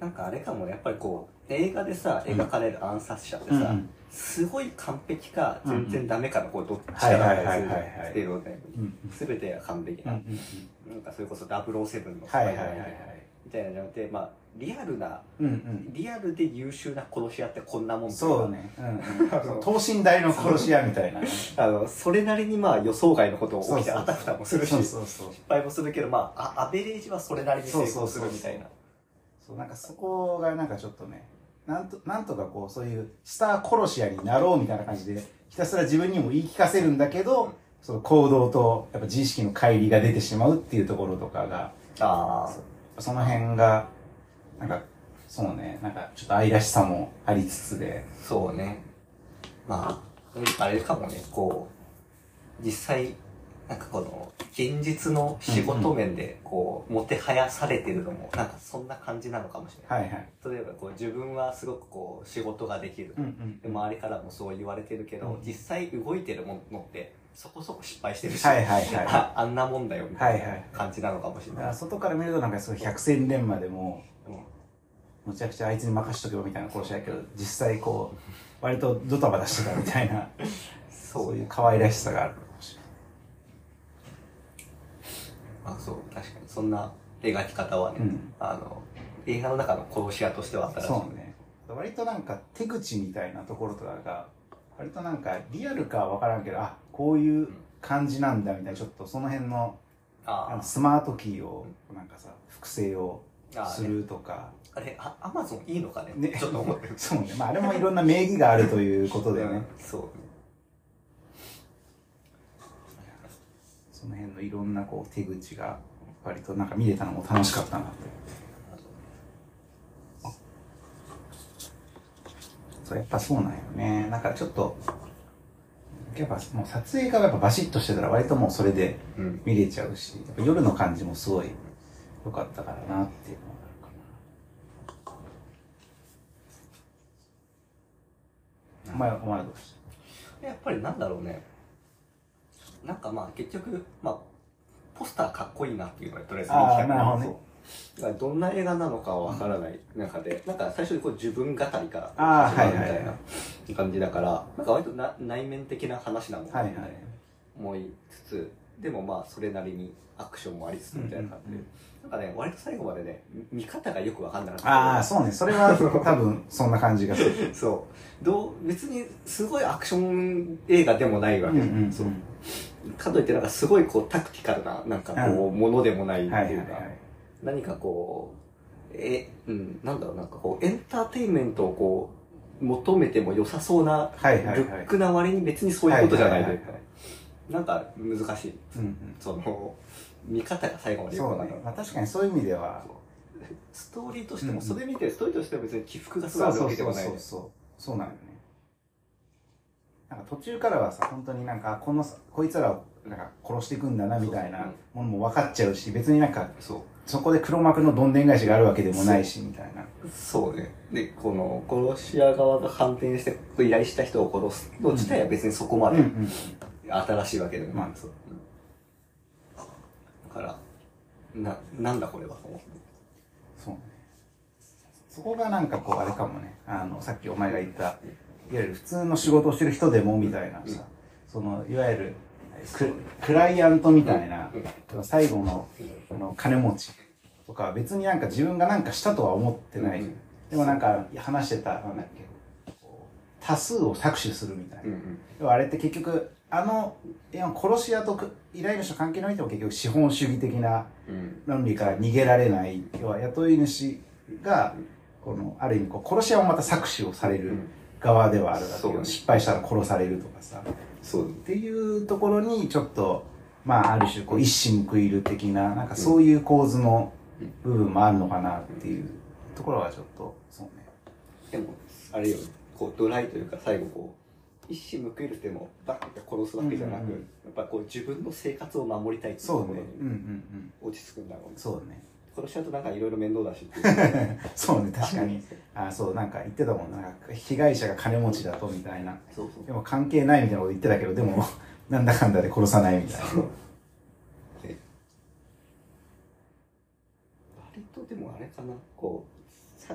Speaker 1: あなんかあれかもねやっぱりこう映画でさ
Speaker 2: うん。
Speaker 1: 描かれる暗殺者ってさ、
Speaker 2: うんうん。
Speaker 1: すごい完璧か全然ダメかのこうどっちかだったりする
Speaker 2: はいはいはい
Speaker 1: ステレオタイ
Speaker 2: うん。
Speaker 1: プ全てが完璧な、
Speaker 2: うんうんうん。
Speaker 1: なんかそれこそ007のみたいなのじゃなくてまあリアルな
Speaker 2: うんうん。
Speaker 1: リアルで優秀な殺し屋ってこんなもん
Speaker 2: そうね、うんうん、等身大の殺し屋みたいなね。
Speaker 1: あのそれなりにまあ予想外のことを起きてあたふたもするし
Speaker 2: そう
Speaker 1: 失敗もするけどまああアベレージはそれなりに成功するみたいな。
Speaker 2: そうなんかそこがなんかちょっとねなんとなんとかこうそういうスター殺し屋になろうみたいな感じでひたすら自分にも言い聞かせるんだけど、その行動とやっぱ自意識の乖離が出てしまうっていうところとかが
Speaker 1: あ
Speaker 2: その辺がなんかそうねなんかちょっと愛らしさもありつつで。
Speaker 1: あそうね。まああれかもねこう実際なんかこの現実の仕事面でこうもてはやされてるのもなんかそんな感じなのかもしれない。
Speaker 2: はいはい。
Speaker 1: 例えばこう自分はすごくこう仕事ができる、
Speaker 2: うんうん
Speaker 1: で周りからもそう言われてるけど、
Speaker 2: うん。
Speaker 1: 実際動いてるものってそこそこ失敗してるし、
Speaker 2: はいはいはい。
Speaker 1: ああんなもんだよみたい
Speaker 2: はいは
Speaker 1: ない。感じなのかもしれない、
Speaker 2: だから外から見るとなんかすごい百戦錬磨でも
Speaker 1: うん
Speaker 2: むちゃくちゃあいつに任しとけばみたいな殺し屋やけど実際こう 割とドタバタしてたみたいな
Speaker 1: そう
Speaker 2: いう可愛らしさがあるかもし
Speaker 1: あそう確かにそんな描き方はね、
Speaker 2: うん。
Speaker 1: あの映画の中の殺し屋としては新しい。
Speaker 2: そうね。割となんか手口みたいなところとかが割となんかリアルかは分からんけどあこういう感じなんだみたいなちょっとその辺のあ
Speaker 1: あ
Speaker 2: のスマートキーをなんかさ複製を
Speaker 1: あ
Speaker 2: するとか。
Speaker 1: あれあアマゾンいいのかね？
Speaker 2: ね。
Speaker 1: ちょっと思ってる
Speaker 2: そうね。まああれもいろんな名義があるということでね。
Speaker 1: うん。そう
Speaker 2: その辺のいろんなこう手口が割となんか見れたのも楽しかったなって。そうやっぱそうなんよね。なんかちょっとやっぱもう撮影がやっぱバシッとしてたら割ともうそれで
Speaker 1: うん。
Speaker 2: 見れちゃうしやっぱ夜の感じもすごい良かったからなっていうのがあるかな。お前お前はどうした
Speaker 1: やっぱりなんだろうね。なんかまあ結局まあポスターかっこいいなっていうのがとりあえず
Speaker 2: あー
Speaker 1: 人気
Speaker 2: なるほどね。
Speaker 1: どんな映画なのかはわからない。中で、なんか最初にこう自分語りから始まるみた
Speaker 2: はいはいいは
Speaker 1: な感じだから、なんか割とな内面的な話なのか
Speaker 2: はいはい
Speaker 1: なみたいな思いつつ、でもまあそれなりにアクションもありつつみたいな感じで、
Speaker 2: うんうん
Speaker 1: なんかね、割と最後までね、見方がよくわかんなかった。
Speaker 2: ああそうね。それは多分そんな感じがする。
Speaker 1: そう。どう、別にすごいアクション映画でもないわけ。そう。かといってなんかすごいこうタクティカルななんかこうものでもないって
Speaker 2: はいはいはい。
Speaker 1: いうか、何かこうえうんなんだろうなんかこうエンターテインメントをこう求めても良さそうな
Speaker 2: はいはいはい。
Speaker 1: ルックな割に別にそういうことじゃないというか
Speaker 2: ははは
Speaker 1: なんか難しい。
Speaker 2: うんうん。
Speaker 1: その、見方が最後までよくない、
Speaker 2: ね。まあ、確かにそういう意味では。
Speaker 1: ストーリーとしても、
Speaker 2: うんうん。
Speaker 1: それ見て、ストーリーとしては別に起伏がすごいあるわけではない。
Speaker 2: そうそうそう。なんよね。なんか途中からはさ本当になんかこのこいつらをなんか殺していくんだなみたいなものも分かっちゃうし別になんか
Speaker 1: そう。
Speaker 2: そこで黒幕のどんでん返しがあるわけでもないしみたいな。
Speaker 1: そうね。で、この、殺し屋側が反転して依頼した人を殺すの自体は別にそこまで
Speaker 2: うんうん
Speaker 1: 新しいわけでも。ない。
Speaker 2: まあ
Speaker 1: そう。だから、な、なんだこれはと思って。
Speaker 2: そうね。そこがなんかこうあれかもね。あのさっきお前が言ったいわゆる普通の仕事をしてる人でもみたいなさ、そのいわゆるククライアントみたいな、最後のあの金持ちとか別になんか自分がなんかしたとは思ってない、
Speaker 1: うん。
Speaker 2: でもなんか話してたなんだっけ多数を搾取するみたいな、
Speaker 1: うんうん。
Speaker 2: 要はあれって結局あのいや殺し屋とく依頼主関係においても結局資本主義的な
Speaker 1: うん。
Speaker 2: 論理から逃げられない要は雇い主がこのある意味こう殺し屋もまた搾取をされる側ではあるわけよ、
Speaker 1: そうね。
Speaker 2: 失敗したら殺されるとかさ。
Speaker 1: そう。
Speaker 2: っていうところにちょっとまあある種こう一矢報いる的ななんかそういう構図の部分もあるのかなっていうところはちょっとそうね。
Speaker 1: でも、あれよ、こう、ドライというか、最後こう、一矢報いるっても、バッて殺すわけじゃなく、
Speaker 2: うんうんうん。
Speaker 1: やっぱこう、自分の生活を守りたいっていうと
Speaker 2: そう
Speaker 1: ころに落ち着くんだろうね。
Speaker 2: そうね。
Speaker 1: 殺し屋となんかいろいろ面倒だしって。
Speaker 2: そうね確かに。あそうなんか言ってたもん。なんか被害者が金持ちだとみたいな。
Speaker 1: そうそう。
Speaker 2: で。も関係ないみたいなこと言ってたけどでも なんだかんだで殺さないみたいな。
Speaker 1: で割とでもあれかな、こう、さ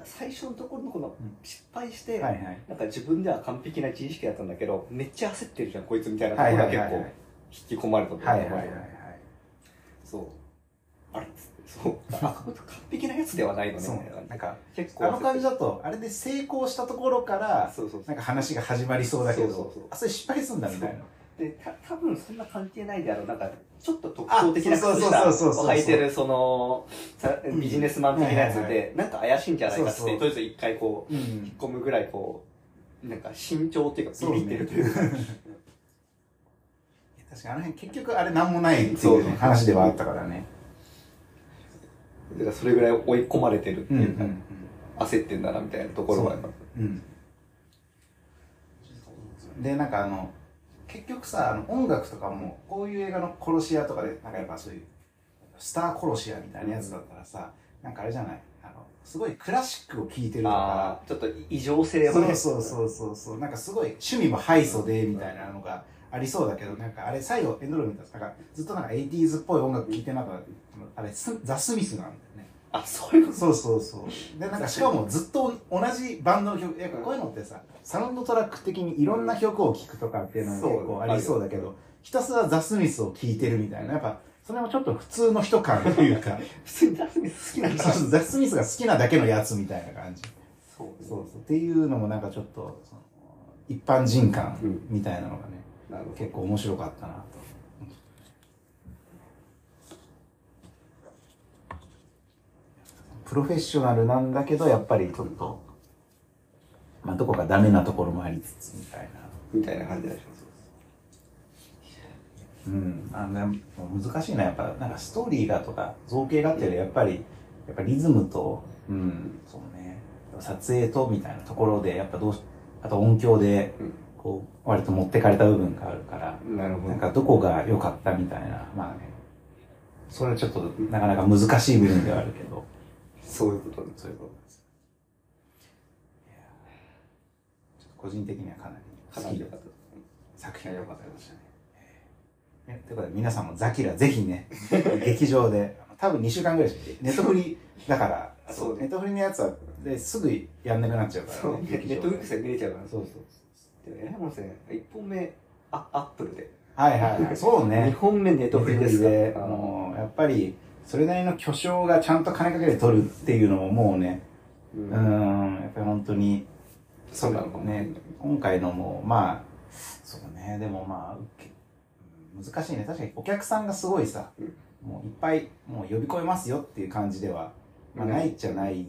Speaker 1: 最初のところのこの
Speaker 2: うん。
Speaker 1: 失敗して、
Speaker 2: はいはい。
Speaker 1: なんか自分では完璧な自意識だったんだけど、めっちゃ焦ってるじゃん、こいつみたいなところが結構引き込まれたと思う
Speaker 2: はいはいはいはい。
Speaker 1: そう。あれ？そう。完璧なやつではないのね。な
Speaker 2: んか
Speaker 1: 結構
Speaker 2: あの感じ
Speaker 1: だ
Speaker 2: だとあれで成功したところから
Speaker 1: そうそうそう。
Speaker 2: なんか話が始まりそうだけど
Speaker 1: そうそうそう。
Speaker 2: あそれ失敗すんだみたいな
Speaker 1: で、た多分そんな関係ないであろう。なんか、ちょっと特徴的な
Speaker 2: あそうそう
Speaker 1: 靴下
Speaker 2: そうそうそう。
Speaker 1: を履いてる、その、さビジネスマン的なやつで、なんか怪しいんじゃないかって、とりあえず一回こう、
Speaker 2: うん。
Speaker 1: 引っ込むぐらいこう、なんか慎重っていうか、ビビってるというか。
Speaker 2: 確かにあの辺結局あれなんもないっていう、話ではあったからね。
Speaker 1: だからそれぐらい追い込まれてるっていうか、
Speaker 2: ん
Speaker 1: 焦ってんだなみたいなところはやっぱ。
Speaker 2: うん。でなんかあの結局さあの音楽とかもこういう映画の殺し屋とかでなんかやっぱそういうスター殺し屋みたいなやつだったらさ、なんかあれじゃない？あのすごいクラシックを聴いてるとか。
Speaker 1: ああ、ちょっと異常性をね。
Speaker 2: そうそうそうそうそう。なんかすごい趣味もハイソでみたいなのがありそうだけどなんかあれ最後エンドロール見たらなんかずっとなんか 80s っぽい音楽聴いてなんかあれスザ・スミスなんだよ。ね
Speaker 1: あ、そういうこと？
Speaker 2: そうそうそう。でなんかしかもずっと同じバンドの曲やっぱこういうのってさサウンドトラック的にいろんな曲を聴くとかっていうのが結構ありそうだけどひたすらザ・スミスを聴いてるみたいなやっぱそれもちょっと普通の人感というか。
Speaker 1: 普通にザスミス好きなんだ
Speaker 2: そうそうザ・スミスが好きなだけのやつみたいな感じ。
Speaker 1: そう
Speaker 2: そうそう。っていうのもなんかちょっとその一般人感
Speaker 1: うん。
Speaker 2: みたいなのがね、
Speaker 1: なるほど。
Speaker 2: 結構面白かったなとプロフェッショナルなんだけどやっぱりちょっとまあどこかダメなところもありつつみたいな。
Speaker 1: みたいな感じがし
Speaker 2: うん。あのね難しいな。やっぱなんかストーリーがとか造形がっていうよりやっぱりやっぱリズムとうん。そうね。撮影とみたいなところでやっぱどうしあと音響で
Speaker 1: うん
Speaker 2: こう割と持ってかれた部分があるから
Speaker 1: なるほ
Speaker 2: なんかどこが良かったみたいな。まあね。それはちょっとなかなか難しい部分ではあるけど
Speaker 1: そういうこと
Speaker 2: そういうことですいやちょっと個人的にはかなり好きな作品が良かったですねねということで皆さんもザキラぜひね 劇場で多分2週間ぐらいしかネットフリだから
Speaker 1: あ そう
Speaker 2: ネットフリのやつはですぐやんなくなっちゃう
Speaker 1: た。
Speaker 2: からね
Speaker 1: ネットフリックスで見れちゃうから。
Speaker 2: そうそう
Speaker 1: でも、えらいもんですね。1本目、あ、アップルで。
Speaker 2: はいはいはいそうね
Speaker 1: 2本目ネットフリです
Speaker 2: で
Speaker 1: か。
Speaker 2: やっぱりそれなりの巨匠がちゃんと金かけて撮るっていうのももうね
Speaker 1: う
Speaker 2: うーんやっぱり本当に
Speaker 1: そうなの
Speaker 2: ね今回のもまあそうねでもまあ難しいね。確かにお客さんがすごいさ、
Speaker 1: うん。
Speaker 2: もういっぱいもう呼び込めますよっていう感じでは、まあ、
Speaker 1: うん。
Speaker 2: ないっちゃない、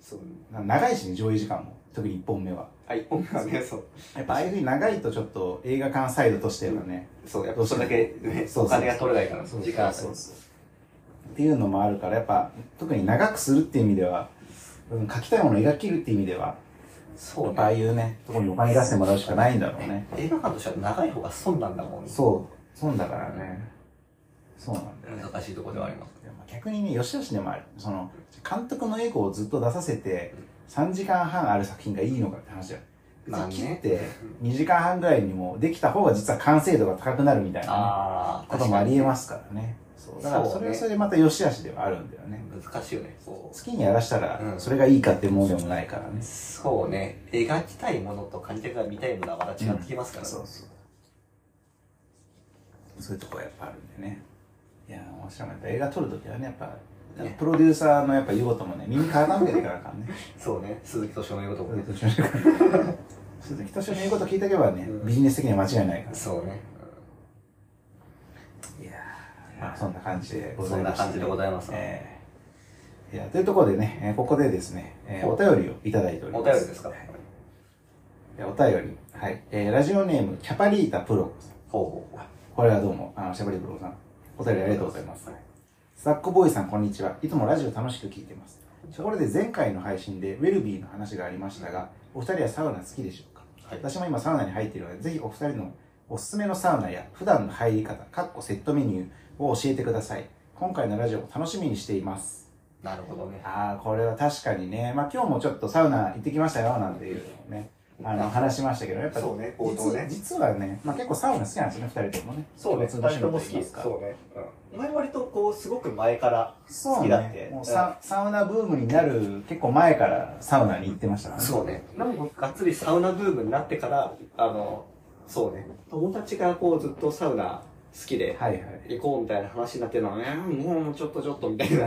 Speaker 1: そう。
Speaker 2: な長いしね上映時間も。特に1本目は。
Speaker 1: あ一本目はねそう。
Speaker 2: やっぱああいうふうに長いとちょっと映画館サイドとしてはね、
Speaker 1: そうやっぱそれだけ、ね、
Speaker 2: そうそう
Speaker 1: お金が取れないから
Speaker 2: そう
Speaker 1: 時間
Speaker 2: そうそうっていうのもあるからやっぱ特に長くするっていう意味では、うん、描きたいものを描き切るっていう意味では
Speaker 1: そう
Speaker 2: やっぱああいうねところにお金出してもらうしかないんだろうね。
Speaker 1: 映画館としては長い方が損なんだもんね。
Speaker 2: そう損だからね。そうなんだよね。
Speaker 1: 難しいところではあります。
Speaker 2: でも逆にねよしあしでもある。その監督のエゴをずっと出させて3時間半ある作品がいいのかって話だよ。
Speaker 1: まあね。
Speaker 2: 切って2時間半ぐらいにもできた方が実は完成度が高くなるみたいな、ね、こともありえますからねそう。だからそれはそれでまた良し悪しではあるんだよね。
Speaker 1: 難しいよねそ
Speaker 2: 好きにやらしたら
Speaker 1: うん。
Speaker 2: それがいいかってものでもないからね。
Speaker 1: う、そうね。描きたいものと観客が見たいものはまた違ってきますからね、
Speaker 2: そうそう。そういうとこはやっぱあるんでね。いや面白いやっぱ映画撮るときはねやっぱ
Speaker 1: ね。
Speaker 2: プロデューサーのやっぱ言うこともね耳傾けていかなあかんね。
Speaker 1: そうね。鈴木敏夫の言うこともね。
Speaker 2: 鈴木敏夫の言うこと聞いておけばね、
Speaker 1: うん。
Speaker 2: ビジネス的には間違いないから。
Speaker 1: そうね
Speaker 2: まあそんな感じでござ
Speaker 1: そん
Speaker 2: いました、
Speaker 1: な感じでございます
Speaker 2: えーいやというところでね、えーここでですね、えーお便りをいただいており
Speaker 1: お
Speaker 2: ます。
Speaker 1: 便りですか。
Speaker 2: えーお便り。はい、えーラジオネームキャパリータプロさん。
Speaker 1: ほうほ
Speaker 2: これはどうもあのシャパリータプロさんお便りありがとうございます。スタックボーイさんこんにちは。いつもラジオ楽しく聞いてます。ところで前回の配信でウェルビーの話がありましたがお二人はサウナ好きでしょうか？
Speaker 1: うはい。
Speaker 2: 私も今サウナに入っているのでぜひお二人のおすすめのサウナや普段の入り方かっこセットメニューを教えてください。今回のラジオを楽しみにしています。
Speaker 1: なるほどね。
Speaker 2: ああこれは確かにね。まあ今日もちょっとサウナ行ってきましたよなんていうね。あの話しましたけどやっぱ
Speaker 1: そうね冒頭ね。
Speaker 2: 実実はね、まあ、結構サウナ好きなんですよね二人ともね。
Speaker 1: そうね二人とも好き
Speaker 2: 趣味といいますか
Speaker 1: そうね、うん、お前割とこうすごく前から好きだって。
Speaker 2: ねもうサ,、サウナブームになる結構前からサウナに行ってましたからね。
Speaker 1: そうね。なんかがっつりサウナブームになってから、あの、そうね。友達がこうずっとサウナ好きで、
Speaker 2: はいはい。
Speaker 1: 行こうみたいな話になってるのは、えー、もうちょっとちょっとみたいな。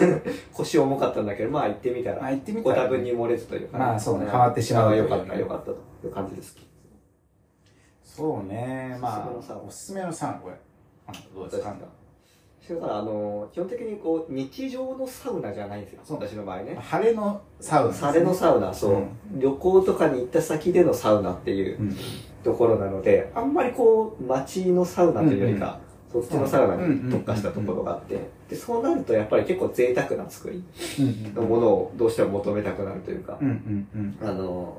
Speaker 1: 腰重かったんだけど、まあ行ってみたら、
Speaker 2: まあ行ってみたらね。
Speaker 1: ご多分に漏れずというか、
Speaker 2: まあそうね。変わってしまうという
Speaker 1: よかった、よかったという感じです。
Speaker 2: そうね。まあ
Speaker 1: おすすめのサウナ
Speaker 2: これ。あどうですか？
Speaker 1: それから、あの、基本的にこう、日常のサウナじゃないんですよ。私の場合ね。
Speaker 2: 晴れのサウナ
Speaker 1: 晴れのサウナ、そう、
Speaker 2: うん。
Speaker 1: 旅行とかに行った先でのサウナっていう。
Speaker 2: うん
Speaker 1: ところなので、あんまりこう、街のサウナというよりか、そっちのサウナに特化したところがあって、で、そうなるとやっぱり結構贅沢な作り
Speaker 2: うん
Speaker 1: のものをどうしても求めたくなるというかあの、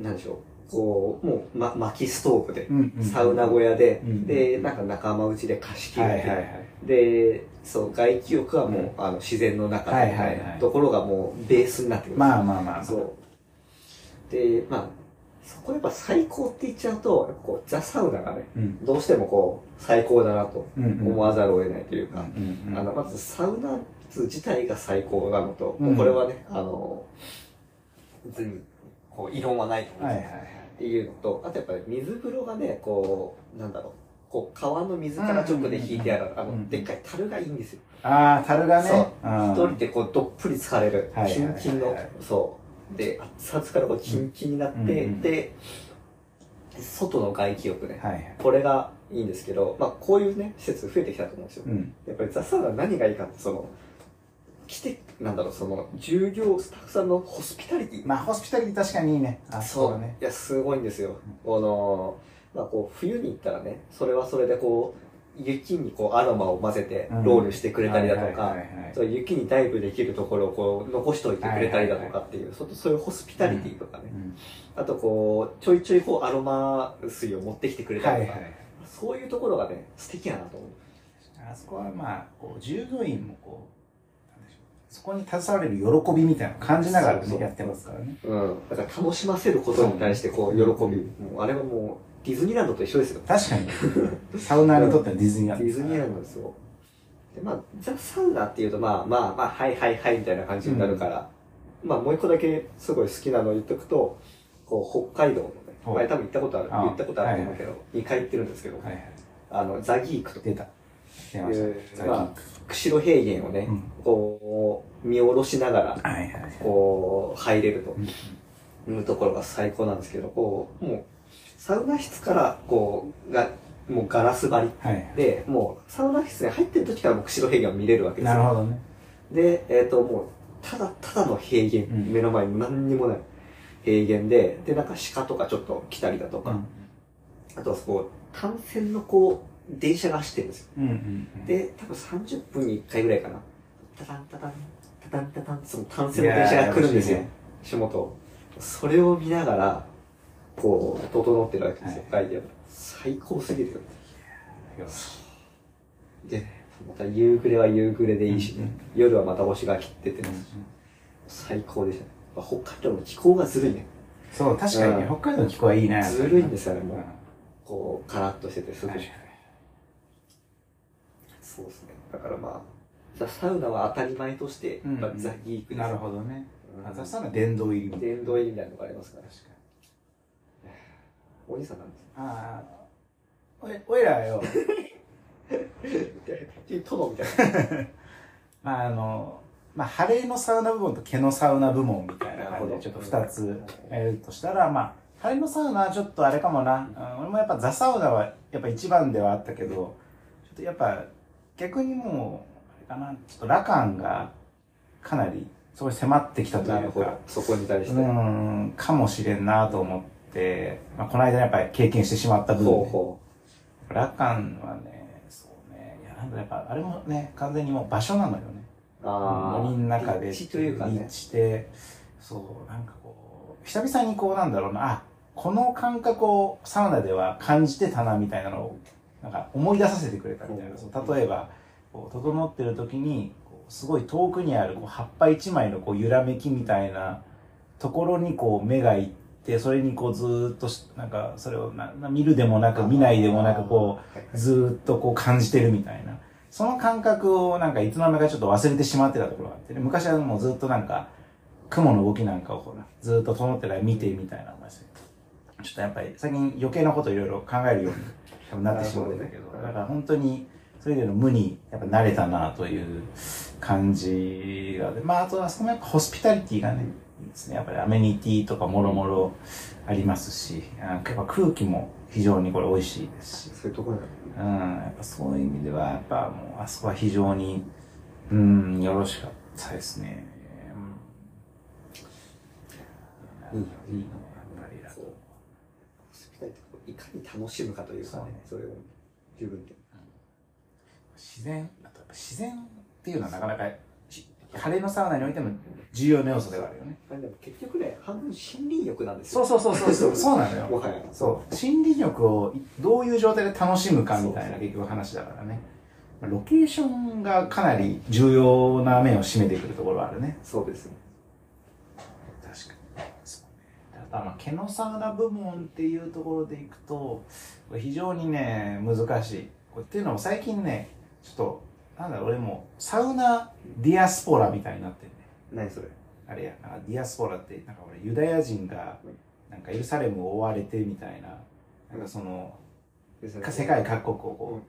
Speaker 1: なんでしょう、こう、もう、ま、薪ストーブで、サウナ小屋で、
Speaker 2: うん
Speaker 1: で、なんか仲間内で貸し切って、で、そう、外気浴はもう、あの、自然の中で、ところがもうベースになってくる。
Speaker 2: まあまあまあ。
Speaker 1: そう。で、まあ、そこやっぱ最高って言っちゃうと、やっぱこう、ザ・サウナがね、
Speaker 2: うん。
Speaker 1: どうしてもこう、最高だなと思わざるを得ないというか、
Speaker 2: うんうん
Speaker 1: あの、まずサウナ室自体が最高なのと、
Speaker 2: うん。
Speaker 1: これはね、あの、別に、こう、異論はないと思う。んですよ
Speaker 2: はいはいはい。
Speaker 1: っていうのと、あとやっぱり水風呂がね、こう、なんだろう、こう、川の水から直で引いてある、あ
Speaker 2: うん
Speaker 1: の、でっかい樽がいいんですよ。
Speaker 2: ああ樽がね。
Speaker 1: そう。
Speaker 2: うん。
Speaker 1: 一人でこう、どっぷり疲れる、キンキンの、そう。で、熱々からこう、キンキンになって、
Speaker 2: うんうん
Speaker 1: で、外の外気浴ね。
Speaker 2: はいはい
Speaker 1: これがいいんですけど、まあ、こういうね、施設増えてきたと思うんですよ。
Speaker 2: うん
Speaker 1: やっぱりザ・サウナ何がいいかって、その、来て、なんだろう、その、従業スタッフさんのホスピタリティ。
Speaker 2: まあホスピタリティ確かにいいねあ
Speaker 1: そう
Speaker 2: だね
Speaker 1: いや、すごいんですよ。この、まあ、こう、冬に行ったらね、それはそれでこう、雪にこう、アロマを混ぜて
Speaker 2: うん。
Speaker 1: ロールしてくれたりだとか雪にダイブできるところをこう、残しといてくれたりだとかっていう、そそういうホスピタリティとかね。
Speaker 2: うん。
Speaker 1: あとこう、ちょいちょいこう、アロマ水を持ってきてくれたりとか、
Speaker 2: はいはい
Speaker 1: そういうところがね、素敵やなと思う。
Speaker 2: あそこはまあこう従業員もこうそこに携われる喜びみたいなのを感じながらねやってますからね。
Speaker 1: うん。だから楽しませることに対してこう、喜び。あれはもう、ディズニーランドと一緒ですよ。
Speaker 2: 確かに。サウナーにとってはディズニーランド。
Speaker 1: ディズニーランドですよ。で、まあ、ザ・サウナっていうと、まあまあまあ、はいはいはいみたいな感じになるから、まあもう一個だけすごい好きなの言っとくと、こう、北海道のね、
Speaker 2: はい。
Speaker 1: 前多分行ったことある、
Speaker 2: あ
Speaker 1: 言ったことあると思うけど、2回行ってるんですけど、
Speaker 2: はいはい。
Speaker 1: あの、ザ・ギークと。
Speaker 2: 出た。出ました。
Speaker 1: いう
Speaker 2: 最
Speaker 1: まあ釧路平原をね、
Speaker 2: うん。
Speaker 1: こう、見下ろしながら、
Speaker 2: はいはいはい。
Speaker 1: こう、入れる
Speaker 2: うん。
Speaker 1: というところが最高なんですけど、こう、もう、サウナ室から、こう、が、もうガラス張り
Speaker 2: はいはい
Speaker 1: で、もう、サウナ室に入ってる時からもう釧路平原を見れるわけですよ。
Speaker 2: なるほどね
Speaker 1: で、えっ、と、もう、ただただの平原、
Speaker 2: うん
Speaker 1: 目の前に何にもない。平原で、で、なんか鹿とかちょっと来たりだとか、
Speaker 2: うん
Speaker 1: あとはこう、単線のこう、電車が走ってるんですよ。
Speaker 2: うんうん
Speaker 1: で、多分30分に1回ぐらいかな。タタンタタン、タタンタタンその単線の電車が来るんですよ
Speaker 2: いや。
Speaker 1: 足元。それを見ながら、こう、整ってるわけですよ、アイデアが。最高すぎるよ。で、また夕暮れは夕暮れでいいしね、夜はまた星が切ってて、最高でしたね。北海道の気候がずるいね。
Speaker 2: そう確かにね。
Speaker 1: うん。
Speaker 2: 北海道の気候はいいね。
Speaker 1: ずるいんですよねもう。
Speaker 2: うん。
Speaker 1: こう、カラッとしてて涼しくて。
Speaker 2: はい
Speaker 1: そうですね。だからまあ、ザ・サウナは当たり前として、
Speaker 2: うん
Speaker 1: まあザ・ギークです。
Speaker 2: なるほどね。ザサウナ殿堂入りみたいな。
Speaker 1: 殿堂入りみたいなのがありますから。
Speaker 2: 確かに
Speaker 1: お兄さんなんです
Speaker 2: ああおいおいらよ
Speaker 1: 殿みたいな。
Speaker 2: まああのまあ晴れのサウナ部門と毛のサウナ部門みたいな感じでちょっと2つやるとしたらまあ晴れのサウナはちょっとあれかもな、うん俺もやっぱザ・サウナはやっぱ一番ではあったけどちょっとやっぱ逆にもうあれかなちょっと羅漢がかなりそこに迫ってきたと
Speaker 1: ない
Speaker 2: うか。
Speaker 1: そこに対して。
Speaker 2: う
Speaker 1: ほ
Speaker 2: んかもしれんなと思って、まあ、この間やっぱり経験してしまった
Speaker 1: う
Speaker 2: 分で、
Speaker 1: ほ
Speaker 2: 羅漢はねそうね。いやなんかやっぱあれもね完全にもう場所なのよね。
Speaker 1: う。ああ。
Speaker 2: 森の中で
Speaker 1: 立地というかね。
Speaker 2: 立。地でそうなんかこう久々にこうなんだろうな。あこの感覚をサウナでは感じてたなみたいなのをなんか思い出させてくれたみたいな、
Speaker 1: うん
Speaker 2: そう例えばこう整ってる時にすごい遠くにあるこう葉っぱ一枚のこう揺らめきみたいなところにこう目がいってそれにこうずーっとしなんかそれをなな見るでもなく見ないでもなくこうずーっとこう感じてるみたいな。その感覚をなんかいつの間にかちょっと忘れてしまってたところがあってね。昔はもうずっとなんか、雲の動きなんかをほら、ずっと整ってたら見てみたいな思いして。ちょっとやっぱり最近余計なこといろいろ考えるように多分なってしまってたけど、
Speaker 1: ね
Speaker 2: だから本当にそれでの無にやっぱ慣れたなという感じが、でまああとはそこもやっぱホスピタリティがね、いいですね。やっぱりアメニティとかもろもろありますし、あやっぱ空気も非常にこれ美味しいですし、
Speaker 1: そういうところなの
Speaker 2: うん、やっぱそういう意味では、やっぱもう、あそこは非常に、うん、よろしかったですね。うん、いいよ、いいの、やっぱり。
Speaker 1: そう。ホスピタリティいかに楽しむかというかね、それを自分で。
Speaker 2: 自然、あとやっぱ自然っていうのはなかなか、し晴れのサウナにおいても重要な要素ではあるよね。
Speaker 1: でも結局ね、半分森林浴なんですよ。
Speaker 2: そうそうそうそうそう、そうなのよ。
Speaker 1: もはや。
Speaker 2: そう。森林浴をどういう状態で楽しむかみたいな結局話だからね。ロケーションがかなり重要な面を占めてくるところはあるね。
Speaker 1: そうですね。
Speaker 2: 確かにそうねあとまあ毛のサウナ部門っていうところでいくと非常にね難しいっていうのも最近ねちょっとなんだ俺もうサウナディアスポラみたいになってるね
Speaker 1: 何それ？
Speaker 2: あれやなんかディアスポラってなんか俺ユダヤ人がなんかエルサレムを追われてみたいな。なんかその世界各国をこう。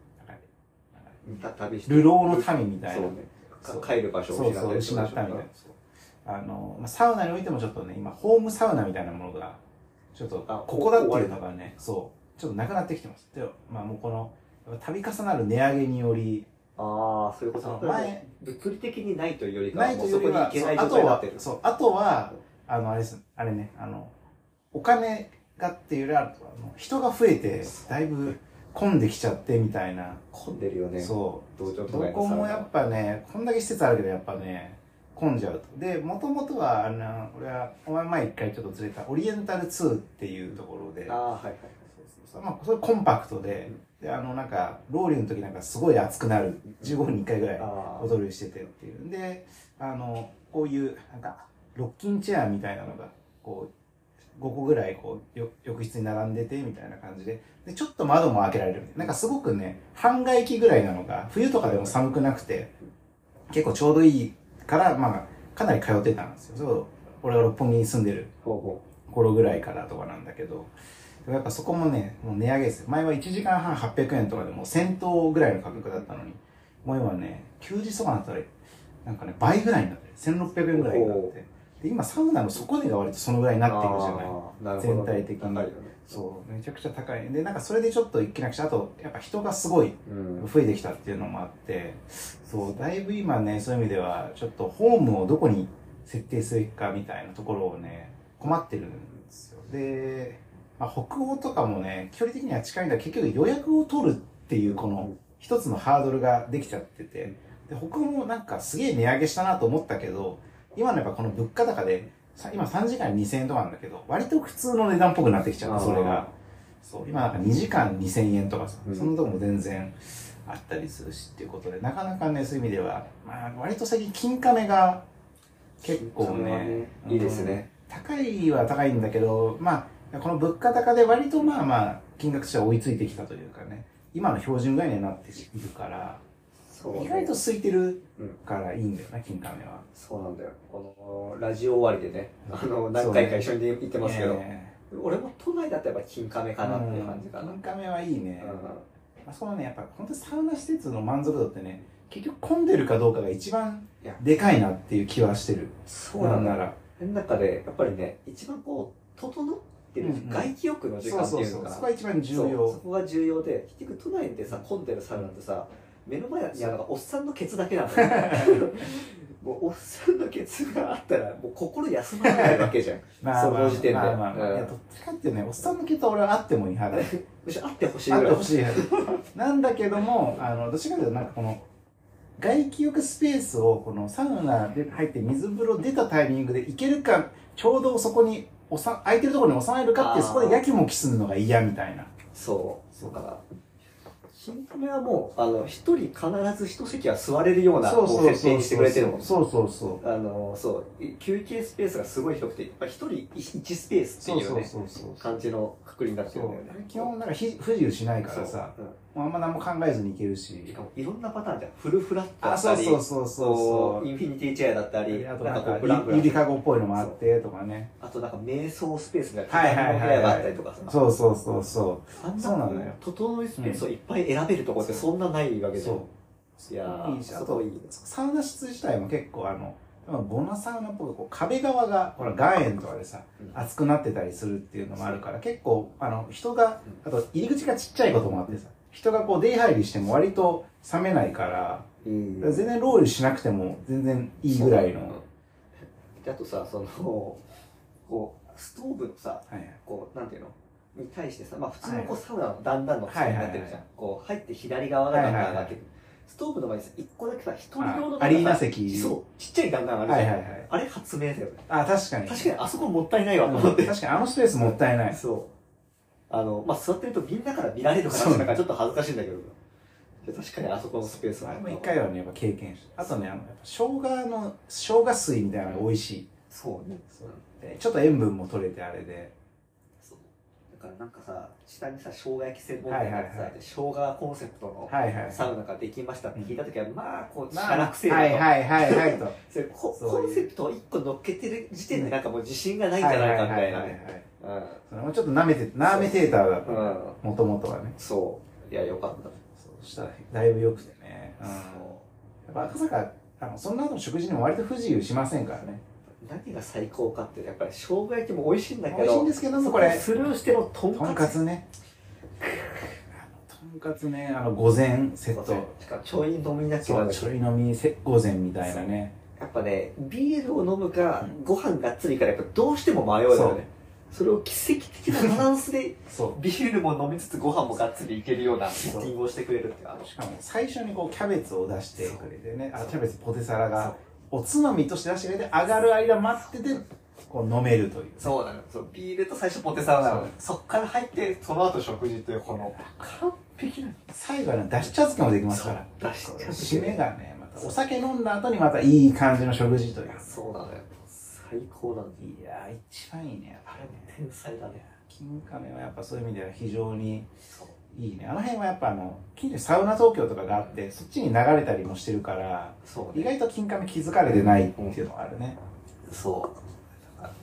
Speaker 2: 流浪の民みたいな。
Speaker 1: そうね。帰る場所を
Speaker 2: そうそう失ったみたいな。あの、まあ、サウナにおいてもちょっとね今ホームサウナみたいなものがちょっと
Speaker 1: あ
Speaker 2: ここだっていうのがねそう。ちょっとなくなってきてます。でまあもうこの度重なる値上げにより
Speaker 1: ああ、そういうこと前
Speaker 2: 前、
Speaker 1: 物理的にないというよりか
Speaker 2: ないというよりは
Speaker 1: もうそこに行けない
Speaker 2: そうあとは。そうあとはあのあれですあれねあのお金がっていうよりはあの人が増えてだいぶ混んできちゃってみたいな。
Speaker 1: 混んでるよね。
Speaker 2: そう。ど
Speaker 1: か
Speaker 2: こもやっぱねこんだけ施設あるけどやっぱね混んじゃうと。でもともとはあの俺はお前前一回ちょっとずれたオリエンタル2っていうところで。
Speaker 1: ああ、はいはい。
Speaker 2: そうそうそう。まあそれコンパクトでであのなんかロウリュの時なんかすごい熱くなる。15分に1回ぐらい。踊りしててっていう。であのこういうなんかロッキンチェアみたいなのがこう5個ぐらいこうよ浴室に並んでてみたいな感じで。でちょっと窓も開けられるな。なんかすごくね半外気ぐらいなのが冬とかでも寒くなくて結構ちょうどいいからまあかなり通ってたんですよ。そう俺が六本木に住んでる頃ぐらいからとかなんだけどやっぱそこもねもう値上げです。よ前は1時間半800円とかでもう1000頭ぐらいの価格だったのにもう今ね休日とかになったらなんかね倍ぐらいになってる1600円ぐらいになって。で今サウナの底値が割とそのぐらいになってるじゃない。
Speaker 1: な
Speaker 2: 全体的に。
Speaker 1: ね。
Speaker 2: そう。めちゃくちゃ高い。でなんかそれでちょっと一気なくしあとやっぱ人がすごい
Speaker 1: うん。
Speaker 2: 増えてきたっていうのもあってそうだいぶ今ねそういう意味ではちょっとホームをどこに設定すべきかみたいなところをね困ってるんですよ。で、まあ、北欧とかもね、距離的には近いんだけど、結局予約を取るっていうこの一つのハードルができちゃってて、で、北欧もなんかすげえ値上げしたなと思ったけど、今のやっぱこの物価高で、さ今3時間2000円とかなんだけど、割と普通の値段っぽくなってきちゃった、それが。そう、今なんか2時間2000円とかさ、
Speaker 1: うん
Speaker 2: そのとこも全然あったりするしっていうことで、なかなかね、そういう意味では、まあ割と最近金亀が結構ね、
Speaker 1: いいですね。
Speaker 2: 高いは高いんだけど、まあ、この物価高で割とまあまあ、金額としては追いついてきたというかね、今の標準ぐらいにはなっているから、意外と空いてる
Speaker 1: うん
Speaker 2: からいいんだよね、金亀は。
Speaker 1: そうなんだよ。この、ラジオ終わりでね、あの、何回か一緒に行ってますけど、
Speaker 2: ね
Speaker 1: 俺も都内だったらやっぱ金亀かなっていう感じかな。
Speaker 2: うん金亀はいいね。
Speaker 1: うん
Speaker 2: まあ、そのね、やっぱ本当にサウナ施設の満足度ってね、結局混んでるかどうかが一番でかいなっていう気はしてる。
Speaker 1: そうなん。
Speaker 2: なら。
Speaker 1: の中で、やっぱりね、一番こう、整ってる外気浴の時間っていうのかな。
Speaker 2: そこが一番重
Speaker 1: そうそ
Speaker 2: 要。
Speaker 1: こが重要で結局都内でさ混んでるサウナってさ目の前にあるのがおっさんのケツだけなのよ。もうおっさんのケツがあったらもう心休まらないわけじゃん。その時点で。
Speaker 2: まあまあまあ。
Speaker 1: うん。
Speaker 2: いやどっちかっていうとね、おっさんのケツは俺はあってもいい派だ。
Speaker 1: むしろあってほしい
Speaker 2: あっ
Speaker 1: ぐらい。
Speaker 2: てほしい派。なんだけども、あの、どっちかというとなんかこの、外気浴スペースをこのサウナで入って水風呂出たタイミングで行けるか、ちょうどそこにおさ空いてるところに収めるかってそこでやきもきするのが嫌みたいな。
Speaker 1: そう。
Speaker 2: そう
Speaker 1: だから新亀はもうあの一人必ず一席は座れるような設定にしてくれてるもん
Speaker 2: そうそうそう。
Speaker 1: あのそう。休憩スペースがすごい広くてやっぱ一人一スペースっていうね。感じのくくりになってるんだよね。
Speaker 2: 基本なんかひ不自由しないからさ、あんま何も考えずに行けるし。
Speaker 1: しか。もいろんなパターンじゃん。フルフラットだ
Speaker 2: あ、
Speaker 1: ったり
Speaker 2: そうそうそうそう。
Speaker 1: こ
Speaker 2: そう
Speaker 1: インフィニティチェアだったり
Speaker 2: あと
Speaker 1: な
Speaker 2: なんんか
Speaker 1: かこう
Speaker 2: ゆりかごっぽいのもあってとかね。
Speaker 1: あとなんか瞑想スペースみたいな
Speaker 2: はいはいはい
Speaker 1: あったりとかさ。
Speaker 2: そうそうそうそ
Speaker 1: あん
Speaker 2: そうなのよ。
Speaker 1: 整いスペースをいっぱい選べるとこってそんなないわ
Speaker 2: う。
Speaker 1: けじゃん。
Speaker 2: そう。
Speaker 1: いやー
Speaker 2: いいし、あとサウナ室自体も結構あの、ボナサウナっぽくこう壁側が、ほら岩塩とかでさ、
Speaker 1: うん。
Speaker 2: 熱くなってたりするっていうのもあるから、結構、あの、人が、あと入り口がちっちゃいこともあってさ、人がこう出入りしても割と冷めないから、
Speaker 1: うん。
Speaker 2: 全然ロールしなくても全然いいぐらいの。は
Speaker 1: であとさそのこうストーブのさ
Speaker 2: いはい。
Speaker 1: こうなんていうの？に対してさまあ普通のこう
Speaker 2: はい。
Speaker 1: サウナの段々の作りになってるじゃん、
Speaker 2: はいはいはい。
Speaker 1: こう入って左側が段々
Speaker 2: はいはいはい
Speaker 1: 上がってくる、ストーブの前にさ一個だけさ一人用の
Speaker 2: アリーナ席。
Speaker 1: そう。ちっちゃい段々あるじゃん、
Speaker 2: はいはいはい。
Speaker 1: あれ発明だよね。
Speaker 2: あ、確かに。
Speaker 1: 確かにあそこもったいないわと
Speaker 2: うん
Speaker 1: 思って、
Speaker 2: 確かにあのスペースもったいない。
Speaker 1: そうあのまあ座ってるとみんなから見られる話だからちょっと恥ずかしいんだけど。確かにあそこのスペース
Speaker 2: あれも一回はね、やっぱ経験した。あとね、あの、やっぱ生姜の、生姜水みたいなのが美味しい。
Speaker 1: そうね。
Speaker 2: でちょっと塩分も取れてあれで。
Speaker 1: そう。だからなんかさ下にさ生姜焼き専門店があってさ、
Speaker 2: はいはいはい。
Speaker 1: で生姜コンセプトの。サウナができましたって聞いた時は、まあこう
Speaker 2: まあ
Speaker 1: 力くせえなと、
Speaker 2: はいはいはいはいと。
Speaker 1: それコンセプトを一個乗っけてる時点でなんかもう自信がないんじゃないかみたいな
Speaker 2: はいはい
Speaker 1: ね
Speaker 2: はいはいそれもちょっと舐めて、舐めテーターだった。
Speaker 1: うん、うん、
Speaker 2: もともとはね。
Speaker 1: そういやよかった、
Speaker 2: そうしたら、だいぶ良くてね。うん。や
Speaker 1: そ
Speaker 2: っぱ赤坂、あの、そんなの食事にも割と不自由しませんからね。
Speaker 1: う何が最高かってやっぱり生姜焼きも美味しいんだけど
Speaker 2: 美味しいんですけども、
Speaker 1: そこ
Speaker 2: これ、
Speaker 1: スルーしてのとん
Speaker 2: とん
Speaker 1: かつ
Speaker 2: ね。とんかつね、あの、午前セット。
Speaker 1: しかもちょい飲みなきゃ
Speaker 2: ちょい飲みせ午前みたいなね。
Speaker 1: やっぱねビールを飲むかご飯がっつりからやっぱどうしても迷うよねそれを奇跡的なバランスで
Speaker 2: そう。
Speaker 1: ビールも飲みつつご飯もがっつりいけるようなセッティングをしてくれるっていう
Speaker 2: しかも最初にこうキャベツを出してくれてね、あキャベツポテサラがおつまみとして出してくれて上がる間待っててこう飲めるという。
Speaker 1: そうなの。そうビールと最初ポテサラなの。そっから入ってその後食事っていうこの完璧な。
Speaker 2: 最後はね、だし茶漬けもできますから。
Speaker 1: そうだし茶漬け
Speaker 2: 締めがね、またお酒飲んだ後にまたいい感じの食事という。
Speaker 1: そうなのよ最高だ
Speaker 2: いやー、一番いいね。
Speaker 1: あれ天才だね。
Speaker 2: 金亀はやっぱそういう意味では非常に
Speaker 1: そう。
Speaker 2: いいね。あの辺はやっぱあの、近所にサウナ東京とかがあって、そっちに流れたりもしてるから、
Speaker 1: そうね。
Speaker 2: 意外と金亀気づかれてないっていうのがあるね。
Speaker 1: そう。だからね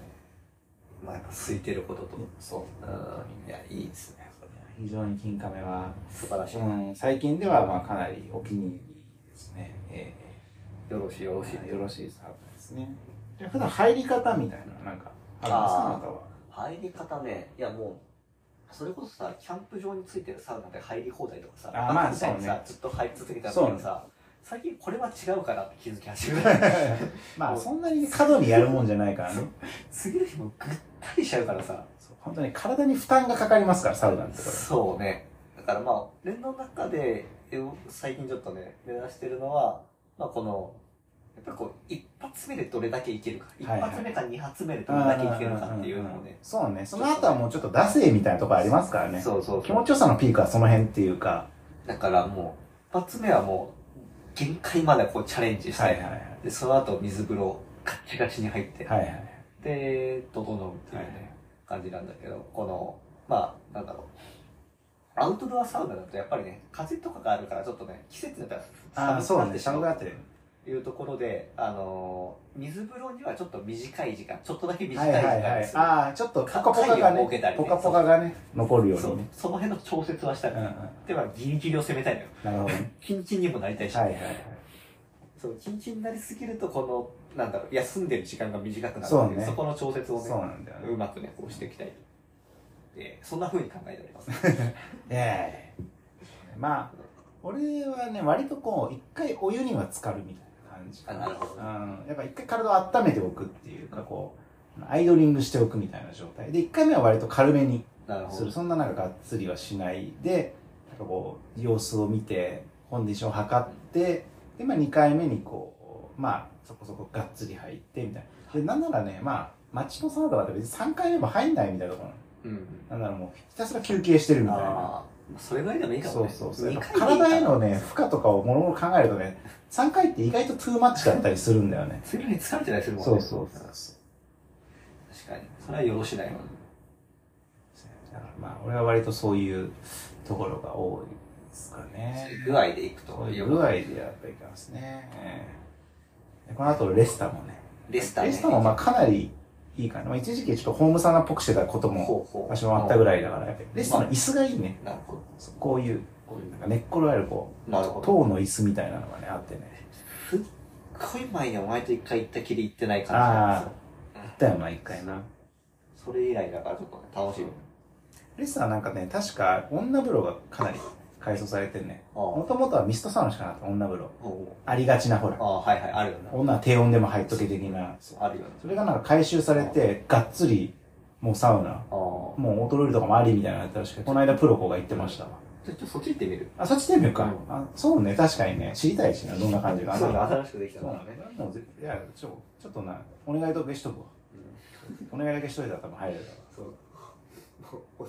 Speaker 1: まあやっぱ空いてることと。
Speaker 2: そう。
Speaker 1: うん。いやいいですね。
Speaker 2: 非常に金亀は、
Speaker 1: 素晴らしい、
Speaker 2: うん、最近ではまあかなりお気に入りですね。え
Speaker 1: よろしいよろしい。
Speaker 2: ー、よろしいサウナですね。普段入り方みたいな、なんか、あるんですか、
Speaker 1: あ
Speaker 2: なたは。
Speaker 1: 入り方ね。いやもうそれこそさキャンプ場についてるサウナで入り放題とかさ
Speaker 2: あまあ
Speaker 1: バカみたいに
Speaker 2: そうね。
Speaker 1: さずっと入り続けたんだけどさ最近これは違うかなって気づき始め
Speaker 2: まあそんなに過度にやるもんじゃないからね。
Speaker 1: 次の日もぐったりしちゃうからさ。
Speaker 2: そう。本当に体に負担がかかりますからサウナってこれ。
Speaker 1: そうね。だからまあ連動の中で最近ちょっとね目指してるのは、まあ、このやっぱりこう一発目でどれだけいけるか、一発目か二発目でどれだけいけるかっていうのをね、
Speaker 2: そうね。その後はもうちょっと出せみたいなところありますからね。
Speaker 1: そうそう
Speaker 2: 気持ちよさのピークはその辺っていうか。
Speaker 1: だからもう一発目はもう限界までこうチャレンジして、
Speaker 2: はいはいはい。
Speaker 1: でその後水風呂ガッチガチに入って、
Speaker 2: はいはい
Speaker 1: で整うっていうね、
Speaker 2: はい
Speaker 1: 感じなんだけどこのまあなんだろう。アウトドアサウナだとやっぱりね風とかがあるからちょっとね季節によっては
Speaker 2: ああそうね
Speaker 1: しまう。
Speaker 2: 寒くなってる。
Speaker 1: というところで、あのー水風呂にはちょっと短い時間ちょっとだけ短
Speaker 2: はいい
Speaker 1: 時間
Speaker 2: はいはい
Speaker 1: にする
Speaker 2: ああちょっとポカポカが
Speaker 1: ね
Speaker 2: ね。ポカポカがね残るよう
Speaker 1: そう
Speaker 2: にね。
Speaker 1: その辺の調節はしたい、
Speaker 2: うんうん。
Speaker 1: ではギリギリを攻めたいのよ。
Speaker 2: なるほどね。
Speaker 1: キンキンにもなりたいし、
Speaker 2: はいはいはい。
Speaker 1: そうキンキンになりすぎるとこのなんだろう休んでる時間が短くなる
Speaker 2: そうね
Speaker 1: っていうそこの調節をね
Speaker 2: そうなんだよね。
Speaker 1: うまくねこうしていきたい。でそんな風に考えております。
Speaker 2: ええまあ俺はね割とこう一回お湯には浸かるみたいな感じかな。
Speaker 1: あなるほど。
Speaker 2: うん、やっぱ一回体を温めておくっていうかこうアイドリングしておくみたいな状態。で一回目は割と軽めにする。そんななんかがっつりはしないでなんかこう様子を見てコンディションを測ってで、まあ、2回目にこうまあそこそこがっつり入ってみたいな。でなんならねまあ街のサウナだと別に3回目も入んないみたいなところ
Speaker 1: うん
Speaker 2: なんならもうひたすら休憩してるみたいな
Speaker 1: それぐらいでもいいか
Speaker 2: そう
Speaker 1: もね。
Speaker 2: そうそうやっぱ
Speaker 1: 二回でいいか。
Speaker 2: 体へのね負荷とかをもろもろ考えるとね3回って意外とトゥーマッチだったりするんだよね。
Speaker 1: 次の日疲れてたりするもんね。
Speaker 2: そうそうそうそう。
Speaker 1: 確かに。それはよろしないわ
Speaker 2: だからまあ俺は割とそういうところが多いですかね。
Speaker 1: 具合でいくと
Speaker 2: そういう具合でやっぱいきますね、ええ。でこの後レスタもね。
Speaker 1: レスターね。
Speaker 2: レスタもまあかなりいいかな、まあ、一時期ちょっとホームサウナっぽくしてたことも場所もあったぐらいだからやっぱり。レスタの椅子がいいね。
Speaker 1: なるほど。
Speaker 2: こういうこういう。なんか寝っ転がるこう
Speaker 1: なるほど。
Speaker 2: 塔の椅子みたいなのがねあってね。
Speaker 1: すっごい前にお前と一回行ったきり行ってない感じ。なんですよ
Speaker 2: あったよな一回な。
Speaker 1: それ以来だからちょっとね楽しみ。
Speaker 2: レスターなんかね確か女風呂がかなり改装されてんね
Speaker 1: あ
Speaker 2: もともとはミストサウナしかなかった女風呂。
Speaker 1: あ
Speaker 2: りがちなほら。
Speaker 1: ああはいはいあるよな。
Speaker 2: 女は低温でも入っとけ的な。
Speaker 1: あるよね
Speaker 2: それがなんか回収されてがっつりもうサウナ。もうオートロイルとかもありみたいなのやったらしくてこの間プロコが言ってましたわ。
Speaker 1: ちょっとそっち行ってみる？
Speaker 2: あそっちで見るか、
Speaker 1: うん。
Speaker 2: あそうね確かにね。知りたいしなどんな感じかな。
Speaker 1: そうだ新しくできた
Speaker 2: そう
Speaker 1: からね
Speaker 2: いやちょちょっとなお願いだけしとくわお願いだけしといたら多分入れる
Speaker 1: そう。もう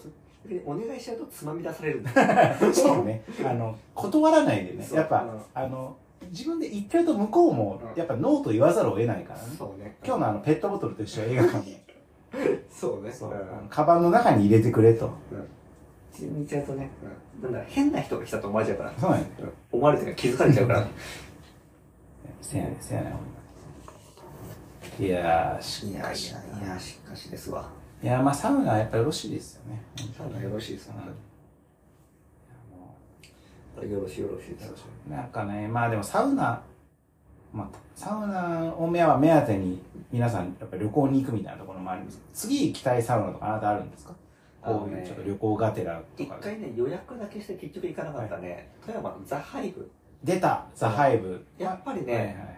Speaker 1: お願いしちゃうとつまみ出される
Speaker 2: そうね。あの断らないでね。やっぱ、
Speaker 1: うん。
Speaker 2: あの自分で言ってると向こうも
Speaker 1: うん。
Speaker 2: やっぱノーと言わざるを得ないからね、
Speaker 1: そうね。
Speaker 2: 今日のあのペットボトルと一緒映画館に。
Speaker 1: そうね。
Speaker 2: そう、
Speaker 1: ん。
Speaker 2: カバンの中に入れてくれと。
Speaker 1: ちにちゃうとね、なんだ変な人が来たと思われちゃうから、
Speaker 2: そうやね
Speaker 1: 思われてるから気づかれちゃうから。
Speaker 2: せやねせやねいやーし
Speaker 1: いやい
Speaker 2: かし
Speaker 1: やいやしかしですわ
Speaker 2: いやまあサウナはやっぱよろしいですよね。
Speaker 1: サウナよろしいです
Speaker 2: うん
Speaker 1: 本
Speaker 2: 当に
Speaker 1: よろしいよろしいです
Speaker 2: なんかねまあでもサウナまあサウナを目は目当てに皆さんやっぱ旅行に行くみたいなところもあるんです次行きたいサウナとかあなたあるんですか？こういうちょっと旅行がてらとかで。
Speaker 1: 一回ね予約だけして結局行かなかったね、富山のザ・ハイブ。
Speaker 2: 出たザ・ハイブ。
Speaker 1: やっぱりね
Speaker 2: はいはいはい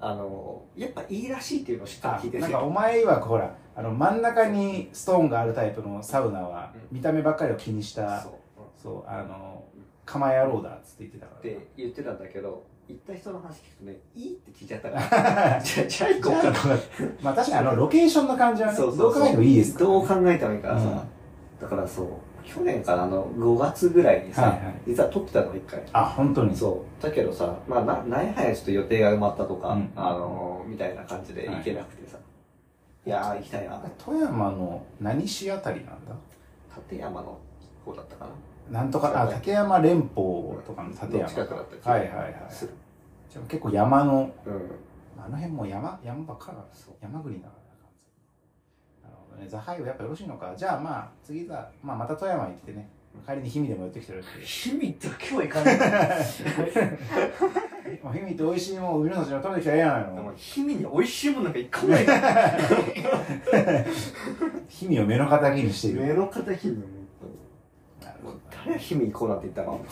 Speaker 1: あのやっぱいいらしいっていうのをしっか
Speaker 2: あ
Speaker 1: り聞いて
Speaker 2: なんかお前曰くほらあの真ん中にストーンがあるタイプのサウナは
Speaker 1: うん。
Speaker 2: 見た目ばっかりを気にした
Speaker 1: そう。
Speaker 2: そうあの釜野郎だっつって言ってたから。
Speaker 1: って言ってたんだけど行った人の話聞くとねいいって聞いちゃったから。じゃあじゃあ行こうかな。
Speaker 2: まあ確かにあのロケーションの感じはね
Speaker 1: そうそうそう。
Speaker 2: どう考えてもいいですからね。
Speaker 1: どう考えてもいいからさ、だからそう去年かなあの5月ぐらいにさ、
Speaker 2: はいはい。
Speaker 1: 実は撮ってたの一回。
Speaker 2: あ本当に。
Speaker 1: そう。だけどさまあな何やはやちょっと予定が埋まったとか、
Speaker 2: うん。
Speaker 1: あのみたいな感じで行けなくてさ、い、やー行きたいな。
Speaker 2: 富山の何市あたりなんだ？
Speaker 1: 立山の方だったか
Speaker 2: な。んとかあ立山連峰とかの立
Speaker 1: な
Speaker 2: 山。
Speaker 1: 近くだった気
Speaker 2: はいはいはい。じゃあ結構山の
Speaker 1: うん。
Speaker 2: あの辺も山山ばっかだ
Speaker 1: そう
Speaker 2: 山国だからなるほどね。ザハイはやっぱよろしいのか。じゃあまあ次だ、まあ、また富山行ってね帰りに氷見でも寄ってきてる
Speaker 1: 氷見だけは行かない。
Speaker 2: まあ氷見って美味しいもん海の幸を食べてきたらええやない
Speaker 1: でも
Speaker 2: の
Speaker 1: 氷見に美味しいものなんか行かない。
Speaker 2: 氷見を目の敵にしている。
Speaker 1: 目の敵に。も
Speaker 2: なるほど
Speaker 1: 誰が氷見行こうなんて言ったの？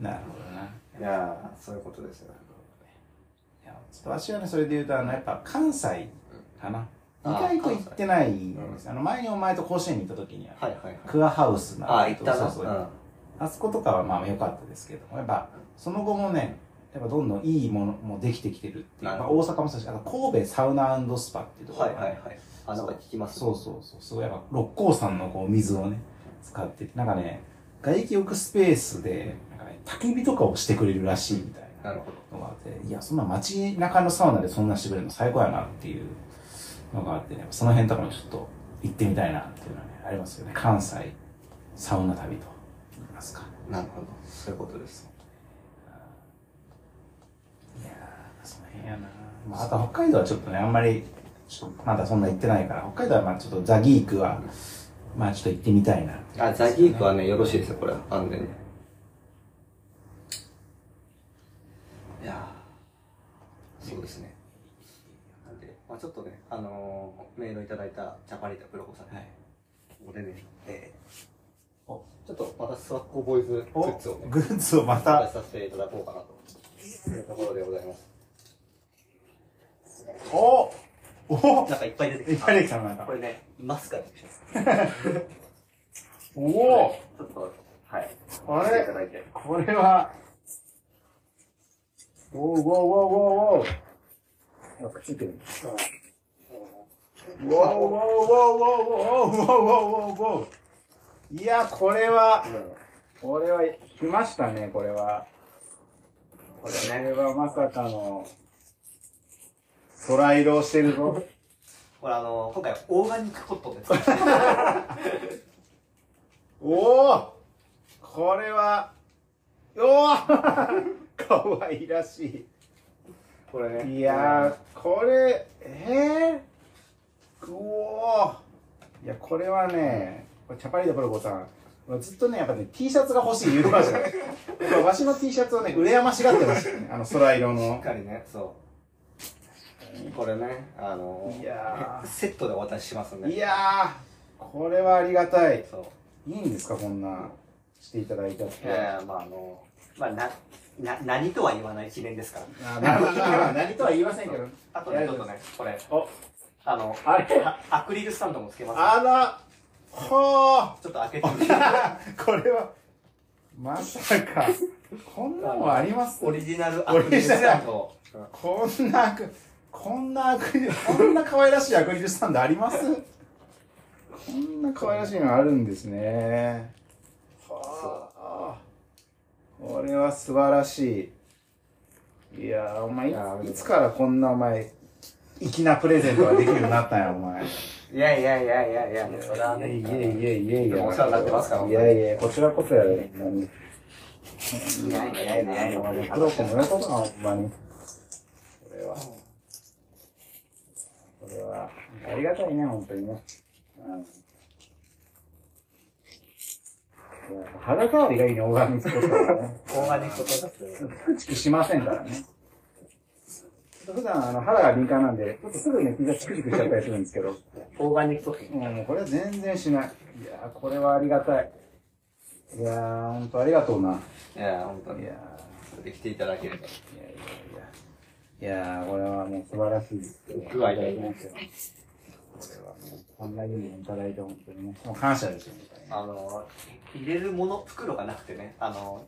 Speaker 2: なるほどな。
Speaker 1: いやーそういうことですよ。
Speaker 2: いやちょっと私はね、それで言うと、あの、やっぱ関西かな。意
Speaker 1: あ
Speaker 2: 外と行ってないんです。あの、前にお前と甲子園に行った時には、
Speaker 1: はいはいはい。
Speaker 2: クアハウスな
Speaker 1: あ行ったな。
Speaker 2: そうそう。あそことかはまあ良かったですけども、やっぱ、その後もね、やっぱどんどんいいものもできてきてるっていう。まあ、大阪もそうだし、あと神戸サウナスパっていうところがね
Speaker 1: はいはいはい。あなんか聞きます
Speaker 2: そうそうそう。すごいやっぱ六甲山のこう水をね、使ってて、なんかね、外気浴スペースで、なんかね、焚き火とかをしてくれるらしいみたいなのがあって、いや、そんな街中のサウナでそんなしてくれるの最高やなっていうのがあってね、その辺とかもちょっと行ってみたいなっていうのはね、ありますよね。関西サウナ旅と言いますか。
Speaker 1: なるほどそういうことです
Speaker 2: いやー、その辺やな。まあ、あと北海道はちょっとね、あんまり、まだそんな行ってないから、北海道はまあちょっとザギークは、まあちょっと行ってみたいな。
Speaker 1: あザギークはねよろしいですよこれ安全にいやーそうですねなんで、まあ、ちょっとねあのー、メールいただいたジャパリータプロコさんに、
Speaker 2: はい。
Speaker 1: ここでね、えー
Speaker 2: お。
Speaker 1: ちょっとまたスワッコボーイズグ
Speaker 2: お
Speaker 1: ッズをね
Speaker 2: グッズをま
Speaker 1: 紹
Speaker 2: た。
Speaker 1: 介、させていただこうかなと。いうところでございます
Speaker 2: お。お。
Speaker 1: なんかいっぱい出てきた。
Speaker 2: いっぱいできたな、なんか。
Speaker 1: こ。れねマスカできます。
Speaker 2: お。お
Speaker 1: ちょっとはい。
Speaker 2: あ
Speaker 1: していた
Speaker 2: れこれは、おおおおおおなんかついてるんですか。わおわおわおわおわおわおわおわいや、これは、これは、来ましたね、これは。これ。これはまさかの、空色をしてるぞ。
Speaker 1: ほら、あの、今回、オーガニックコットンです。
Speaker 2: おおこれは、おおかわいらしい。
Speaker 1: これね
Speaker 2: い。いやー、これ、えー、うおーいや、これはね、これチャパリードプロコさん、ずっとね、やっぱね、T シャツが欲しい言うてましたね。わしの T シャツをね、羨ましがってましたよね。あの空色の
Speaker 1: しっ。かりねそうこれねあの
Speaker 2: いやー
Speaker 1: セットでお渡ししますんで
Speaker 2: いやー、これはありがたい。
Speaker 1: そう
Speaker 2: いいんですか、こんな、していただいたって。
Speaker 1: いやまああのまあなな何とは言わない記念ですから。
Speaker 2: あまあまあまあまあ、何とは言いませんけど。
Speaker 1: あとねちょっとねこれ。
Speaker 2: お、
Speaker 1: あの
Speaker 2: あれ
Speaker 1: あアクリルスタンドもつけます。
Speaker 2: あら、は
Speaker 1: ちょっと開けてみて。
Speaker 2: あ、これは、まさか、こんなのあります？
Speaker 1: オリジナルアクリルスタンド。を
Speaker 2: こんなアク、こんなアクリル、こんな可愛らしいアクリルスタンドあります？こんな可愛らしいのあるんですね。はあ。これは素晴らしい。いやー、お前、い
Speaker 1: い
Speaker 2: つからこんなお前、粋なプレゼントができるようになったんや、お前。
Speaker 1: いやいやいやいやいやそれはね
Speaker 2: いやいやいやいやいや。
Speaker 1: お世話になってますから
Speaker 2: いやいや、こちらこそやで。
Speaker 1: いやいやいやいや
Speaker 2: 黒子もやことな、ほんまに。これは。これは、ありがたいね、本当にね。うんいや肌触りがいいね、オーガニックとしたらね。
Speaker 1: オーガニックとだって
Speaker 2: プチクしませんからね。普段あの肌が敏感なんで、ちょっとすぐね、膝チクチクしちゃったりするんですけど、
Speaker 1: オーガニックと
Speaker 2: うん、もうこれは全然しない。いやー、これはありがたい。いやー、ほんとありがとうな。
Speaker 1: いや本当に
Speaker 2: いや
Speaker 1: できていただければ
Speaker 2: ー、いやいやいや。いやー、これはもう素晴らしい。
Speaker 1: 具合で
Speaker 2: いただきましたよこれはもう、こんなにもいただいて本当にね、もう感謝ですよ、ね
Speaker 1: あの入れるもの袋がなくてねあの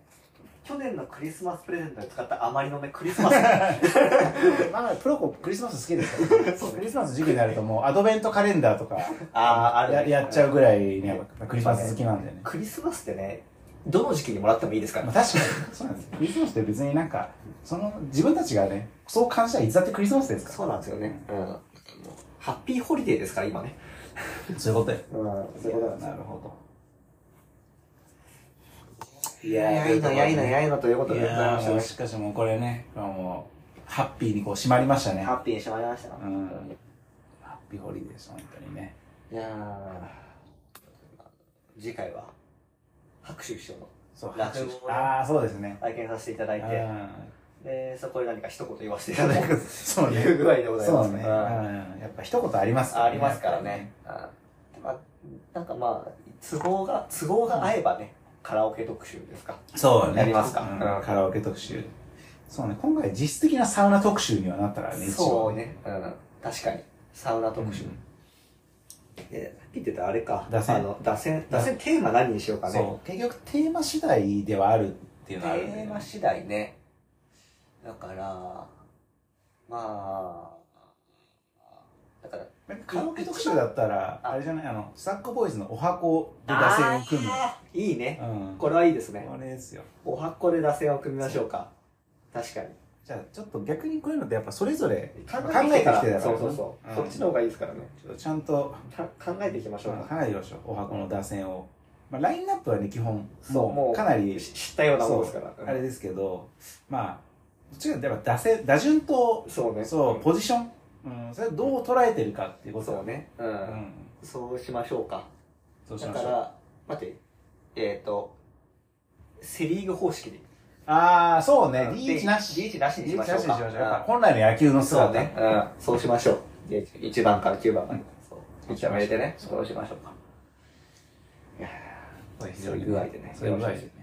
Speaker 1: 去年のクリスマスプレゼントで使った余りのねクリスマス。
Speaker 2: まあ、プロコクリスマス好きですから、ね、クリスマス時期になるともうアドベントカレンダーとか
Speaker 1: あーある
Speaker 2: ややっちゃうぐらいね、クリスマス好きなんでね。
Speaker 1: クリスマスってねどの時期にもらってもいいですか？ら
Speaker 2: まあ、確かに、そうなんですよ。クリスマスって別になんか、その、自分たちがね、そう感じたらいつだってクリスマスですから。
Speaker 1: そうなんですよね、うん、ハッピーホリデーですから今ね
Speaker 2: そういうことよ。
Speaker 1: うん
Speaker 2: そういうことなるほど。
Speaker 1: いややいのやいのやいのということでございましたね
Speaker 2: しかしもうこれね、もう、ハッピーにこう締まりましたね。
Speaker 1: ハッピーにしまいました
Speaker 2: うん。ハッピーホリデーです、本当にね。
Speaker 1: いやー次回は拍手師匠の
Speaker 2: そう、
Speaker 1: 落語をね
Speaker 2: ああ、そうですね。
Speaker 1: 拝見させていただいて
Speaker 2: うん
Speaker 1: でそこで何か一言言わせていただく
Speaker 2: そうね。
Speaker 1: いう具合でございます
Speaker 2: そうね。うん。やっぱ一言あります
Speaker 1: ありますからね。あまあ、なんかまあ、都合が、都合が合えばね、カラオケ特集ですか？
Speaker 2: そうね。
Speaker 1: やりますか？
Speaker 2: うん
Speaker 1: うん
Speaker 2: カラオケ特集。そうね、今回実質的なサウナ特集にはなったからね。
Speaker 1: そうね。うん。確かに。サウナ特集。
Speaker 2: うん
Speaker 1: で、さっき言ってたあれか。
Speaker 2: 打線
Speaker 1: あの、打線、打線テーマ何にしようかね。
Speaker 2: そう。結局テーマ次第ではあるっていう
Speaker 1: テ
Speaker 2: のはあるね
Speaker 1: ーマ次第ね。だから、まあ、だから、
Speaker 2: カラオケ特集だったら、あれじゃない、あの、スタックボーイズのお箱で打線を組む。
Speaker 1: いいね。
Speaker 2: うん。
Speaker 1: これはいいですね。
Speaker 2: これですよ。
Speaker 1: お箱で打線を組みましょうか。確かに。
Speaker 2: じゃあ、ちょっと逆にこういうのってやっぱそれぞれ
Speaker 1: 考
Speaker 2: 考えてきてたからね
Speaker 1: そうそうそう。
Speaker 2: ん
Speaker 1: そっちの方がいいですからね。
Speaker 2: ちょっとちゃんと
Speaker 1: た考えていきましょうか。
Speaker 2: 考えてみましょう。お箱の打線を。まあ、ラインナップはね、基本、
Speaker 1: そうもう
Speaker 2: かなり、
Speaker 1: し知ったようなものですから。
Speaker 2: あれですけど、まあ、どっちかというとやっぱ打線、打順と、
Speaker 1: そうね。
Speaker 2: そう、ポジション、うん、それをどう捉えてるかっていうこと
Speaker 1: そうね。う。
Speaker 2: うんん。
Speaker 1: そうしましょうか。
Speaker 2: そうしましょう。
Speaker 1: だから、待って、えっ、と、セリーグ方式で。
Speaker 2: ああ、そうね、
Speaker 1: うん
Speaker 2: DH なし。
Speaker 1: DH なしにしましょう
Speaker 2: DH
Speaker 1: か。
Speaker 2: なしにしましょう。やっぱ
Speaker 1: うん
Speaker 2: 本来の野球の姿。
Speaker 1: そうね。うん。そうしましょう。1番から9番まで。そう。一番入れてね。
Speaker 2: そ
Speaker 1: そうしましょうか。いや
Speaker 2: そう
Speaker 1: そういう具合でね。
Speaker 2: そういう具合でね。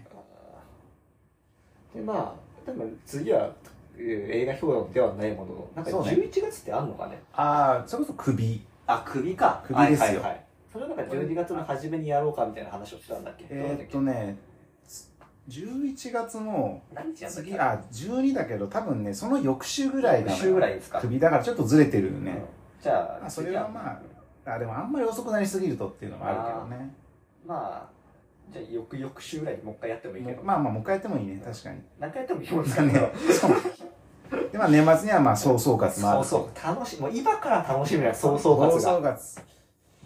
Speaker 1: で、まあ、多分次は、えー映画評論ではないものの、なんか
Speaker 2: そうね
Speaker 1: 11月ってあんのかね？
Speaker 2: ああ、それこそ首。
Speaker 1: あ、首か。
Speaker 2: 首ですよ
Speaker 1: はいはいはい。それなんか12月の初めにやろうかみたいな話をしてたんだっけ？どうだっ
Speaker 2: えーっとね、11月の
Speaker 1: 何日やったっけ？
Speaker 2: 次、あ、12だけど、多分ね、その翌週ぐらいなのよ
Speaker 1: 週ぐらいですか。
Speaker 2: 首だからちょっとずれてるよね。
Speaker 1: うんじゃあ、
Speaker 2: まあ、それはまあ、あ、でもあんまり遅くなりすぎるとっていうのもあるけどね。
Speaker 1: まあ、じゃあ翌々週ぐらいにもう一回やってもいいけど。
Speaker 2: まあまあ、もう一回やってもいいね、確かに。
Speaker 1: 何回やってもいいもんです
Speaker 2: まあね、そう。で、まあ年末にはまあ、総総括もある。
Speaker 1: そうそう。楽しい。もう今から楽しみな総総括
Speaker 2: 総
Speaker 1: が。
Speaker 2: 括。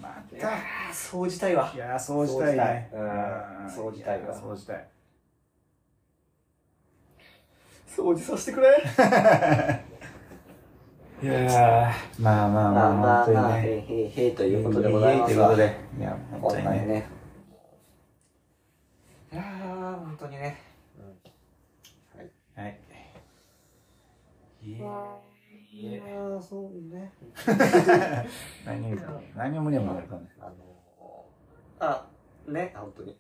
Speaker 2: また。
Speaker 1: ー、そう自体は。
Speaker 2: いやー、そうしたいね。
Speaker 1: うんそうしたいわ
Speaker 2: そうしたい。
Speaker 1: 掃除させてくれ。
Speaker 2: いやー、まあまあまあ、本当にね。
Speaker 1: へいへいへいということでございますわ
Speaker 2: ということで。いや、本
Speaker 1: こ
Speaker 2: 当にね。
Speaker 1: んなにね。いやー、本当にね。
Speaker 2: はい。い
Speaker 1: いやー、そうね。
Speaker 2: 何を、何を無理もなるかね。
Speaker 1: あのー、あ、ね、本当に。